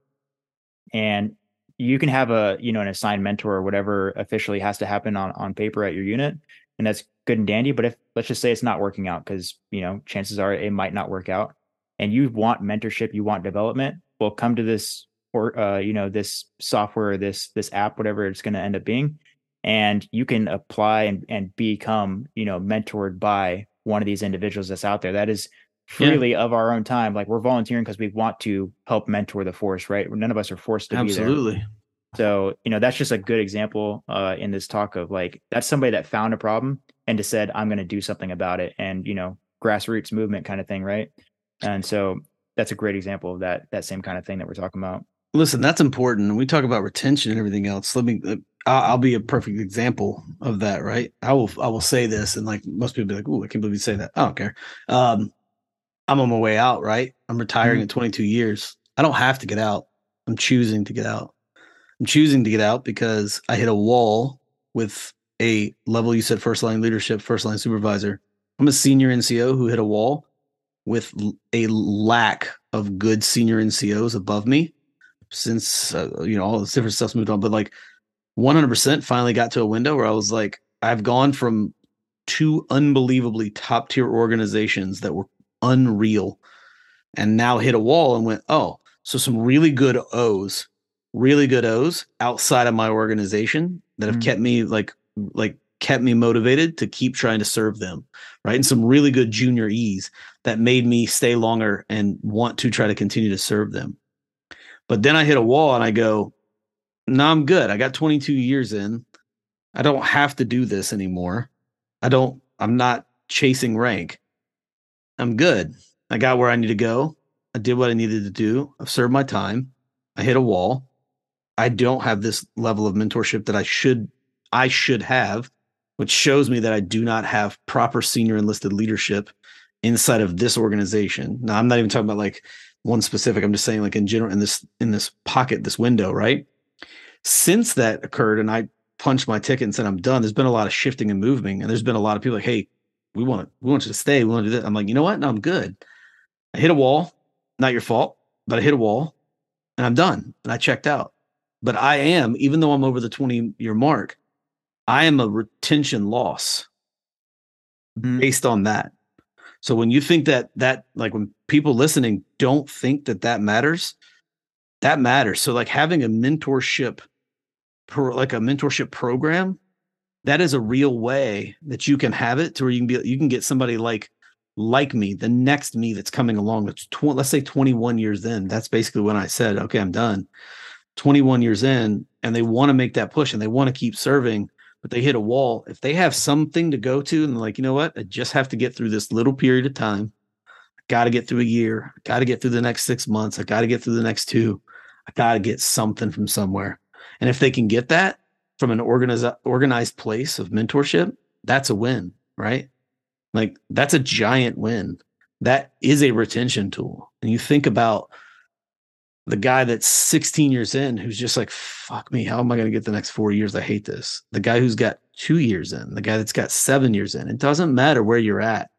and you can have a you know an assigned mentor or whatever officially has to happen on on paper at your unit. and that's good and dandy. But if let's just say it's not working out because you know chances are it might not work out, and you want mentorship, you want development, well, come to this or uh, you know this software, this this app, whatever it's going to end up being, and you can apply and, and become you know mentored by one of these individuals that's out there. That is freely yeah. of our own time. Like we're volunteering because we want to help mentor the force, right? None of us are forced to Absolutely. be there. So, you know, that's just a good example uh, in this talk of like, that's somebody that found a problem and just said, I'm going to do something about it. And, you know, grassroots movement kind of thing. Right. And so that's a great example of that, that same kind of thing that we're talking about. Listen, that's important. We talk about retention and everything else. Let me, uh, I'll, be a perfect example of that. Right. I will, I will say this. And like most people be like, Oh, I can't believe you say that. I don't care. Um, I'm on my way out, right? I'm retiring mm-hmm. in 22 years. I don't have to get out. I'm choosing to get out. I'm choosing to get out because I hit a wall with a level you said first line leadership, first line supervisor. I'm a senior NCO who hit a wall with a lack of good senior NCOs above me since uh, you know all this different stuff's moved on but like 100% finally got to a window where I was like I've gone from two unbelievably top tier organizations that were unreal and now hit a wall and went, oh, so some really good O's, really good O's outside of my organization that have mm-hmm. kept me like like kept me motivated to keep trying to serve them, right? And some really good junior E's that made me stay longer and want to try to continue to serve them. But then I hit a wall and I go, no, I'm good. I got 22 years in. I don't have to do this anymore. I don't, I'm not chasing rank. I'm good. I got where I need to go. I did what I needed to do. I've served my time. I hit a wall. I don't have this level of mentorship that I should I should have, which shows me that I do not have proper senior enlisted leadership inside of this organization. Now I'm not even talking about like one specific. I'm just saying like in general in this in this pocket, this window, right? Since that occurred and I punched my ticket and said I'm done, there's been a lot of shifting and moving. And there's been a lot of people like, hey, we want we want you to stay. We want to do that. I'm like, you know what? No, I'm good. I hit a wall. Not your fault, but I hit a wall and I'm done. And I checked out. But I am, even though I'm over the 20 year mark, I am a retention loss mm-hmm. based on that. So when you think that that like when people listening don't think that that matters, that matters. So like having a mentorship, pro, like a mentorship program that is a real way that you can have it to where you can be you can get somebody like like me the next me that's coming along that's tw- let's say 21 years in that's basically when i said okay i'm done 21 years in and they want to make that push and they want to keep serving but they hit a wall. If they have something to go to and like you know what? I just have to get through this little period of time. I got to get through a year. I got to get through the next six months. I got to get through the next two. I got to get something from somewhere. And if they can get that from an organized organized place of mentorship, that's a win, right? Like that's a giant win. That is a retention tool. And you think about the guy that's 16 years in who's just like, fuck me, how am I going to get the next four years? I hate this. The guy who's got two years in, the guy that's got seven years in. It doesn't matter where you're at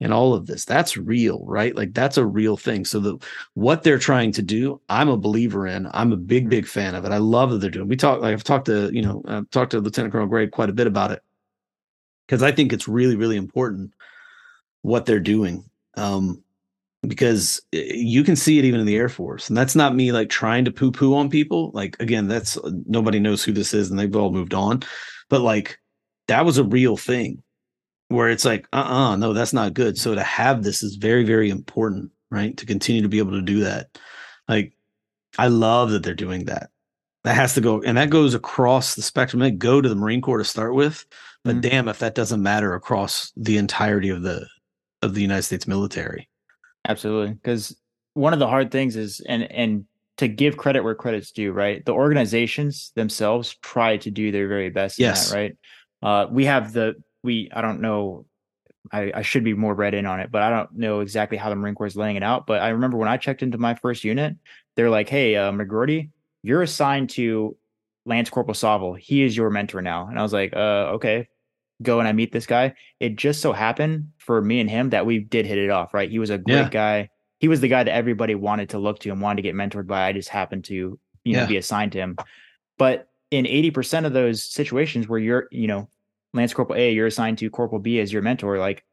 and all of this. That's real right? Like that's a real thing. So what they're trying to do i'm a believer in. I'm a big big fan of it. I love that they're doing we talk like i've talked to you know i've talked to lieutenant colonel gray quite a bit about it because i think it's really really important what they're doing. Um because eh, you can see it even in the air force and that's not me like trying to poo poo on people like again that's nobody knows who this is and they've all moved on but like that was a real thing where it's like, uh uh-uh, uh no, that's not good. So to have this is very, very important, right? To continue to be able to do that. Like, I love that they're doing that. That has to go, and that goes across the spectrum. They go to the Marine Corps to start with, but mm-hmm. damn if that doesn't matter across the entirety of the of the United States military. Absolutely, because one of the hard things is, and and to give credit where credit's due, right? The organizations themselves try to do their very best. Yes, that, right. Uh, we have the we I don't know I, I, should be more read in on it, but I don't know exactly how the Marine Corps is laying it out. But I remember when I checked into my first unit, they're like, "Hey, uh, McGrorty, you're assigned to Lance Corporal Saville. He is your mentor now." And I was like, "Uh, okay." Go and I meet this guy. It just so happened for me and him that we did hit it off. Right, he was a great yeah. guy. He was the guy that everybody wanted to look to and wanted to get mentored by. I just happened to, you yeah. know, be assigned to him. But in eighty percent of those situations where you're, you know, Lance Corporal A, you're assigned to Corporal B as your mentor. Like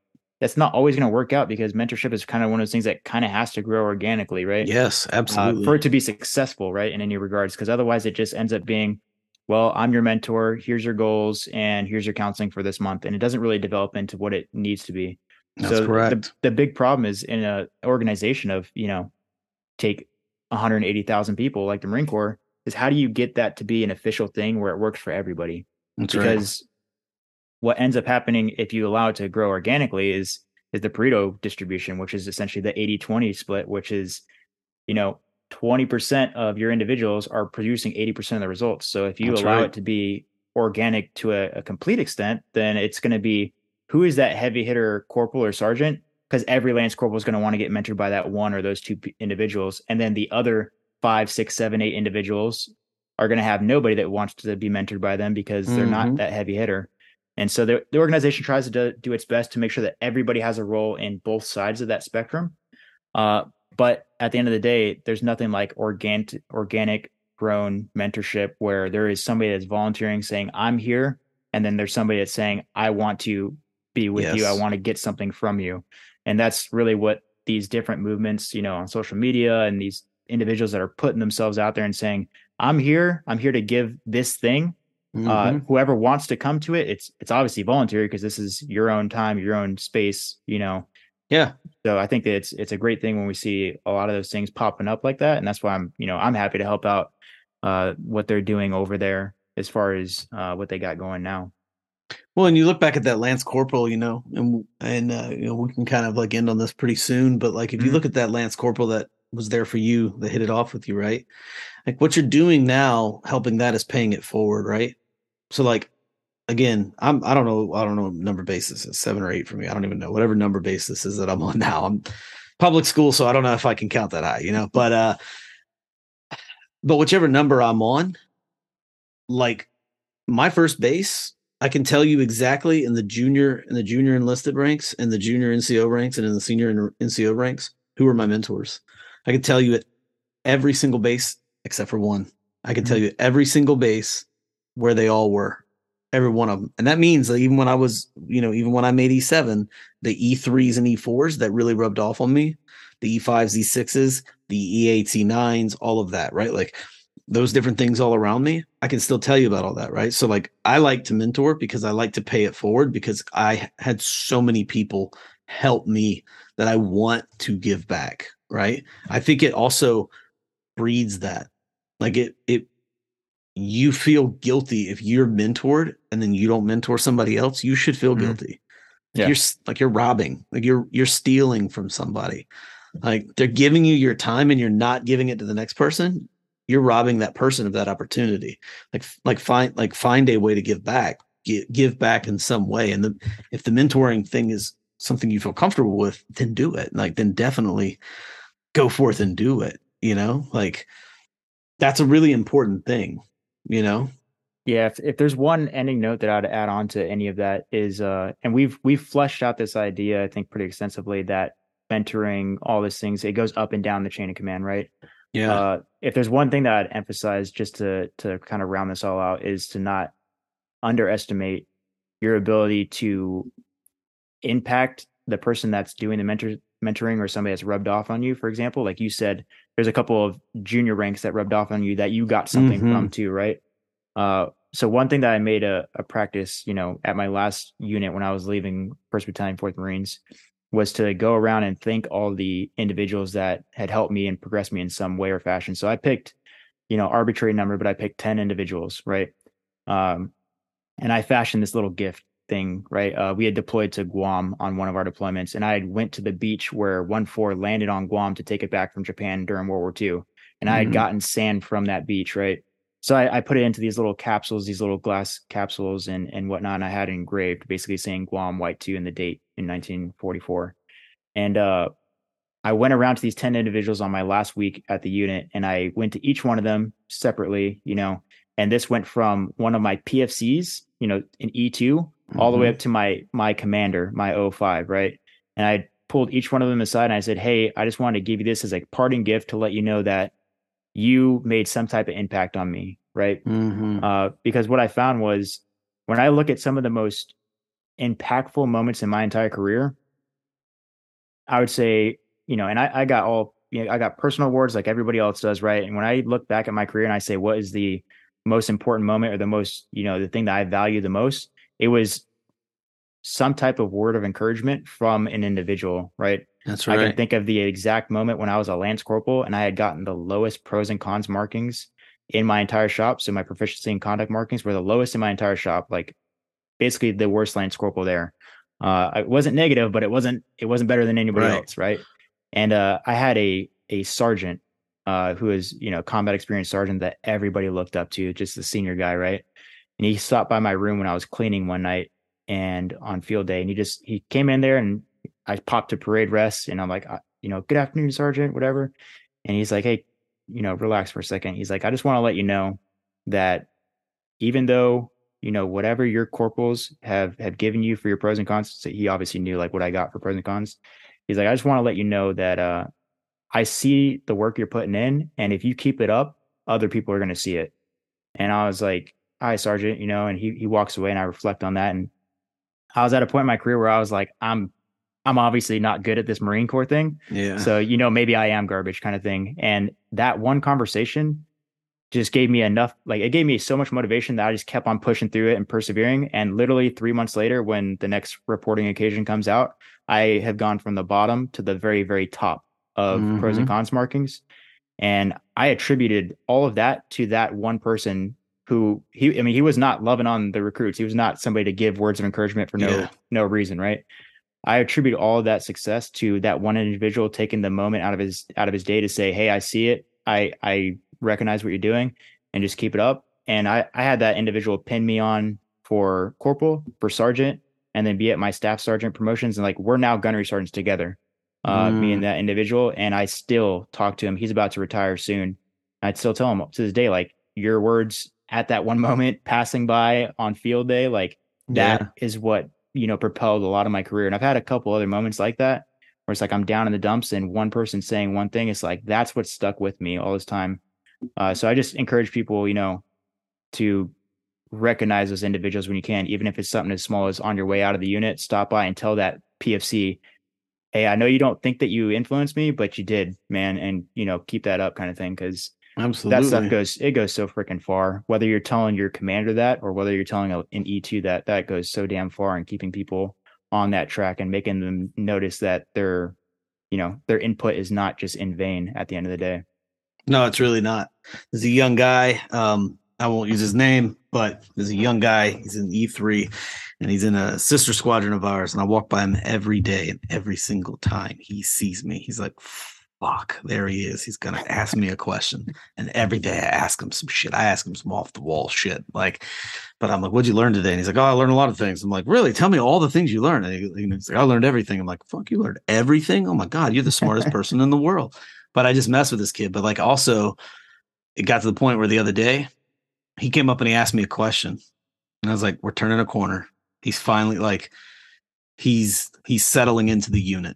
that's not always going to work out because mentorship is kind of one of those things that kind of has to grow organically, right? Yes, absolutely. Uh, for it to be successful, right? In any regards, because otherwise it just ends up being, well, I'm your mentor. Here's your goals, and here's your counseling for this month, and it doesn't really develop into what it needs to be. That's so correct. The, the big problem is in a organization of you know, take 180,000 people like the Marine Corps is how do you get that to be an official thing where it works for everybody? That's because right. what ends up happening if you allow it to grow organically is is the Pareto distribution, which is essentially the 80-20 split, which is, you know, 20% of your individuals are producing 80% of the results. So if you That's allow right. it to be organic to a, a complete extent, then it's going to be who is that heavy hitter corporal or sergeant? Because every lance corporal is going to want to get mentored by that one or those two p- individuals. And then the other five, six, seven, eight individuals are going to have nobody that wants to be mentored by them because they're Mhm. not that heavy hitter. And so the, the organization tries to do, do its best to make sure that everybody has a role in both sides of that spectrum. Uh, but at the end of the day, there's nothing like organic, organic grown mentorship where there is somebody that's volunteering saying, I'm here. And then there's somebody that's saying, I want to be with you. I want to get something from you. And that's really what these different movements, you know, on social media and these individuals that are putting themselves out there and saying, I'm here. I'm here to give this thing uh, Mhm. whoever wants to come to it, it's it's obviously voluntary because this is your own time, your own space, you know. Yeah. So I think that it's it's a great thing when we see a lot of those things popping up like that, and that's why I'm you know I'm happy to help out uh, what they're doing over there as far as uh, what they got going now. Well, and you look back at that Lance Corporal, you know, and and uh, you know we can kind of like end on this pretty soon. But like, if you Mhm. look at that Lance Corporal that was there for you, that hit it off with you, right? Like what you're doing now, helping that is paying it forward, right? So like, again, I'm I don't know I don't know what number basis is seven or eight for me. I don't even know whatever number basis is that I'm on now. I'm public school, so I don't know if I can count that high, you know. But uh, but whichever number I'm on, like my first base, I can tell you exactly in the junior in the junior enlisted ranks and the junior NCO ranks and in the senior NCO ranks who were my mentors. I can tell you at every single base except for one. I can tell you every single base where they all were, every one of them. And that means that even when I was, you know, even when I made E7, the E3s and E4s that really rubbed off on me, the E5s, E6s, the E8s, E9s, all of that, right? Like those different things all around me, I can still tell you about all that, right? So like I like to mentor because I like to pay it forward because I had so many people help me that I want to give back, right? I think it also breeds that. Like it it you feel guilty if you're mentored and then you don't mentor somebody else, you should feel Mhm. guilty. Yeah. You're like you're robbing, like you're you're stealing from somebody. Like they're giving you your time and you're not giving it to the next person. You're robbing that person of that opportunity. Like like find like find a way to give back. Give, give back in some way. And the if the mentoring thing is something you feel comfortable with, then do it. Like then definitely go forth and do it. You know, like that's a really important thing. You know, Yeah, if, if there's one ending note that I'd add on to any of that is, uh, and we've we've fleshed out this idea, I think, pretty extensively that mentoring, all these things, it goes up and down the chain of command, right? yeah, Uh, if there's one thing that I'd emphasize just to to kind of round this all out is to not underestimate your ability to impact the person that's doing the mentor mentoring or somebody that's rubbed off on you. For example, like you said, there's a couple of junior ranks that rubbed off on you that you got something Mhm. from too, right? Uh, so one thing that I made a, a practice, you know, at my last unit when I was leaving First Battalion, Fourth Marines, was to go around and thank all the individuals that had helped me and progressed me in some way or fashion. So I picked, you know, arbitrary number, but I picked 10 individuals, right? Um, and I fashioned this little gift thing, right? Uh, we had deployed to Guam on one of our deployments, and I had went to the beach where one four landed on Guam to take it back from Japan during World War II, and I had Mhm. gotten sand from that beach, right? So I, I put it into these little capsules, these little glass capsules, and and whatnot. And I had engraved, basically saying Guam White Two and the date in 1944. And uh, I went around to these 10 individuals on my last week at the unit, and I went to each one of them separately, you know. And this went from one of my PFCs, you know, in E2 all the way Mhm. up to my my commander, my O5, right? And I pulled each one of them aside and I said, "Hey, I just wanted to give you this as a parting gift to let you know that you made some type of impact on me, right? Mhm. Uh, because what I found was when I look at some of the most impactful moments in my entire career, I would say, you know, and I, I got all, you know, I got personal awards like everybody else does, right? And when I look back at my career and I say, what is the most important moment or the most, you know, the thing that I value the most, it was some type of word of encouragement from an individual, right? That's right. I can think of the exact moment when I was a Lance Corporal and I had gotten the lowest pros and cons markings in my entire shop. So my proficiency and conduct markings were the lowest in my entire shop, like basically the worst Lance Corporal there. Uh, it wasn't negative, but it wasn't it wasn't better than anybody Right. else, right? And uh, I had a a sergeant uh, who is you know combat experienced sergeant that everybody looked up to, just the senior guy, right? And he stopped by my room when I was cleaning one night and on field day, and he just he came in there and I popped to parade rest, and I'm like, uh, you know, good afternoon, sergeant, whatever. And he's like, hey, you know, relax for a second. He's like, I just want to let you know that even though you know whatever your corporals have have given you for your pros and cons, so he obviously knew like what I got for pros and cons. He's like, I just want to let you know that uh, I see the work you're putting in, and if you keep it up, other people are going to see it. And I was like, hi, sergeant, you know, and he he walks away, and I reflect on that, and I was at a point in my career where I was like, I'm I'm obviously not good at this Marine Corps thing. yeah. So, you know, maybe I am garbage kind of thing. And that one conversation just gave me enough, like it gave me so much motivation that I just kept on pushing through it and persevering. And literally three months later, when the next reporting occasion comes out, I have gone from the bottom to the very, very top of pros and mm-hmm. cons markings. And I attributed all of that to that one person who he, I mean, he was not loving on the recruits. He was not somebody to give words of encouragement for no, Yeah. no reason. Right. I attribute all of that success to that one individual taking the moment out of his out of his day to say, "Hey, I see it. I I recognize what you're doing, and just keep it up." And I I had that individual pin me on for corporal, for sergeant, and then be at my staff sergeant promotions, and like we're now gunnery sergeants together, uh, me Mm. and that individual. And I still talk to him. He's about to retire soon. I'd still tell him to this day, like your words at that one moment passing by on field day, like that is Yeah. what you know propelled a lot of my career and i've had a couple other moments like that where it's like i'm down in the dumps and one person saying one thing it's like that's what stuck with me all this time uh, so i just encourage people you know to recognize those individuals when you can even if it's something as small as on your way out of the unit stop by and tell that pfc hey i know you don't think that you influenced me but you did man and you know keep that up kind of thing because Absolutely. that stuff goes it goes so freaking far whether you're telling your commander that or whether you're telling an e2 that that goes so damn far in keeping people on that track and making them notice that their you know their input is not just in vain at the end of the day No, it's really not. There's a young guy. Um, I won't use his name, but there's a young guy. He's in E3 and he's in a sister squadron of ours. And I walk by him every day, and every single time he sees me, he's like, fuck, there he is. He's going to ask me a question. And every day I ask him some shit. I ask him some off the wall shit. Like, but I'm like, what'd you learn today? And he's like, oh, I learned a lot of things. I'm like, really? Tell me all the things you learned. And he- he's like, I learned everything. I'm like, fuck, you learned everything? Oh my God, you're the smartest person in the world. But I just mess with this kid. But like, also, it got to the point where the other day he came up and he asked me a question. And I was like, we're turning a corner. He's finally like, he's he's settling into the unit.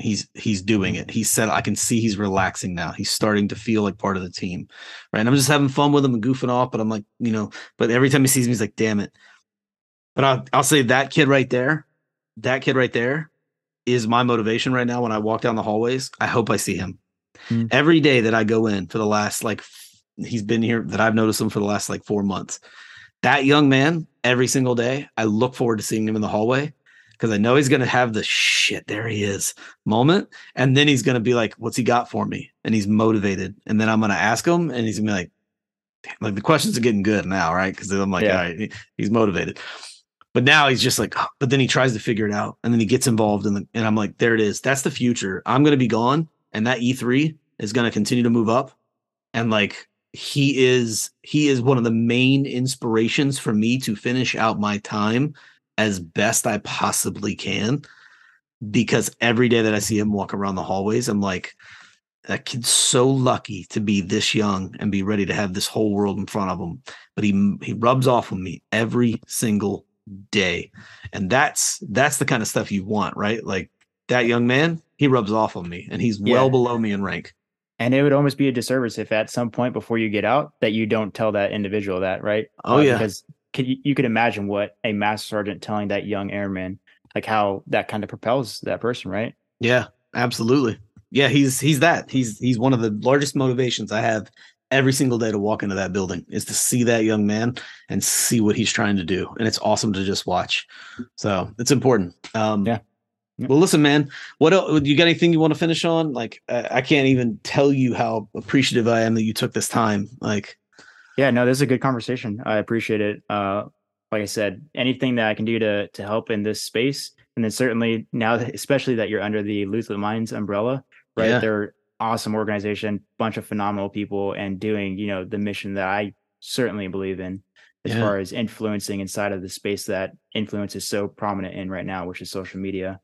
He's he's doing it. He said, I can see he's relaxing now. He's starting to feel like part of the team, right? And I'm just having fun with him and goofing off. But I'm like, you know, but every time he sees me, he's like, damn it. But I'll I'll say that kid right there, that kid right there, is my motivation right now. When I walk down the hallways, I hope I see him Hmm. every day that I go in for the last like he's been here that I've noticed him for the last like four months. That young man, every single day, I look forward to seeing him in the hallway because I know he's gonna have the shit, there he is moment. And then he's gonna be like, What's he got for me? And he's motivated. And then I'm gonna ask him, and he's gonna be like, "Damn," like the questions are getting good now, right? Because I'm like, Yeah. all right, he- he's motivated. But now he's just like, "Oh," but then he tries to figure it out, and then he gets involved in the, and I'm like, there it is. That's the future. I'm gonna be gone, and that E3 is gonna continue to move up, and like he is, he is one of the main inspirations for me to finish out my time as best I possibly can, because every day that I see him walk around the hallways, I'm like. That kid's so lucky to be this young and be ready to have this whole world in front of him. But he he rubs off on me every single day and that's that's the kind of stuff you want right like that young man he rubs off on me and he's well below me in rank and it would almost be a disservice if at some point before you get out that you don't tell that individual that right Oh, yeah. because could, you you could imagine what a master sergeant telling that young airman, like how that kind of propels that person, right? Yeah, absolutely. Yeah, he's he's that. He's he's one of the largest motivations I have every single day to walk into that building is to see that young man and see what he's trying to do. And it's awesome to just watch. So it's important. Um, yeah. Well, listen, man. What else, you got? Anything you want to finish on? Like, I can't even tell you how appreciative I am that you took this time. Like, yeah, no, this is a good conversation. I appreciate it. Uh, like I said, anything that I can do to to help in this space, and then certainly now, especially that you're under the Lethal Minds umbrella, right? Yeah. They're awesome organization, bunch of phenomenal people, and doing you know the mission that I certainly believe in as yeah. far as influencing inside of the space that influence is so prominent in right now, which is social media.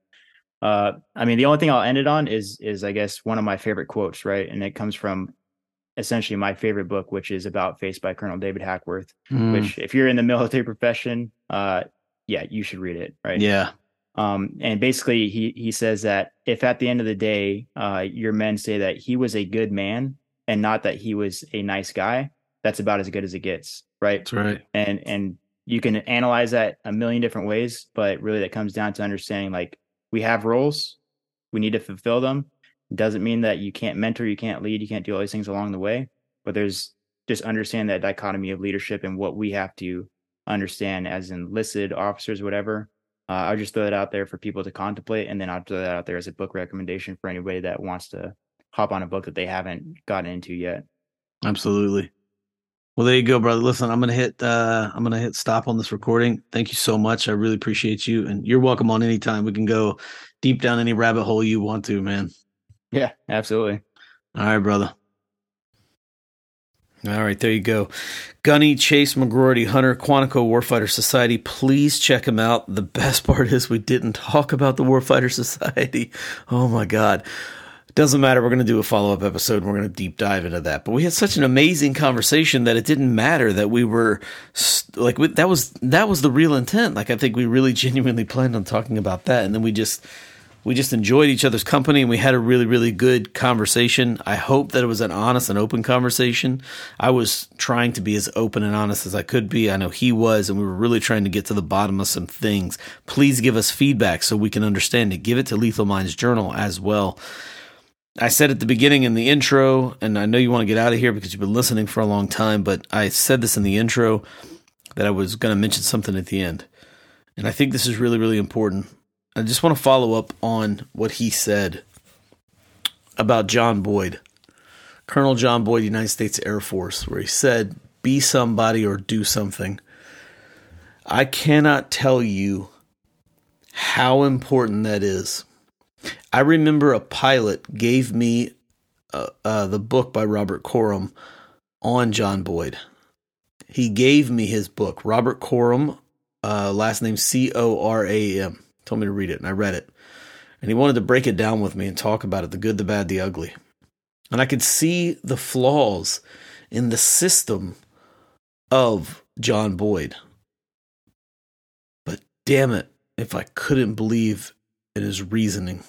Uh, I mean, the only thing I'll end it on is is I guess one of my favorite quotes, right? And it comes from essentially my favorite book, which is about face by Colonel David Hackworth. Mm. Which, if you're in the military profession, uh, yeah, you should read it, right? Yeah. Um, and basically, he he says that if at the end of the day, uh, your men say that he was a good man and not that he was a nice guy, that's about as good as it gets, right? That's right. And and you can analyze that a million different ways, but really, that comes down to understanding like we have roles, we need to fulfill them. Doesn't mean that you can't mentor, you can't lead, you can't do all these things along the way, but there's just understand that dichotomy of leadership and what we have to understand as enlisted officers, whatever. Uh, I'll just throw that out there for people to contemplate, and then I'll throw that out there as a book recommendation for anybody that wants to hop on a book that they haven't gotten into yet. Absolutely. Well, there you go, brother. Listen, I'm gonna hit uh I'm gonna hit stop on this recording. Thank you so much. I really appreciate you. And you're welcome on any time. We can go deep down any rabbit hole you want to, man. Yeah, absolutely. All right, brother. All right, there you go. Gunny, Chase, McGrorty, Hunter, Quantico Warfighter Society. Please check them out. The best part is we didn't talk about the Warfighter Society. Oh my God. Doesn't matter. We're going to do a follow up episode. And we're going to deep dive into that. But we had such an amazing conversation that it didn't matter that we were like that was that was the real intent. Like I think we really genuinely planned on talking about that, and then we just we just enjoyed each other's company and we had a really really good conversation. I hope that it was an honest and open conversation. I was trying to be as open and honest as i could be. I know he was and we were really trying to get to the bottom of some things. Please give us feedback so we can understand it. Give it to lethal minds journal as well. I said at the beginning in the intro, and I know you want to get out of here because you've been listening for a long time, but I said this in the intro that I was going to mention something at the end. And I think this is really, really important. I just want to follow up on what he said about John Boyd, Colonel John Boyd, United States Air Force, where he said, Be somebody or do something. I cannot tell you how important that is. I remember a pilot gave me uh, uh, the book by Robert Coram on John Boyd. He gave me his book, Robert Coram, uh, last name C O R A M told me to read it, and I read it. And he wanted to break it down with me and talk about it the good, the bad, the ugly. And I could see the flaws in the system of John Boyd. But damn it, if I couldn't believe in his reasoning.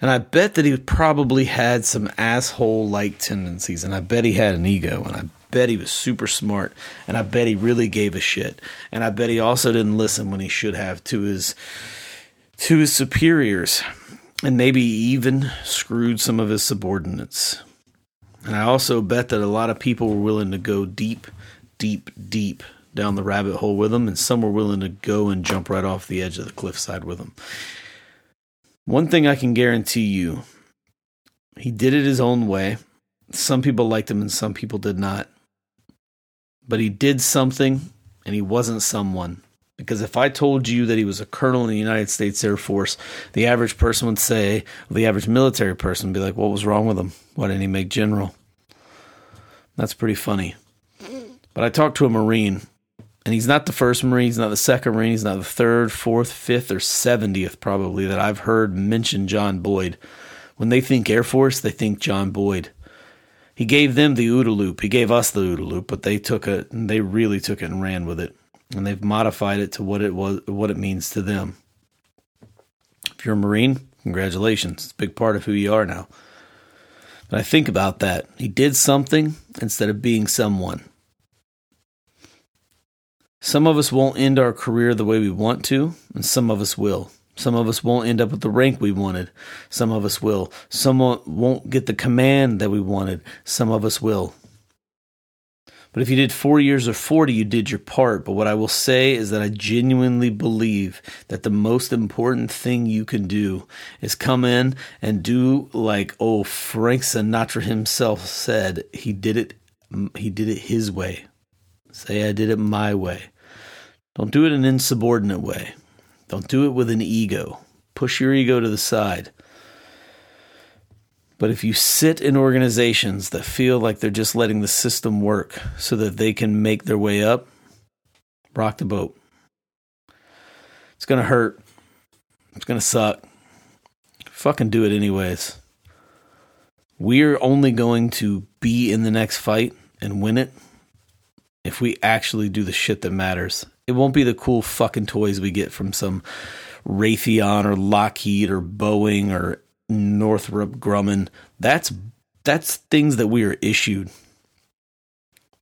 And I bet that he probably had some asshole like tendencies, and I bet he had an ego, and I bet he was super smart, and I bet he really gave a shit, and I bet he also didn't listen when he should have to his to his superiors, and maybe even screwed some of his subordinates. And I also bet that a lot of people were willing to go deep, deep, deep down the rabbit hole with him, and some were willing to go and jump right off the edge of the cliffside with him. One thing I can guarantee you, he did it his own way. Some people liked him and some people did not but he did something and he wasn't someone. Because if I told you that he was a colonel in the United States Air Force, the average person would say, the average military person would be like, what was wrong with him? Why didn't he make general? That's pretty funny. But I talked to a Marine, and he's not the first Marine, he's not the second Marine, he's not the third, fourth, fifth, or 70th probably that I've heard mention John Boyd. When they think Air Force, they think John Boyd he gave them the OODA loop. He gave us the OODA loop, but they took it and they really took it and ran with it. And they've modified it to what it was what it means to them. If you're a Marine, congratulations. It's a big part of who you are now. But I think about that. He did something instead of being someone. Some of us won't end our career the way we want to, and some of us will. Some of us won't end up with the rank we wanted. Some of us will. Some won't get the command that we wanted. Some of us will. But if you did four years or 40, you did your part. But what I will say is that I genuinely believe that the most important thing you can do is come in and do like, oh, Frank Sinatra himself said, he did it, he did it his way. Say, I did it my way. Don't do it an insubordinate way. Don't do it with an ego. Push your ego to the side. But if you sit in organizations that feel like they're just letting the system work so that they can make their way up, rock the boat. It's going to hurt. It's going to suck. Fucking do it anyways. We're only going to be in the next fight and win it if we actually do the shit that matters. It won't be the cool fucking toys we get from some Raytheon or Lockheed or Boeing or Northrop Grumman. That's that's things that we are issued.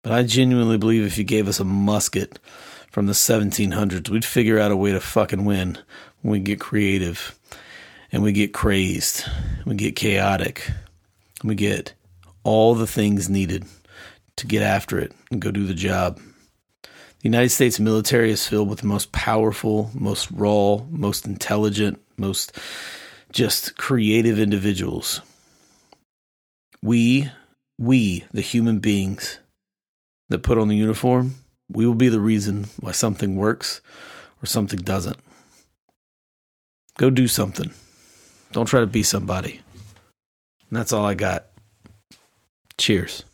But I genuinely believe if you gave us a musket from the 1700s, we'd figure out a way to fucking win when we get creative and we get crazed, we get chaotic, we get all the things needed to get after it and go do the job. The United States military is filled with the most powerful, most raw, most intelligent, most just creative individuals. We, we, the human beings that put on the uniform, we will be the reason why something works or something doesn't. Go do something. Don't try to be somebody. And that's all I got. Cheers.